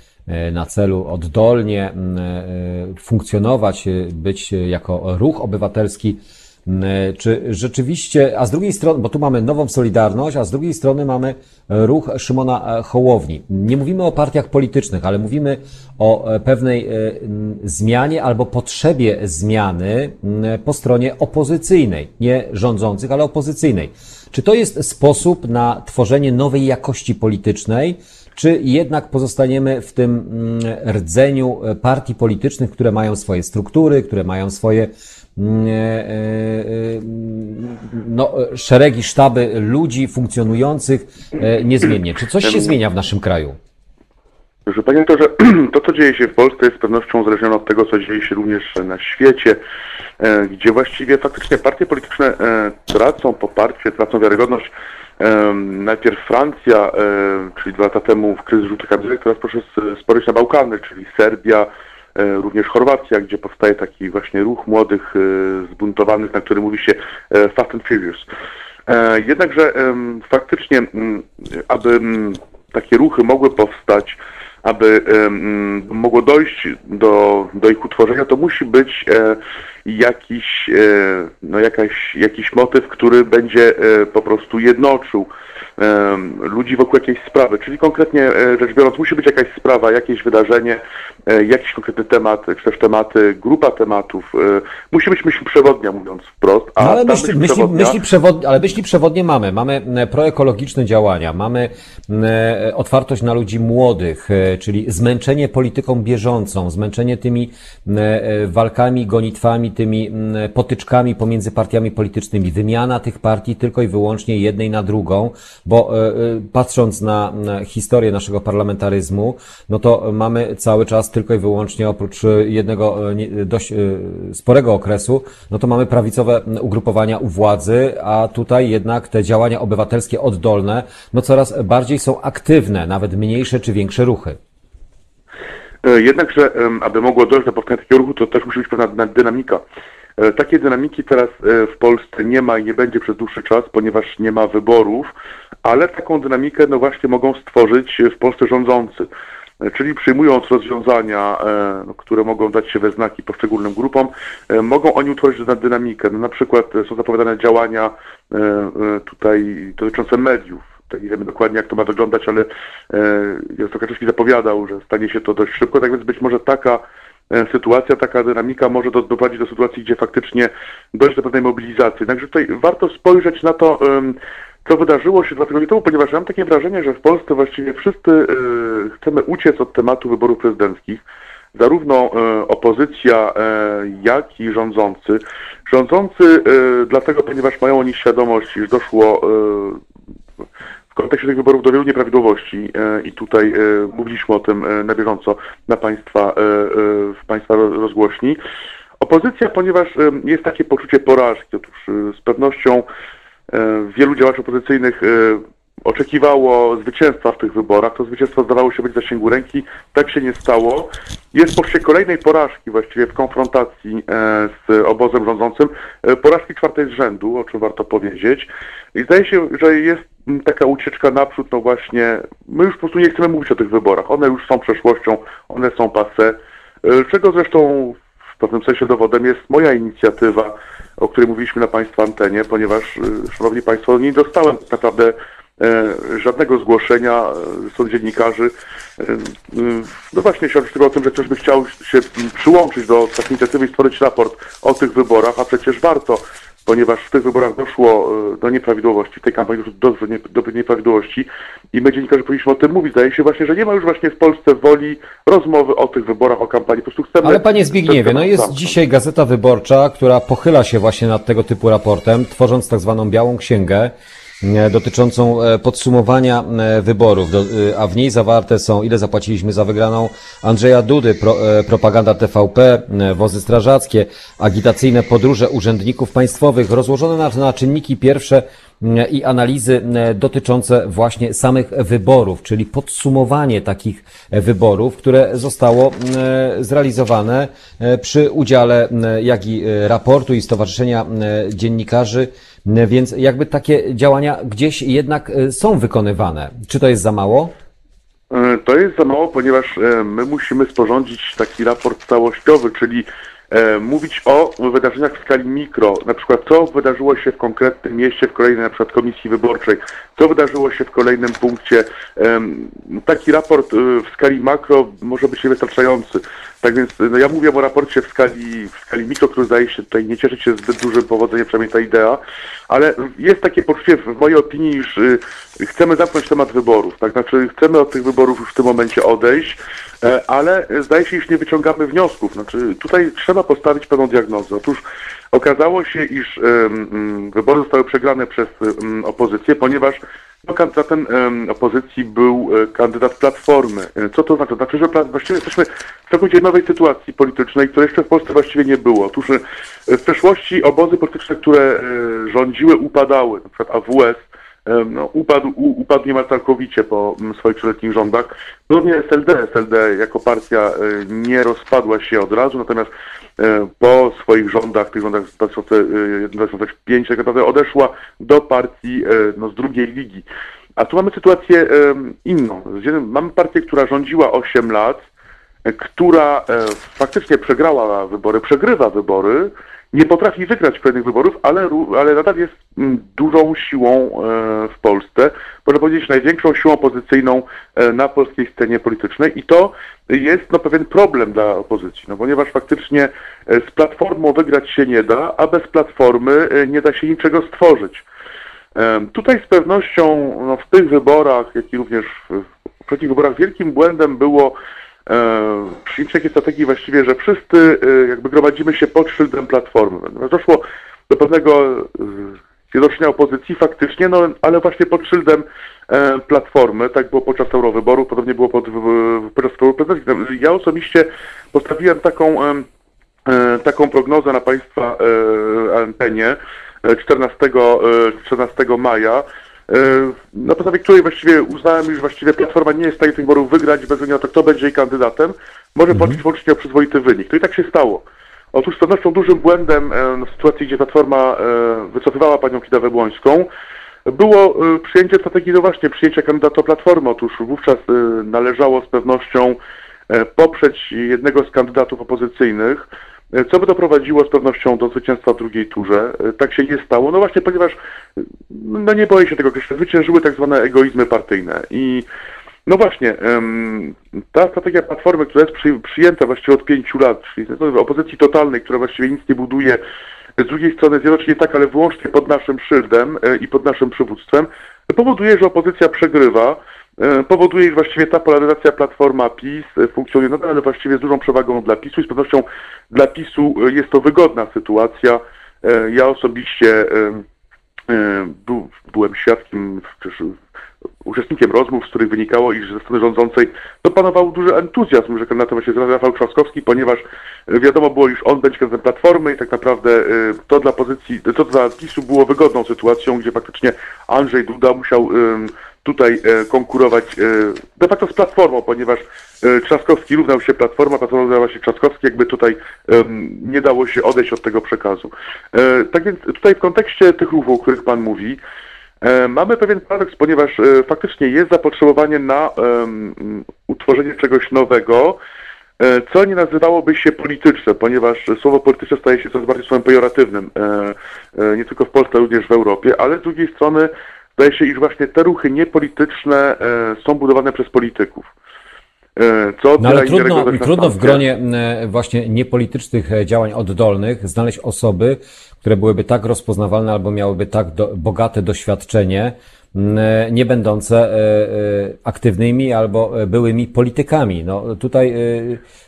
na celu oddolnie e, funkcjonować, e, być jako ruch obywatelski. Czy rzeczywiście, a z drugiej strony, bo tu mamy nową Solidarność, a z drugiej strony mamy ruch Szymona Hołowni. Nie mówimy o partiach politycznych, ale mówimy o pewnej zmianie albo potrzebie zmiany po stronie opozycyjnej, nie rządzących, ale opozycyjnej. Czy to jest sposób na tworzenie nowej jakości politycznej, czy jednak pozostaniemy w tym mm, rdzeniu e, partii politycznych, które mają swoje struktury, które mają swoje mm, e, e, no, szeregi, sztaby ludzi funkcjonujących niezmiennie. Czy coś się zmienia w naszym kraju? Proszę Panie to, że to, co dzieje się w Polsce jest z pewnością uzależnione od tego, co dzieje się również na świecie, gdzie właściwie faktycznie partie polityczne tracą poparcie, tracą wiarygodność Najpierw Francja, czyli dwa lata temu w kryzys żółtych kamizelek, teraz proszę spojrzeć na Bałkany, czyli Serbia, e, również Chorwacja, gdzie powstaje taki właśnie ruch młodych e, zbuntowanych, na który mówi się e, Fast and Furious. Jednakże faktycznie, aby takie ruchy mogły powstać, aby mogło dojść do, do ich utworzenia, to musi być jakiś, e, no jakaś, jakiś motyw, który będzie e, po prostu jednoczył ludzi wokół jakiejś sprawy. Czyli konkretnie e, rzecz biorąc, musi być jakaś sprawa, jakieś wydarzenie, jakiś konkretny temat, czy też tematy, grupa tematów. Musi być myśl przewodnia, mówiąc wprost. No ale myśli, myśli, przewodnia... myśli, przewod... ale myśli przewodnie mamy. Mamy proekologiczne działania, mamy otwartość na ludzi młodych, czyli zmęczenie polityką bieżącą, zmęczenie tymi walkami, gonitwami, tymi potyczkami pomiędzy partiami politycznymi, wymiana tych partii tylko i wyłącznie jednej na drugą, bo e, e, patrząc na historię naszego parlamentaryzmu, no to mamy cały czas tylko i wyłącznie oprócz jednego e, dość sporego okresu, no to mamy prawicowe ugrupowania u władzy, a tutaj jednak te działania obywatelskie oddolne, no coraz bardziej są aktywne, nawet mniejsze czy większe ruchy. Jednakże, aby mogło dojść do powstania takiego ruchu, to też musi być pewna na- dynamika. E, Takiej dynamiki teraz e, w Polsce nie ma i nie będzie przez dłuższy czas, ponieważ nie ma wyborów, ale taką dynamikę no właśnie mogą stworzyć e, w Polsce rządzący. Czyli przyjmując rozwiązania, no, które mogą dać się we znaki poszczególnym grupom, mogą oni utworzyć dy- dynamikę. No, na przykład są zapowiadane działania tutaj dotyczące mediów. Tak nie wiemy dokładnie, jak to ma wyglądać, ale e, Jarosław Kaczyński zapowiadał, że stanie się to dość szybko, tak więc być może taka sytuacja, taka dynamika może do, doprowadzić do sytuacji, gdzie faktycznie dojdzie do pewnej mobilizacji. Także tutaj warto spojrzeć na to, co wydarzyło się dwa tygodnie temu, ponieważ mam takie wrażenie, że w Polsce właściwie wszyscy e, chcemy uciec od tematu wyborów prezydenckich. Zarówno e, opozycja, e, jak i rządzący. Rządzący e, dlatego, ponieważ mają oni świadomość, iż doszło e, kontekście tych wyborów do wielu nieprawidłowości e, i tutaj e, mówiliśmy o tym e, na bieżąco na państwa, w państwa ro- rozgłośni. Opozycja, ponieważ jest takie poczucie porażki. Otóż z pewnością wielu działaczy opozycyjnych oczekiwało zwycięstwa w tych wyborach. To zwycięstwo zdawało się być w zasięgu ręki. Tak się nie stało. Jest poczucie kolejnej porażki właściwie w konfrontacji z obozem rządzącym. Porażki czwartej z rzędu, o czym warto powiedzieć. I zdaje się, że jest taka ucieczka naprzód, no właśnie, my już po prostu nie chcemy mówić o tych wyborach. One już są przeszłością, one są passe. E, Czego zresztą w pewnym sensie dowodem jest moja inicjatywa, o której mówiliśmy na Państwa antenie, ponieważ, e, Szanowni Państwo, nie dostałem tak naprawdę e, żadnego zgłoszenia e, są dziennikarzy. No właśnie świadczy o tym, że ktoś by chciał się przyłączyć do takiej inicjatywy i stworzyć raport o tych wyborach, a przecież warto, ponieważ w tych wyborach doszło e, do nieprawidłowości, w tej kampanii doszło do, do nieprawidłowości i my dziennikarze powinniśmy o tym mówić. Zdaje się właśnie, że nie ma już właśnie w Polsce woli rozmowy o tych wyborach, o kampanii. Po prostu chcemy... Ale panie Zbigniewie, no jest dzisiaj Gazeta Wyborcza, która pochyla się właśnie nad tego typu raportem, tworząc tak zwaną białą księgę dotyczącą e, podsumowania e, wyborów, e, a w niej zawarte są ile zapłaciliśmy za wygraną? Andrzeja Dudy, pro, propaganda TVP, wozy strażackie, agitacyjne podróże urzędników państwowych, rozłożone na, na czynniki pierwsze i analizy dotyczące właśnie samych wyborów, czyli podsumowanie takich wyborów, które zostało zrealizowane przy udziale jak i raportu i Stowarzyszenia Dziennikarzy, więc jakby takie działania gdzieś jednak e, są wykonywane. Czy to jest za mało? E, To jest za mało, ponieważ e, my musimy sporządzić taki raport całościowy, czyli e, mówić o wydarzeniach w skali mikro, na przykład co wydarzyło się w konkretnym mieście, w kolejnej na przykład komisji wyborczej, co wydarzyło się w kolejnym punkcie. Taki raport e, w skali makro może być niewystarczający. Tak więc no ja mówię o raporcie w skali, w skali mikro, który zdaje się tutaj nie cieszyć się zbyt dużym powodzeniem, przynajmniej ta idea, ale jest takie poczucie w mojej opinii, iż y, chcemy zamknąć temat wyborów, tak? Znaczy chcemy od tych wyborów już w tym momencie odejść, e, ale zdaje się, iż nie wyciągamy wniosków. Znaczy tutaj trzeba postawić pewną diagnozę. Otóż okazało się, iż mm, wybory zostały przegrane przez em, opozycję, ponieważ no, kandydatem em, opozycji był e, kandydat Platformy. E, Co to znaczy? Znaczy, że właściwie jesteśmy w całkowicie nowej sytuacji politycznej, której jeszcze w Polsce właściwie nie było. Otóż e, w przeszłości obozy polityczne, które rządziły, upadały. Na przykład AWS no, upadł, u, upadł niemal całkowicie po mm, swoich trzyletnich rządach. Podobnie SLD. SLD jako partia e, nie rozpadła się od razu, natomiast e, po swoich rządach, tych rządach z 2005 tak naprawdę odeszła do partii e, no, z drugiej ligi. A tu mamy sytuację inną. Mamy partię, która rządziła 8 lat, e, która e, faktycznie przegrała wybory, przegrywa wybory, nie potrafi wygrać kolejnych wyborów, ale, ale nadal jest mm, dużą siłą e, w Polsce, można powiedzieć największą siłą opozycyjną e, na polskiej scenie politycznej i to jest no, pewien problem dla opozycji, no, ponieważ faktycznie e, z Platformą wygrać się nie da, a bez Platformy e, nie da się niczego stworzyć. Tutaj z pewnością no, w tych wyborach, jak i również w w poprzednich wyborach wielkim błędem było e, przyjęcie takiej strategii właściwie, że wszyscy e, jakby gromadzimy się pod szyldem Platformy. Natomiast Doszło do pewnego e, zjednoczenia opozycji faktycznie, no ale właśnie pod szyldem e, Platformy, tak było podczas eurowyborów, podobnie było pod, podczas wyborów prezydenckich. Ja osobiście postawiłem taką e, taką prognozę na Państwa e, antenie e, 14, e, 14 maja, na podstawie której właściwie uznałem, iż właściwie Platforma nie jest w stanie tych wyborów wygrać, bez względu na to, kto będzie jej kandydatem, może mhm. płacić wyłącznie o przyzwoity wynik. To i tak się stało. Otóż z pewnością dużym błędem w sytuacji, gdzie Platforma wycofywała panią Kidawę Błońską, było przyjęcie strategii, no właśnie, przyjęcia kandydata Platformy. Otóż wówczas należało z pewnością poprzeć jednego z kandydatów opozycyjnych, co by doprowadziło z pewnością do zwycięstwa w drugiej turze. Tak się nie stało, no właśnie, ponieważ, no nie boję się tego określenia, zwyciężyły tak zwane egoizmy partyjne. I no właśnie, ta strategia Platformy, która jest przyjęta właściwie od pięciu lat, czyli opozycji totalnej, która właściwie nic nie buduje, z drugiej strony zjednoczenie tak, ale wyłącznie pod naszym szyldem e, i pod naszym przywództwem, powoduje, że opozycja przegrywa, E, powoduje, że właściwie ta polaryzacja Platforma PiS e, funkcjonuje nadal właściwie z dużą przewagą dla PiSu i z pewnością dla PiSu e, jest to wygodna sytuacja. Ja osobiście byłem świadkiem, uczestnikiem rozmów, z których wynikało, iż ze strony rządzącej no, panował duży entuzjazm, że kandydatem właśnie jest Rafał Trzaskowski, ponieważ wiadomo było, iż on będzie kandydatem Platformy i tak naprawdę to dla pozycji, to dla PiSu było wygodną sytuacją, gdzie faktycznie Andrzej Duda musiał tutaj e, konkurować e, de facto z Platformą, ponieważ e, Trzaskowski równał się Platforma, Platforma równała się Trzaskowski, jakby tutaj nie dało się odejść od tego przekazu. Tak więc tutaj w kontekście tych ruchów, o których Pan mówi, mamy pewien paradoks, ponieważ faktycznie jest zapotrzebowanie na utworzenie czegoś nowego, co nie nazywałoby się polityczne, ponieważ słowo polityczne staje się coraz bardziej słowem pejoratywnym, nie tylko w Polsce, również w Europie, ale z drugiej strony Wydaje się, iż właśnie te ruchy niepolityczne e, są budowane przez polityków. E, co no ale trudno, trudno w gronie e, właśnie niepolitycznych działań oddolnych znaleźć osoby, które byłyby tak rozpoznawalne albo miałyby tak do, bogate doświadczenie, nie będące aktywnymi albo byłymi politykami. No, tutaj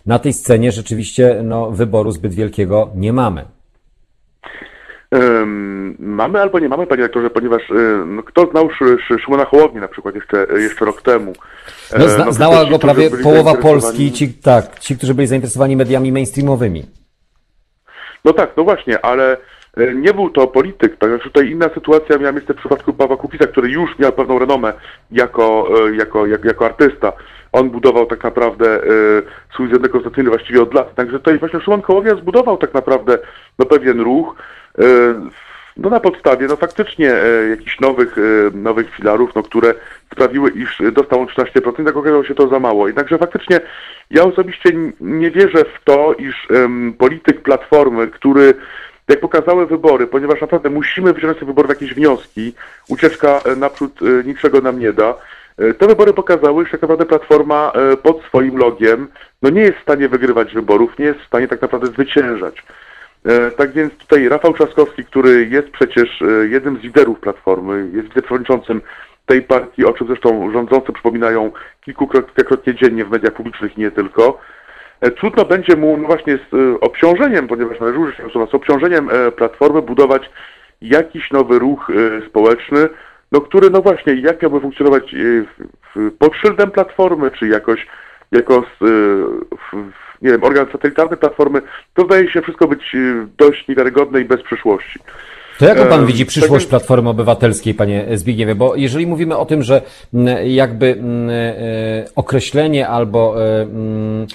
na tej scenie rzeczywiście no, wyboru zbyt wielkiego nie mamy. Mamy albo nie mamy, panie rektorze, ponieważ no, kto znał Szymona Hołownię na przykład jeszcze, jeszcze rok temu? No, zna, no, znała go prawie połowa Polski, ci, tak, ci, którzy byli zainteresowani mediami mainstreamowymi. No tak, no właśnie, ale y, nie był to polityk, ponieważ tutaj inna sytuacja miała miejsce w przypadku Pawła Kupisa, który już miał pewną renomę jako, y, jako, jako, jako artysta. On budował tak naprawdę swój zjednek konstytucyjny właściwie od lat. Także tutaj właśnie Szymon Hołownia zbudował tak naprawdę no, pewien ruch, E, no na podstawie no faktycznie e, jakichś nowych, e, nowych filarów, no, które sprawiły, iż dostał on 13%, tak okazało się to za mało. Jednakże faktycznie ja osobiście nie wierzę w to, iż um, polityk Platformy, który jak pokazały wybory, ponieważ naprawdę musimy wyciągnąć z wyborów jakieś wnioski, ucieczka naprzód niczego nam nie da, te wybory pokazały, że tak naprawdę Platforma pod swoim logiem no nie jest w stanie wygrywać wyborów, nie jest w stanie tak naprawdę zwyciężać. E, tak więc tutaj Rafał Trzaskowski, który jest przecież e, jednym z liderów Platformy, jest wiceprzewodniczącym tej partii, o czym zresztą rządzący przypominają kilkukrotnie dziennie w mediach publicznych i nie tylko. E, trudno będzie mu no właśnie z obciążeniem, ponieważ należy użyć słowa, z obciążeniem Platformy budować jakiś nowy ruch społeczny, no który no właśnie, jak miałby funkcjonować pod szyldem Platformy, czy jakoś jako w, nie wiem, organ satelitarny Platformy, to zdaje się wszystko być y, dość niewiarygodne i bez przyszłości. To jaką pan widzi przyszłość tak Platformy Obywatelskiej, panie Zbigniewie? Bo jeżeli mówimy o tym, że mm, jakby mm, określenie albo mm,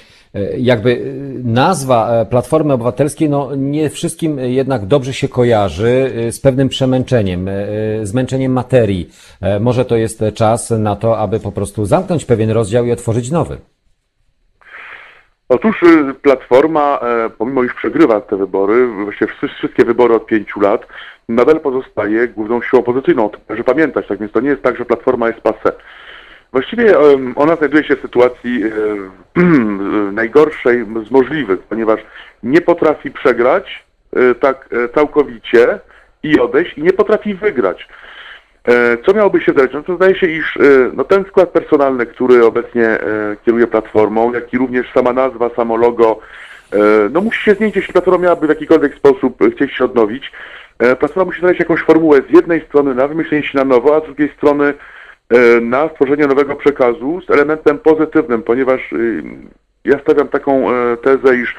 jakby nazwa Platformy Obywatelskiej, no nie wszystkim jednak dobrze się kojarzy z pewnym przemęczeniem, zmęczeniem materii. Może to jest czas na to, aby po prostu zamknąć pewien rozdział i otworzyć nowy. Otóż Platforma, e, pomimo iż przegrywa te wybory, właściwie wszystkie wybory od pięciu lat, nadal pozostaje główną siłą opozycyjną. To należy pamiętać, tak więc to nie jest tak, że Platforma jest passe. Właściwie ona znajduje się w sytuacji e, najgorszej z możliwych, ponieważ nie potrafi przegrać e, tak całkowicie i odejść i nie potrafi wygrać. E, co miałoby się zdarzyć? No to zdaje się, iż e, no ten skład personalny, który obecnie e, kieruje platformą, jak i również sama nazwa, samo logo, no musi się zmienić, jeśli platforma miałaby w jakikolwiek sposób chcieć się odnowić. Platforma musi znaleźć jakąś formułę z jednej strony na wymyślenie się na nowo, a z drugiej strony na stworzenie nowego przekazu z elementem pozytywnym, ponieważ ja stawiam taką tezę, iż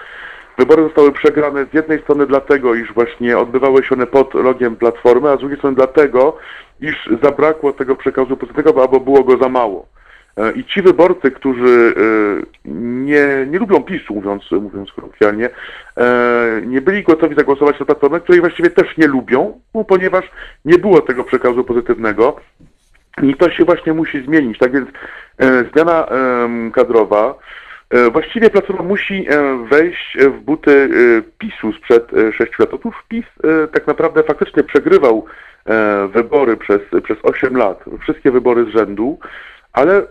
Wybory zostały przegrane z jednej strony dlatego, iż właśnie odbywały się one pod logiem Platformy, a z drugiej strony dlatego, iż zabrakło tego przekazu pozytywnego, albo było go za mało. E, I ci wyborcy, którzy e, nie, nie lubią PiSu, mówiąc, mówiąc kolokwialnie, e, nie byli gotowi zagłosować na Platformę, której właściwie też nie lubią, no, ponieważ nie było tego przekazu pozytywnego. I to się właśnie musi zmienić. Tak więc e, zmiana e, kadrowa, e, właściwie Platforma musi e, wejść w buty e, PiSu sprzed e, 6 lat. Otóż PiS tak naprawdę faktycznie przegrywał wybory przez, przez 8 lat, wszystkie wybory z rzędu, ale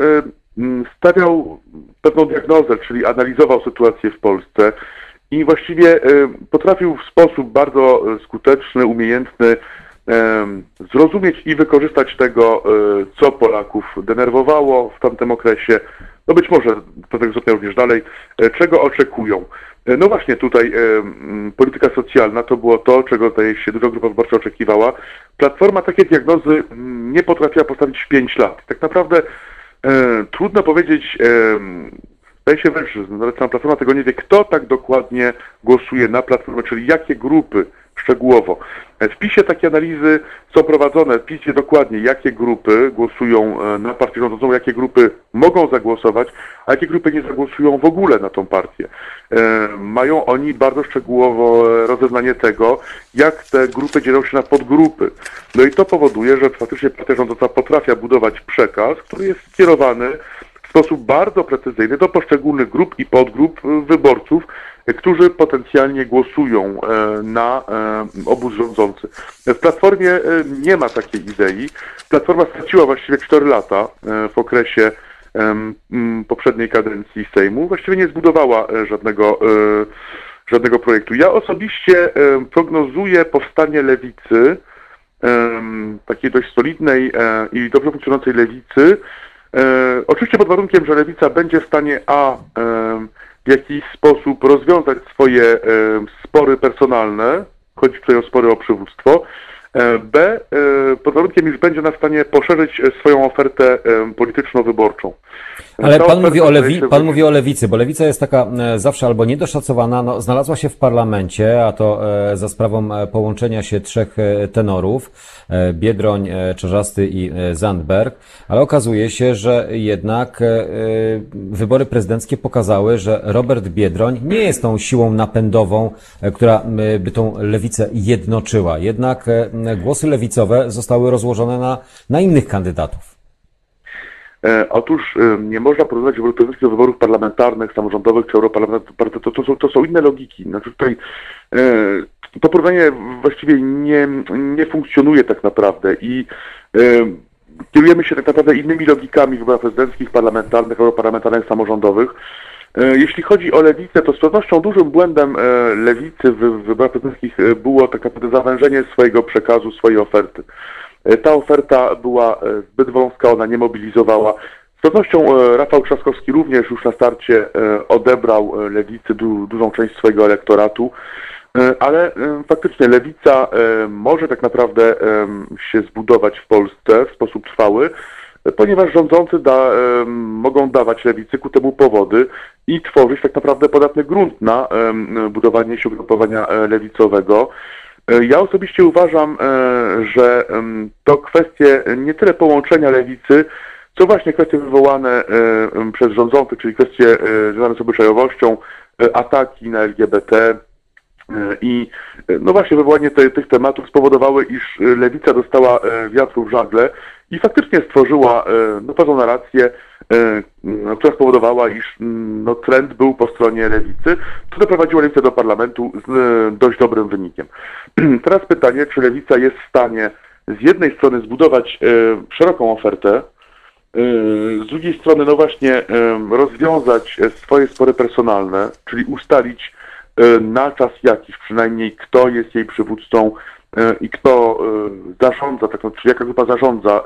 stawiał pewną diagnozę, czyli analizował sytuację w Polsce i właściwie potrafił w sposób bardzo skuteczny, umiejętny zrozumieć i wykorzystać tego, e, co Polaków denerwowało w tamtym okresie, no być może do tego stopnia również dalej, e, czego oczekują. E, No właśnie tutaj polityka socjalna to było to, czego zdaje się duża grupa wyborcza oczekiwała. Platforma takie diagnozy nie potrafiła postawić w 5 lat. Tak naprawdę trudno powiedzieć, Zdaje się wręcz, że Platforma tego nie wie, kto tak dokładnie głosuje na Platformę, czyli jakie grupy szczegółowo. W PiSie takie analizy są prowadzone, w PiSie dokładnie, jakie grupy głosują e, na partię rządzącą, jakie grupy mogą zagłosować, a jakie grupy nie zagłosują w ogóle na tą partię. E, Mają oni bardzo szczegółowo e, rozeznanie tego, jak te grupy dzielą się na podgrupy. No i to powoduje, że faktycznie partia rządząca potrafia budować przekaz, który jest skierowany w sposób bardzo precyzyjny do poszczególnych grup i podgrup e, wyborców, e, którzy potencjalnie głosują e, na e, obóz rządzący. W Platformie e, nie ma takiej idei. Platforma straciła właściwie 4 lata w okresie poprzedniej kadencji Sejmu. Właściwie nie zbudowała żadnego, żadnego projektu. Ja osobiście prognozuję powstanie lewicy, takiej dość solidnej i dobrze funkcjonującej lewicy, oczywiście pod warunkiem, że lewica będzie w stanie A w jakiś sposób rozwiązać swoje spory personalne, chodzi tutaj o spory o przywództwo, B e, pod warunkiem, iż będzie ona w stanie poszerzyć e, swoją ofertę e, polityczno-wyborczą. Ale Ta pan mówi, o lewi, pan mówi o lewicy, bo lewica jest taka e, zawsze albo niedoszacowana, no, znalazła się w parlamencie, a to e, za sprawą e, połączenia się trzech e, tenorów, e, Biedroń, e, Czarzasty i e, Zandberg, ale okazuje się, że jednak e, e, wybory prezydenckie pokazały, że Robert Biedroń nie jest tą siłą napędową, e, która by tą lewicę jednoczyła. Jednak e, głosy lewicowe zostały rozłożone na, na innych kandydatów. E, Otóż e, nie można prezydenckich do wyborów parlamentarnych, samorządowych czy europarlamentarnych. To, to, są, to są inne logiki. Znaczy tutaj e, to porównanie właściwie nie, nie funkcjonuje tak naprawdę i kierujemy się tak naprawdę innymi logikami w wyborach prezydenckich, parlamentarnych, europarlamentarnych, samorządowych. E, Jeśli chodzi o lewicę, to z pewnością dużym błędem e, lewicy w wyborach prezydenckich e, było tak zawężenie swojego przekazu, swojej oferty. Ta oferta była zbyt wąska, ona nie mobilizowała. Z pewnością Rafał Trzaskowski również już na starcie odebrał lewicy du, dużą część swojego elektoratu, ale faktycznie lewica może tak naprawdę się zbudować w Polsce w sposób trwały, ponieważ rządzący da, e, mogą dawać lewicy ku temu powody i tworzyć tak naprawdę podatny grunt na e, budowanie się ugrupowania e, lewicowego. Ja osobiście uważam, że to kwestie nie tyle połączenia lewicy, co właśnie kwestie wywołane przez rządzących, czyli kwestie związane z obyczajowością, ataki na LGBT, i no właśnie wywołanie te, tych tematów spowodowały, iż lewica dostała wiatru w żagle i faktycznie stworzyła e, no, pewną narrację, e, która spowodowała, iż no, trend był po stronie lewicy, co doprowadziło lewicę do parlamentu z e, dość dobrym wynikiem. Teraz pytanie, czy lewica jest w stanie z jednej strony zbudować szeroką ofertę, z drugiej strony, no właśnie, rozwiązać swoje spory personalne, czyli ustalić na czas jakiś przynajmniej, kto jest jej przywódcą i kto e, zarządza, tak, czy jaka grupa zarządza e,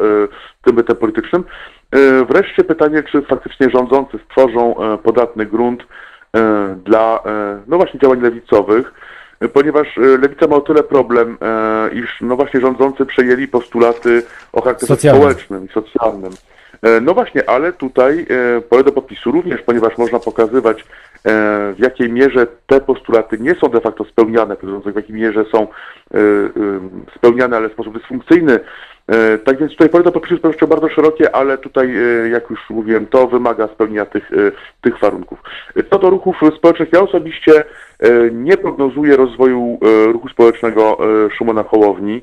tym bytem politycznym. E, Wreszcie pytanie, czy faktycznie rządzący stworzą e, podatny grunt e, dla, e, no właśnie, działań lewicowych, e, ponieważ e, lewica ma o tyle problem, e, iż no właśnie rządzący przejęli postulaty o charakterze społecznym i socjalnym. E, No właśnie, ale tutaj e, pole do podpisu również, ponieważ można pokazywać, e, w jakiej mierze te postulaty nie są de facto spełniane, w jakiej mierze są spełniane, ale w sposób dysfunkcyjny. Tak więc tutaj pole do podpisu jest pewnością bardzo szerokie, ale tutaj, jak już mówiłem, to wymaga spełnienia tych, tych warunków. Co do ruchów społecznych, ja osobiście nie prognozuję rozwoju ruchu społecznego Szymona Hołowni.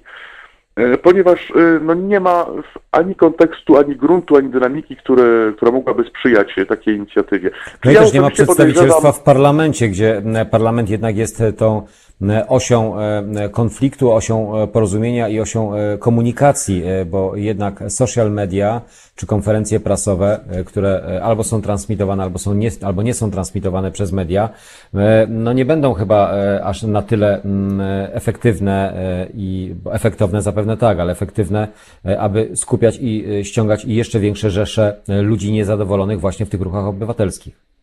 E, ponieważ e, no, nie ma ani kontekstu, ani gruntu, ani dynamiki, które, która mogłaby sprzyjać e, takiej inicjatywie. No i Ja też nie ma przedstawicielstwa podejrzewam- w parlamencie, gdzie parlament jednak jest tą osią e, konfliktu, osią e, porozumienia i osią e, komunikacji, e, bo jednak social media czy konferencje prasowe, e, które e, albo są transmitowane, albo, są nie, albo nie są transmitowane przez media, e, no nie będą chyba e, aż na tyle mm, e, efektywne e, i efektowne zapewne tak, ale efektywne, e, aby skupiać i e, ściągać i jeszcze większe rzesze e, ludzi niezadowolonych właśnie w tych ruchach obywatelskich.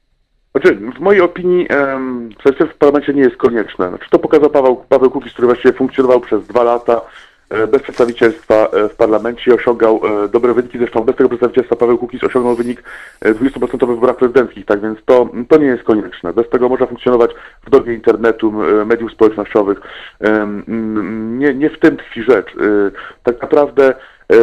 Znaczy, w mojej opinii um, w parlamencie nie jest konieczne. Znaczy, to pokazał Paweł, Paweł Kukiz, który właściwie funkcjonował przez dwa lata e, bez przedstawicielstwa e, w parlamencie i osiągał e, dobre wyniki. Zresztą bez tego przedstawicielstwa Paweł Kukiz osiągnął wynik e, 20% w wyborach prezydenckich, tak więc to, to nie jest konieczne. Bez tego można funkcjonować w dobie internetu, m, mediów społecznościowych. Nie, nie w tym tkwi rzecz. E, Tak naprawdę e,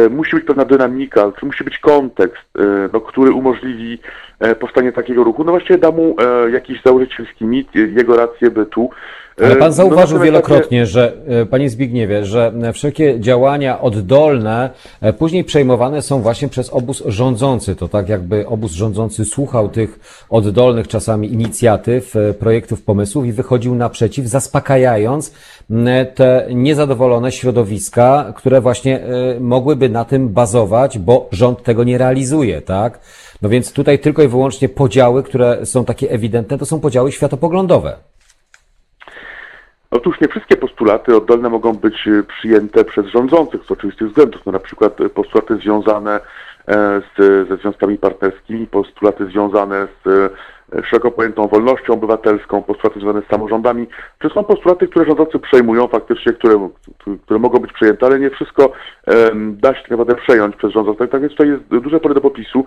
musi być pewna dynamika, musi być kontekst, e, no, który umożliwi e, powstanie takiego ruchu. No właściwie da mu e, jakiś założycielski mit, e, jego rację bytu. Ale pan no, zauważył etapie- wielokrotnie, że, e, panie Zbigniewie, że e, wszelkie działania oddolne później przejmowane są właśnie przez obóz rządzący. To tak jakby obóz rządzący słuchał tych oddolnych czasami inicjatyw, projektów, pomysłów i wychodził naprzeciw, zaspokajając te niezadowolone środowiska, które właśnie mogłyby na tym bazować, bo rząd tego nie realizuje, tak? No więc tutaj tylko i wyłącznie podziały, które są takie ewidentne, to są podziały światopoglądowe. Otóż nie wszystkie postulaty oddolne mogą być e, przyjęte przez rządzących z oczywistych względów. No, na przykład e, postulaty związane e, z, ze związkami partnerskimi, postulaty związane z szeroko pojętą wolnością obywatelską, postulaty związane z samorządami. Czy są postulaty, które rządzący przejmują faktycznie, które, które mogą być przejęte, ale nie wszystko em, da się tak naprawdę przejąć przez rządzących. Tak więc tutaj jest duże pole do popisu.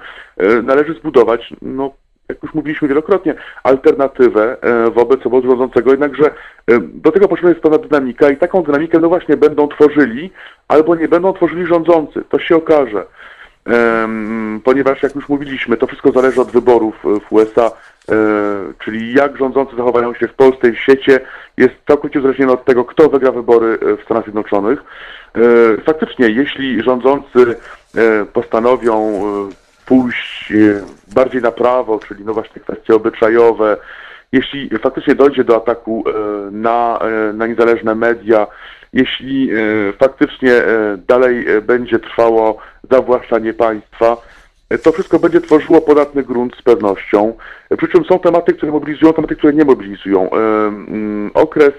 Należy zbudować no, jak już mówiliśmy wielokrotnie, alternatywę e, wobec obozu rządzącego, jednakże e, do tego potrzebna jest pewna dynamika i taką dynamikę no właśnie będą tworzyli albo nie będą tworzyli rządzący. To się okaże. Ponieważ jak już mówiliśmy, to wszystko zależy od wyborów e, w USA, czyli jak rządzący zachowają się w Polsce i w świecie, jest całkowicie uzależnione od tego, kto wygra wybory w Stanach Zjednoczonych. Faktycznie, jeśli rządzący postanowią pójść e, bardziej na prawo, czyli no właśnie kwestie obyczajowe, jeśli faktycznie dojdzie do ataku e, na, e, na niezależne media, jeśli faktycznie dalej będzie trwało zawłaszczanie państwa, to wszystko będzie tworzyło podatny grunt z pewnością. Przy czym są tematy, które mobilizują, tematy, które nie mobilizują. Okres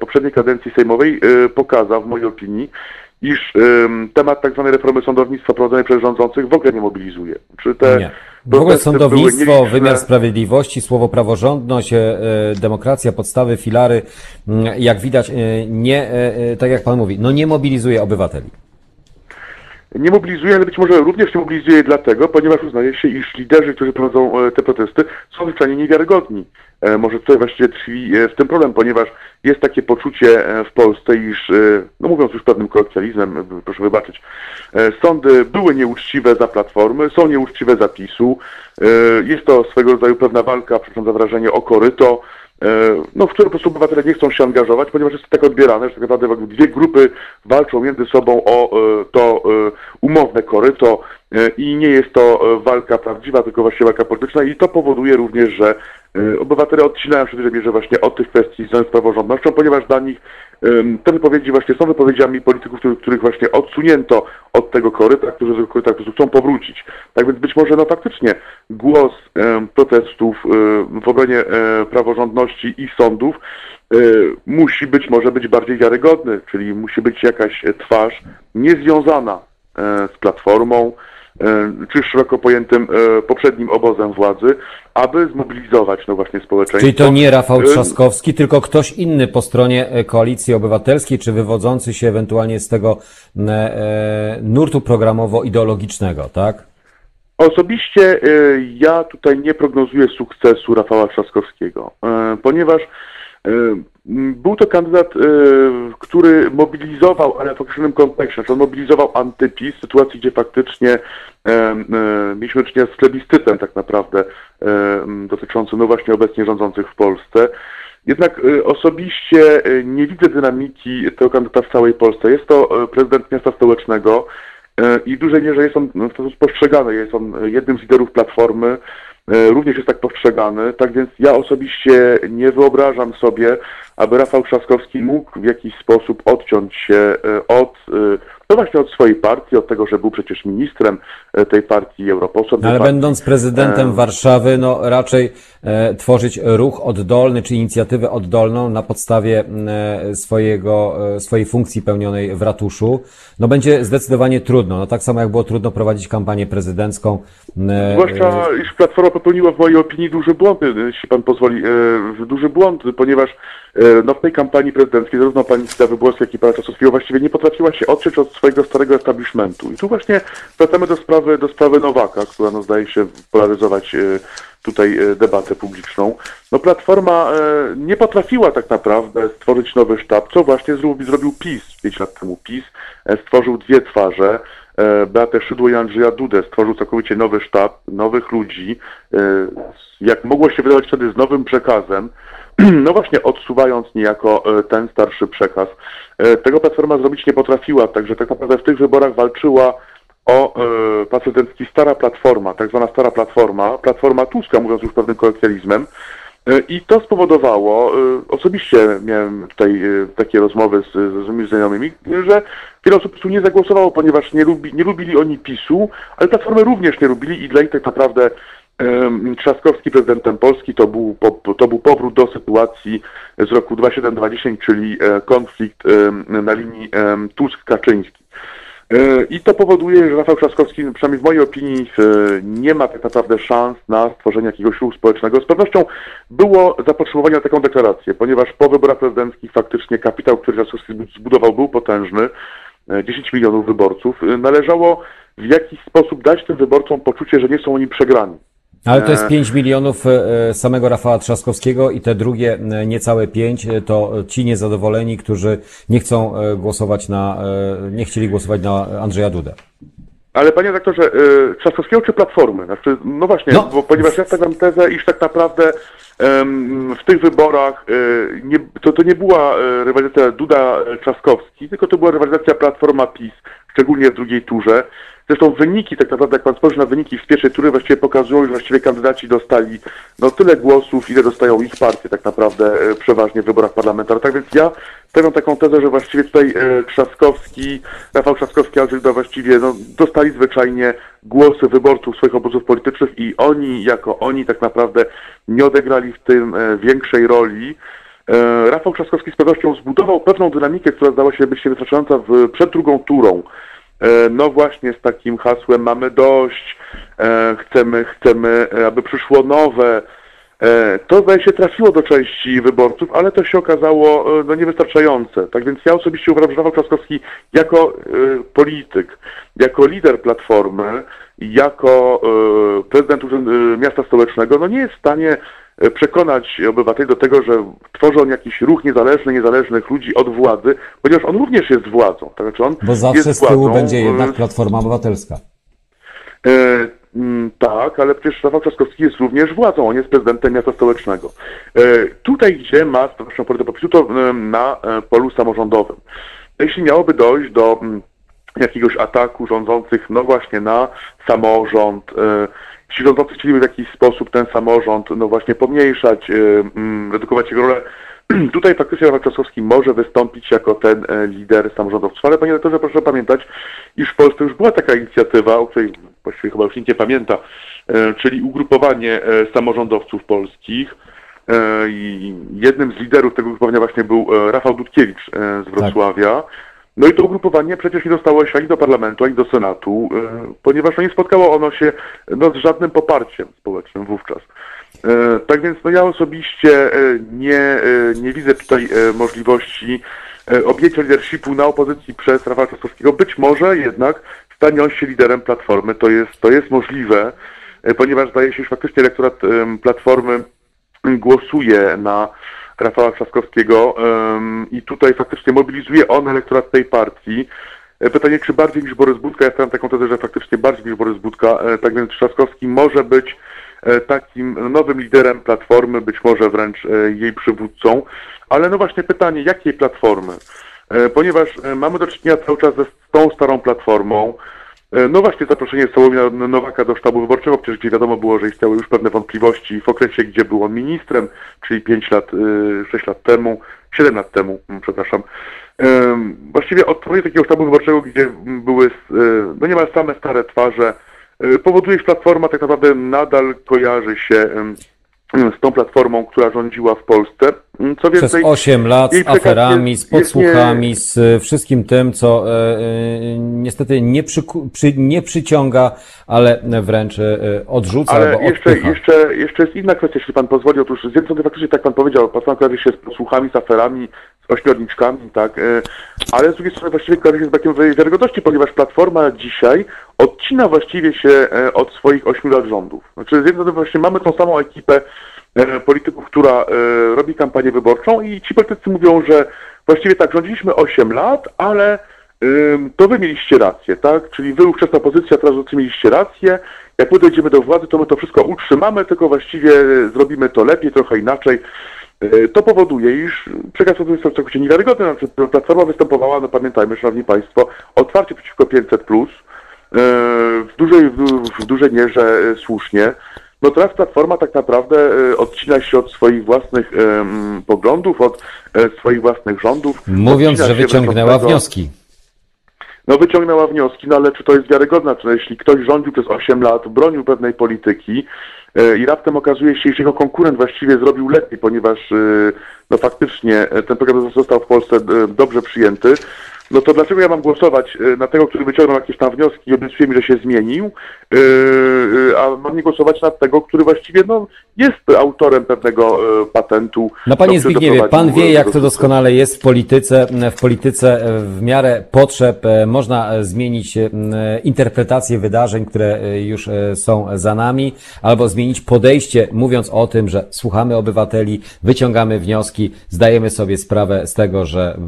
poprzedniej kadencji sejmowej pokazał, w mojej opinii, iż em, temat tak zwanej reformy sądownictwa prowadzonej przez rządzących w ogóle nie mobilizuje. Czy te Nie. W ogóle sądownictwo, nieliczne? wymiar sprawiedliwości, słowo praworządność, e, e, demokracja, podstawy, filary, m, jak widać, e, nie, tak jak pan mówi, no nie mobilizuje obywateli. Nie mobilizuje, ale być może również nie mobilizuje dlatego, ponieważ uznaje się, iż liderzy, którzy prowadzą e, te protesty, są zwyczajnie niewiarygodni. E, Może tutaj właściwie tkwi e, w tym problem, ponieważ jest takie poczucie w Polsce, iż, no mówiąc już pewnym kolokwializmem, proszę wybaczyć, sądy były nieuczciwe za Platformy, są nieuczciwe za PiSu. Jest to swego rodzaju pewna walka, przepraszam za wrażenie, o koryto, no, w którym po prostu obywatele nie chcą się angażować, ponieważ jest to tak odbierane, że tak naprawdę dwie grupy walczą między sobą o e, to e, umowne koryto. e, i nie jest to e, walka prawdziwa, tylko właśnie walka polityczna i to powoduje również, że e, obywatele odcinają się w dużej mierze właśnie od tych kwestii związanych z praworządnością, ponieważ dla nich te wypowiedzi właśnie są wypowiedziami polityków, których, właśnie odsunięto od tego koryta, którzy do koryta chcą powrócić. Tak więc być może no faktycznie głos protestów w obronie e, praworządności i sądów e, musi być może być bardziej wiarygodny, czyli musi być jakaś e, twarz niezwiązana e, z platformą, e, czy szeroko pojętym e, poprzednim obozem władzy, aby zmobilizować no właśnie społeczeństwo. Czyli to nie Rafał E, Trzaskowski, tylko ktoś inny po stronie e, Koalicji Obywatelskiej, czy wywodzący się ewentualnie z tego e, nurtu programowo-ideologicznego, tak? Osobiście ja tutaj nie prognozuję sukcesu Rafała Trzaskowskiego, ponieważ był to kandydat, y, który mobilizował, ale w określonym kontekście, znaczy on mobilizował antypis w sytuacji, gdzie faktycznie e, e, mieliśmy do czynienia z plebiscytem tak naprawdę e, dotyczącym no właśnie obecnie rządzących w Polsce. Jednak osobiście nie widzę dynamiki tego kandydata w całej Polsce. Jest to prezydent miasta stołecznego i w dużej mierze jest on w sposób postrzegany. Jest on jednym z liderów Platformy, również jest tak postrzegany. Tak więc ja osobiście nie wyobrażam sobie, aby Rafał Trzaskowski mógł w jakiś sposób odciąć się y, od, y, no właśnie od swojej partii, od tego, że był przecież ministrem y, tej partii, europosłem. tej Ale partii. będąc prezydentem Em. Warszawy, no raczej e, tworzyć ruch oddolny czy inicjatywę oddolną na podstawie e, swojego, e, swojej funkcji pełnionej w ratuszu, no będzie zdecydowanie trudno. No tak samo jak było trudno prowadzić kampanię prezydencką. e, Zwłaszcza, iż Platforma popełniła w mojej opinii duży błąd, e, jeśli pan pozwoli, e, duży błąd, ponieważ e, no, w tej kampanii prezydenckiej zarówno pani Kida Wyborska, jak i pana Czasowskiego właściwie nie potrafiła się odciąć od swojego starego establishmentu. I tu właśnie wracamy do sprawy, do sprawy Nowaka, która no, zdaje się polaryzować e, tutaj e, debatę publiczną. No Platforma e, nie potrafiła tak naprawdę stworzyć nowy sztab, co właśnie zrobił, zrobił PiS 5 lat temu. PiS e, stworzył dwie twarze, e, Beatę Szydło i Andrzeja Dudę stworzył całkowicie nowy sztab, nowych ludzi, e, jak mogło się wydawać wtedy z nowym przekazem, no właśnie odsuwając niejako e, ten starszy przekaz. E, Tego Platforma zrobić nie potrafiła, także tak naprawdę w tych wyborach walczyła o e, prezydencki stara platforma, tak zwana stara platforma, platforma Tuska, mówiąc już pewnym kolokwializmem. E, I to spowodowało, osobiście miałem tutaj takie rozmowy z, z znajomymi, że wiele osób tu nie zagłosowało, ponieważ nie, lubi, nie lubili oni PiSu, ale Platformy również nie lubili i dla nich tak naprawdę Trzaskowski prezydentem Polski to był, to był powrót do sytuacji z roku 27-2010, czyli e, konflikt na linii Tusk-Kaczyński. E, I to powoduje, że Rafał Trzaskowski, przynajmniej w mojej opinii, e, nie ma tak naprawdę szans na stworzenie jakiegoś ruchu społecznego. Z pewnością było zapotrzebowanie na taką deklarację, ponieważ po wyborach prezydenckich faktycznie kapitał, który Trzaskowski zbudował, był potężny, e, 10 milionów wyborców. Należało w jakiś sposób dać tym wyborcom poczucie, że nie są oni przegrani. Ale to jest E, 5 milionów e, samego Rafała Trzaskowskiego i te drugie e, niecałe 5 to ci niezadowoleni, którzy nie chcą e, głosować na, e, nie chcieli głosować na Andrzeja Dudę. Ale panie doktorze, Trzaskowskiego czy Platformy? Znaczy, no właśnie, No. bo, ponieważ ja stawiam tezę, iż tak naprawdę w tych wyborach nie, to, to nie była rywalizacja Duda-Trzaskowski, tylko to była rywalizacja Platforma-PiS, szczególnie w drugiej turze. Zresztą wyniki, tak naprawdę, jak pan spojrzy na wyniki w pierwszej tury, właściwie pokazują, że właściwie kandydaci dostali no, tyle głosów, ile dostają ich partie tak naprawdę e, przeważnie w wyborach parlamentarnych. Tak więc ja stawiam taką tezę, że właściwie tutaj e, Trzaskowski, Rafał Trzaskowski, Duda właściwie no, dostali zwyczajnie głosy wyborców swoich obozów politycznych i oni, jako oni tak naprawdę nie odegrali w tym e, większej roli. Rafał Trzaskowski z pewnością zbudował pewną dynamikę, która zdała się być niewystarczająca w, przed drugą turą. E, No właśnie z takim hasłem mamy dość, e, chcemy, chcemy, aby przyszło nowe. E, To zdaje się trafiło do części wyborców, ale to się okazało no, niewystarczające. Tak więc ja osobiście uważam, że Rafał Trzaskowski jako e, polityk, jako lider Platformy, jako e, prezydent e, miasta stołecznego, no nie jest w stanie przekonać obywateli do tego, że tworzy on jakiś ruch niezależny, niezależnych ludzi od władzy, ponieważ on również jest władzą. Tak? Znaczy on Bo zawsze jest z tyłu władzą, będzie e, jednak Platforma Obywatelska. E, mm, tak, ale przecież Rafał Trzaskowski jest również władzą, on jest prezydentem miasta stołecznego. E, tutaj, gdzie ma stołeczną politykę popisu, to e, na e, polu samorządowym. Jeśli miałoby dojść do jakiegoś ataku rządzących, no właśnie na samorząd, e, rządzący chcieliby w jakiś sposób ten samorząd, no właśnie pomniejszać, e, mm, redukować jego rolę, Tutaj faktycznie Rafał Trzaskowski może wystąpić jako ten e, lider samorządowców, ale panie doktorze, proszę pamiętać, iż w Polsce już była taka inicjatywa, o której właściwie chyba już nikt nie pamięta, e, czyli ugrupowanie samorządowców polskich. I jednym z liderów tego ugrupowania właśnie był Rafał Dudkiewicz z Wrocławia. No i to ugrupowanie przecież nie dostało się ani do parlamentu, ani do Senatu, e, ponieważ no nie spotkało ono się no, z żadnym poparciem społecznym wówczas. E, Tak więc no ja osobiście e, nie, nie widzę tutaj możliwości objęcia leadershipu na opozycji przez Rafała Trzaskowskiego. Być może jednak stanie on się liderem Platformy. To jest, to jest możliwe, ponieważ zdaje się, że faktycznie elektorat Platformy głosuje na Rafała Trzaskowskiego i tutaj faktycznie mobilizuje on elektorat tej partii. E, Pytanie, czy bardziej niż Borys Budka? Ja stawiam taką tezę, że faktycznie bardziej niż Borys Budka. E, Tak więc Trzaskowski może być e, takim nowym liderem Platformy, być może wręcz jej przywódcą. Ale no właśnie pytanie, jakiej Platformy? Ponieważ mamy do czynienia cały czas z tą starą Platformą. E, No właśnie zaproszenie Sławomira Nowaka do sztabu wyborczego, przecież gdzie wiadomo było, że istniały już pewne wątpliwości w okresie, gdzie był on ministrem, czyli 5 lat, 6 lat temu, 7 lat temu, mm, przepraszam. Em, Właściwie odtworzenie takiego sztabu wyborczego, gdzie były, e, no niemal same stare twarze, e, powoduje, że Platforma tak naprawdę nadal kojarzy się z tą Platformą, która rządziła w Polsce. Co Przez więcej, 8 lat z aferami, jest- z podsłuchami, jest z wszystkim tym, co e, e, niestety nie, przyku, przy, nie przyciąga, ale wręcz e, odrzuca Ale albo jeszcze, odpycha. jeszcze, jeszcze jest inna kwestia, jeśli pan pozwoli. Otóż z jednej strony faktycznie, tak pan powiedział, Platforma kojarzy się z słuchami, z aferami, z ośmiorniczkami, tak, e, ale z drugiej strony właściwie kojarzy się z brakiem wi- wiarygodności, ponieważ Platforma dzisiaj odcina właściwie się e, od swoich ośmiu lat rządów. Znaczy z jednej strony właśnie mamy tą samą ekipę polityków, która robi kampanię wyborczą i ci politycy mówią, że właściwie tak, rządziliśmy 8 lat, ale to wy mieliście rację, tak? Czyli wy ówczesna opozycja, teraz wy mieliście rację. Jak my dojdziemy do władzy, to my to wszystko utrzymamy, tylko właściwie zrobimy to lepiej, trochę inaczej. Yy, To powoduje, iż przekaz tym jest całkowicie niewiarygodny. Znaczy, Platforma występowała, no pamiętajmy, Szanowni Państwo, otwarcie przeciwko 500+, yy, w dużej, w, dużej mierze yy, słusznie. No teraz Platforma tak naprawdę yy, odcina się od swoich własnych poglądów, od yy, swoich własnych rządów. Mówiąc, że wyciągnęła wnioski. No wyciągnęła wnioski, no ale czy to jest wiarygodne? Czy jeśli ktoś rządził przez 8 lat, bronił pewnej polityki e, i raptem okazuje się, że jego konkurent właściwie zrobił lepiej, ponieważ e, no faktycznie e, ten program został w Polsce dobrze przyjęty, no to dlaczego ja mam głosować e, na tego, który wyciągnął jakieś tam wnioski i obiecuje mi, że się zmienił, e, e, a mam nie głosować na tego, który właściwie no, jest autorem pewnego patentu. No panie Zbigniewie, pan wie, jak to doskonale jest w polityce. W polityce w miarę potrzeb można zmienić interpretację wydarzeń, które już są za nami, albo zmienić podejście, mówiąc o tym, że słuchamy obywateli, wyciągamy wnioski, zdajemy sobie sprawę z tego, że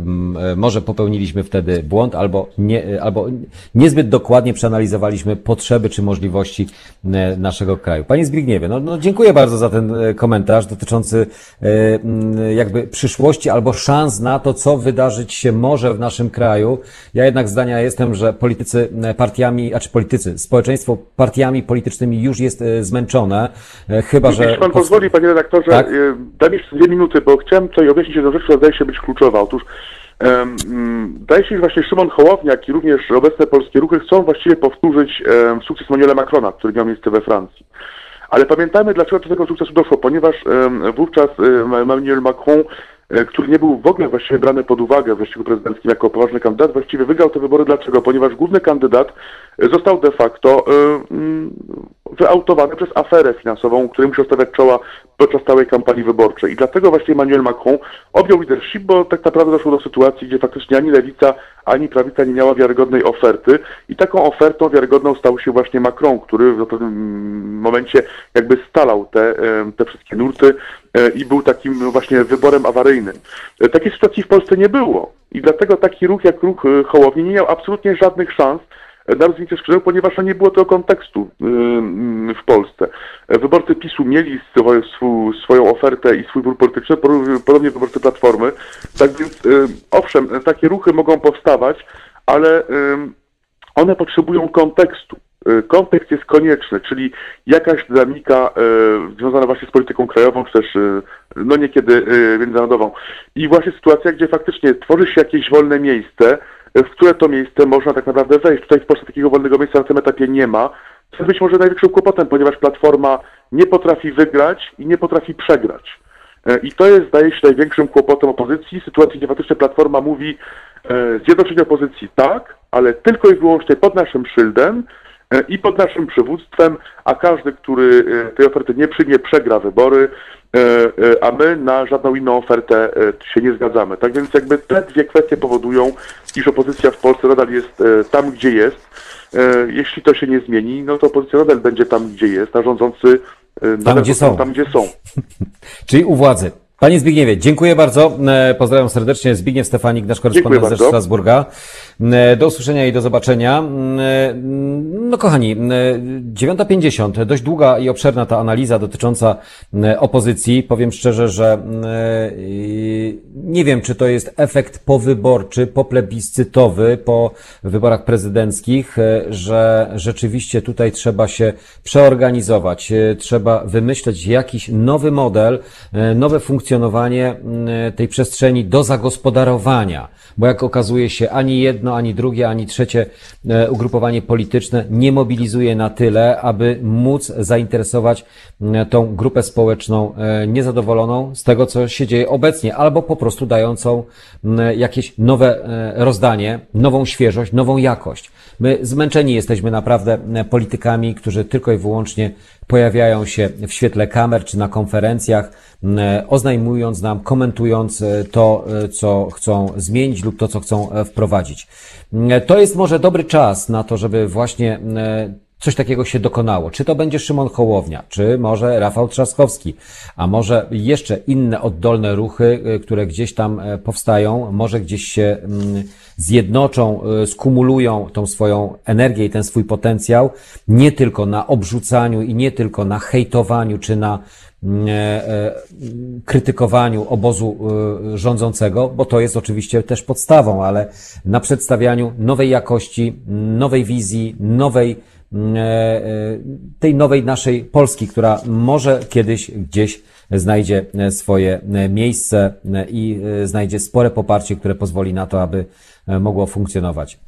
może popełniliśmy wtedy błąd, albo, nie, e, albo niezbyt dokładnie przeanalizowaliśmy potrzeby czy możliwości e, naszego kraju. Panie Zbigniewie, no, no dziękuję bardzo za ten e, komentarz dotyczący mm, jakby przyszłości albo szans na to, co wydarzyć się może w naszym kraju. Ja jednak zdania jestem, że politycy partiami, a czy politycy, społeczeństwo partiami politycznymi już jest zmęczone, chyba że... Jeśli pan pozwoli, panie redaktorze, Tak? mi jeszcze dwie minuty, bo chciałem tutaj objaśnić jedną rzecz, która zdaje się być kluczowa. Otóż Wydaje się, że właśnie Szymon Hołowniak i również obecne polskie ruchy chcą właściwie powtórzyć sukces Manuela Macrona, który miał miejsce we Francji. Ale pamiętajmy, dlaczego do tego sukcesu doszło, ponieważ wówczas em, Emmanuel Macron, który nie był w ogóle właściwie brany pod uwagę w wyścigu prezydenckim jako poważny kandydat, właściwie wygrał te wybory. Dlaczego? Ponieważ główny kandydat e, został de facto e, mm, wyautowany przez aferę finansową, której musiał stawiać czoła podczas całej kampanii wyborczej. I dlatego właśnie Emmanuel Macron objął leadership, bo tak naprawdę doszło do sytuacji, gdzie faktycznie ani lewica, ani prawica nie miała wiarygodnej oferty. I taką ofertą wiarygodną stał się właśnie Macron, który w pewnym momencie jakby stalał te, te wszystkie nurty e, i był takim właśnie wyborem awaryjnym. E, Takiej sytuacji w Polsce nie było. I dlatego taki ruch jak ruch e, Hołowni nie miał absolutnie żadnych szans na rozwinięcie skrzydeł, ponieważ no, nie było tego kontekstu w Polsce. Wyborcy PiSu mieli swoją ofertę i swój wybór polityczny, podobnie wyborcy Platformy. Tak więc, owszem, takie ruchy mogą powstawać, ale one potrzebują kontekstu. Y, Kontekst jest konieczny, czyli jakaś dynamika y, związana właśnie z polityką krajową, czy też y, no niekiedy międzynarodową. I właśnie sytuacja, gdzie faktycznie tworzy się jakieś wolne miejsce, w które to miejsce można tak naprawdę wejść. Tutaj w Polsce takiego wolnego miejsca na tym etapie nie ma, co jest być może największym kłopotem, ponieważ Platforma nie potrafi wygrać i nie potrafi przegrać. E, I to jest, zdaje się, największym kłopotem opozycji, sytuacji, gdzie faktycznie Platforma mówi e, zjednoczenie opozycji tak, ale tylko i wyłącznie pod naszym szyldem i pod naszym przywództwem, a każdy, który e, tej oferty nie przyjmie, przegra wybory, a my na żadną inną ofertę się nie zgadzamy. Tak więc jakby te dwie kwestie powodują, iż opozycja w Polsce nadal jest tam, gdzie jest. Jeśli to się nie zmieni, no to opozycja nadal będzie tam, gdzie jest, a rządzący tam, gdzie są. Tam, gdzie są. Czyli u władzy. Panie Zbigniewie, dziękuję bardzo. E, pozdrawiam serdecznie. Zbigniew Stefanik, nasz korespondent ze Strasburga. E, do usłyszenia i do zobaczenia. E, no kochani, 9.50, dość długa i obszerna ta analiza dotycząca opozycji. Powiem szczerze, że nie wiem, czy to jest efekt powyborczy, poplebiscytowy po wyborach prezydenckich, że rzeczywiście tutaj trzeba się przeorganizować, trzeba wymyśleć jakiś nowy model, nowe funkcjonowanie tej przestrzeni do zagospodarowania, bo jak okazuje się, ani jedno, ani drugie, ani trzecie ugrupowanie polityczne nie mobilizuje na tyle, aby móc zainteresować tą grupę społeczną niezadowoloną z tego, co się dzieje obecnie, albo po prostu dającą jakieś nowe e, rozdanie, nową świeżość, nową jakość. My zmęczeni jesteśmy naprawdę politykami, którzy tylko i wyłącznie pojawiają się w świetle kamer czy na konferencjach, oznajmując nam, komentując e, to, e, co chcą zmienić lub to, co chcą wprowadzić. To jest może dobry czas na to, żeby właśnie coś takiego się dokonało. Czy to będzie Szymon Hołownia, czy może Rafał Trzaskowski, a może jeszcze inne oddolne ruchy, y, które gdzieś tam e, powstają, może gdzieś się mm, zjednoczą, y, skumulują tą swoją energię i ten swój potencjał, nie tylko na obrzucaniu i nie tylko na hejtowaniu, czy na mm, e, e, krytykowaniu obozu rządzącego, bo to jest oczywiście też podstawą, ale na przedstawianiu nowej jakości, nowej wizji, nowej E, e, tej nowej naszej Polski, która może kiedyś gdzieś znajdzie swoje miejsce i znajdzie spore poparcie, które pozwoli na to, aby mogło funkcjonować.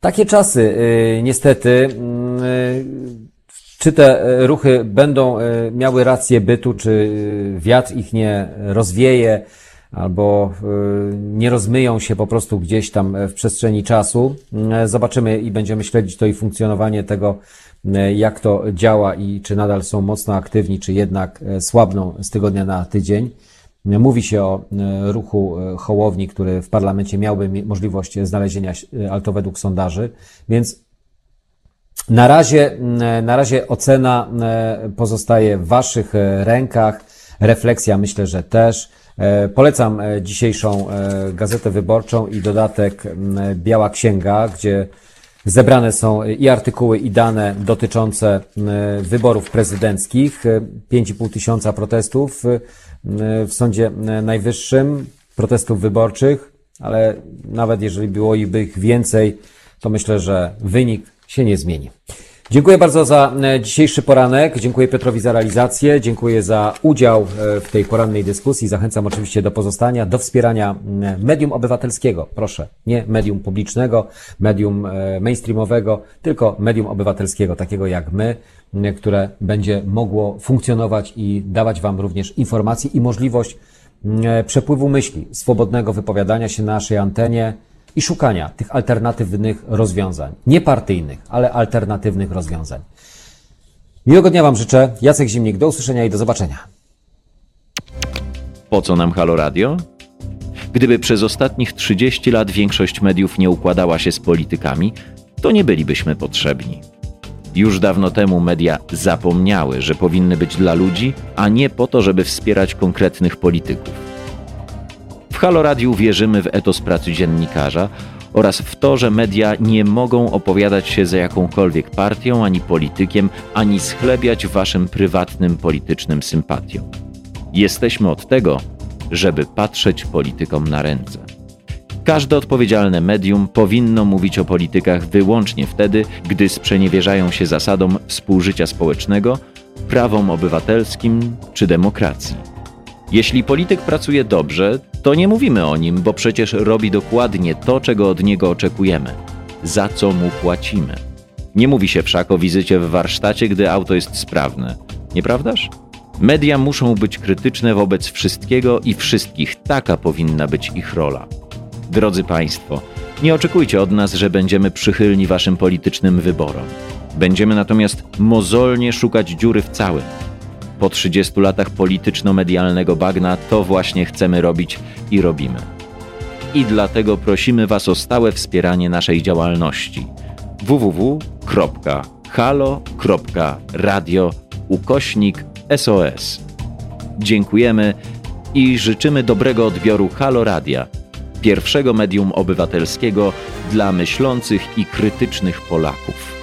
Takie czasy, e, niestety, czy te ruchy będą miały rację bytu, czy wiatr ich nie rozwieje, albo y, nie rozmyją się po prostu gdzieś tam w przestrzeni czasu. Y, zobaczymy i będziemy śledzić to i funkcjonowanie tego, jak to działa i czy nadal są mocno aktywni, czy jednak słabną z tygodnia na tydzień. Mówi się o ruchu Hołowni, który w parlamencie miałby możliwość znalezienia, ale to według sondaży, więc na razie, na razie ocena pozostaje w Waszych rękach, refleksja myślę, że też. E, polecam e, dzisiejszą e, gazetę wyborczą i dodatek Biała Księga, gdzie zebrane są i artykuły, i dane dotyczące wyborów prezydenckich. 5,5 tysiąca protestów w Sądzie Najwyższym, protestów wyborczych, ale nawet jeżeli było ich więcej, to myślę, że wynik się nie zmieni. Dziękuję bardzo za e, dzisiejszy poranek. Dziękuję Piotrowi za realizację. Dziękuję za udział e, w tej porannej dyskusji. Zachęcam oczywiście do pozostania, do wspierania medium obywatelskiego. Proszę, nie medium publicznego, medium e, mainstreamowego, tylko medium obywatelskiego, takiego jak my, które będzie mogło funkcjonować i dawać Wam również informacje i możliwość przepływu myśli, swobodnego wypowiadania się na naszej antenie i szukania tych alternatywnych rozwiązań. Nie partyjnych, ale alternatywnych rozwiązań. Miłego dnia Wam życzę. Jacek Zimnik, do usłyszenia i do zobaczenia. Po co nam Halo Radio? Gdyby przez ostatnich 30 lat większość mediów nie układała się z politykami, to nie bylibyśmy potrzebni. Już dawno temu media zapomniały, że powinny być dla ludzi, a nie po to, żeby wspierać konkretnych polityków. W Halo Radiu wierzymy w etos pracy dziennikarza oraz w to, że media nie mogą opowiadać się za jakąkolwiek partią ani politykiem, ani schlebiać waszym prywatnym politycznym sympatiom. Jesteśmy od tego, żeby patrzeć politykom na ręce. Każde odpowiedzialne medium powinno mówić o politykach wyłącznie wtedy, gdy sprzeniewierzają się zasadom współżycia społecznego, prawom obywatelskim czy demokracji. Jeśli polityk pracuje dobrze, to nie mówimy o nim, bo przecież robi dokładnie to, czego od niego oczekujemy, za co mu płacimy. Nie mówi się wszak o wizycie w warsztacie, gdy auto jest sprawne, nieprawdaż? Media muszą być krytyczne wobec wszystkiego i wszystkich, taka powinna być ich rola. Drodzy Państwo, Nie oczekujcie od nas, że będziemy przychylni waszym politycznym wyborom. Będziemy natomiast mozolnie szukać dziury w całym. Po 30 latach polityczno-medialnego bagna to właśnie chcemy robić i robimy. I dlatego prosimy Was o stałe wspieranie naszej działalności www.halo.radio ukośnik SOS. Dziękujemy i życzymy dobrego odbioru Halo Radia, pierwszego medium obywatelskiego dla myślących i krytycznych Polaków.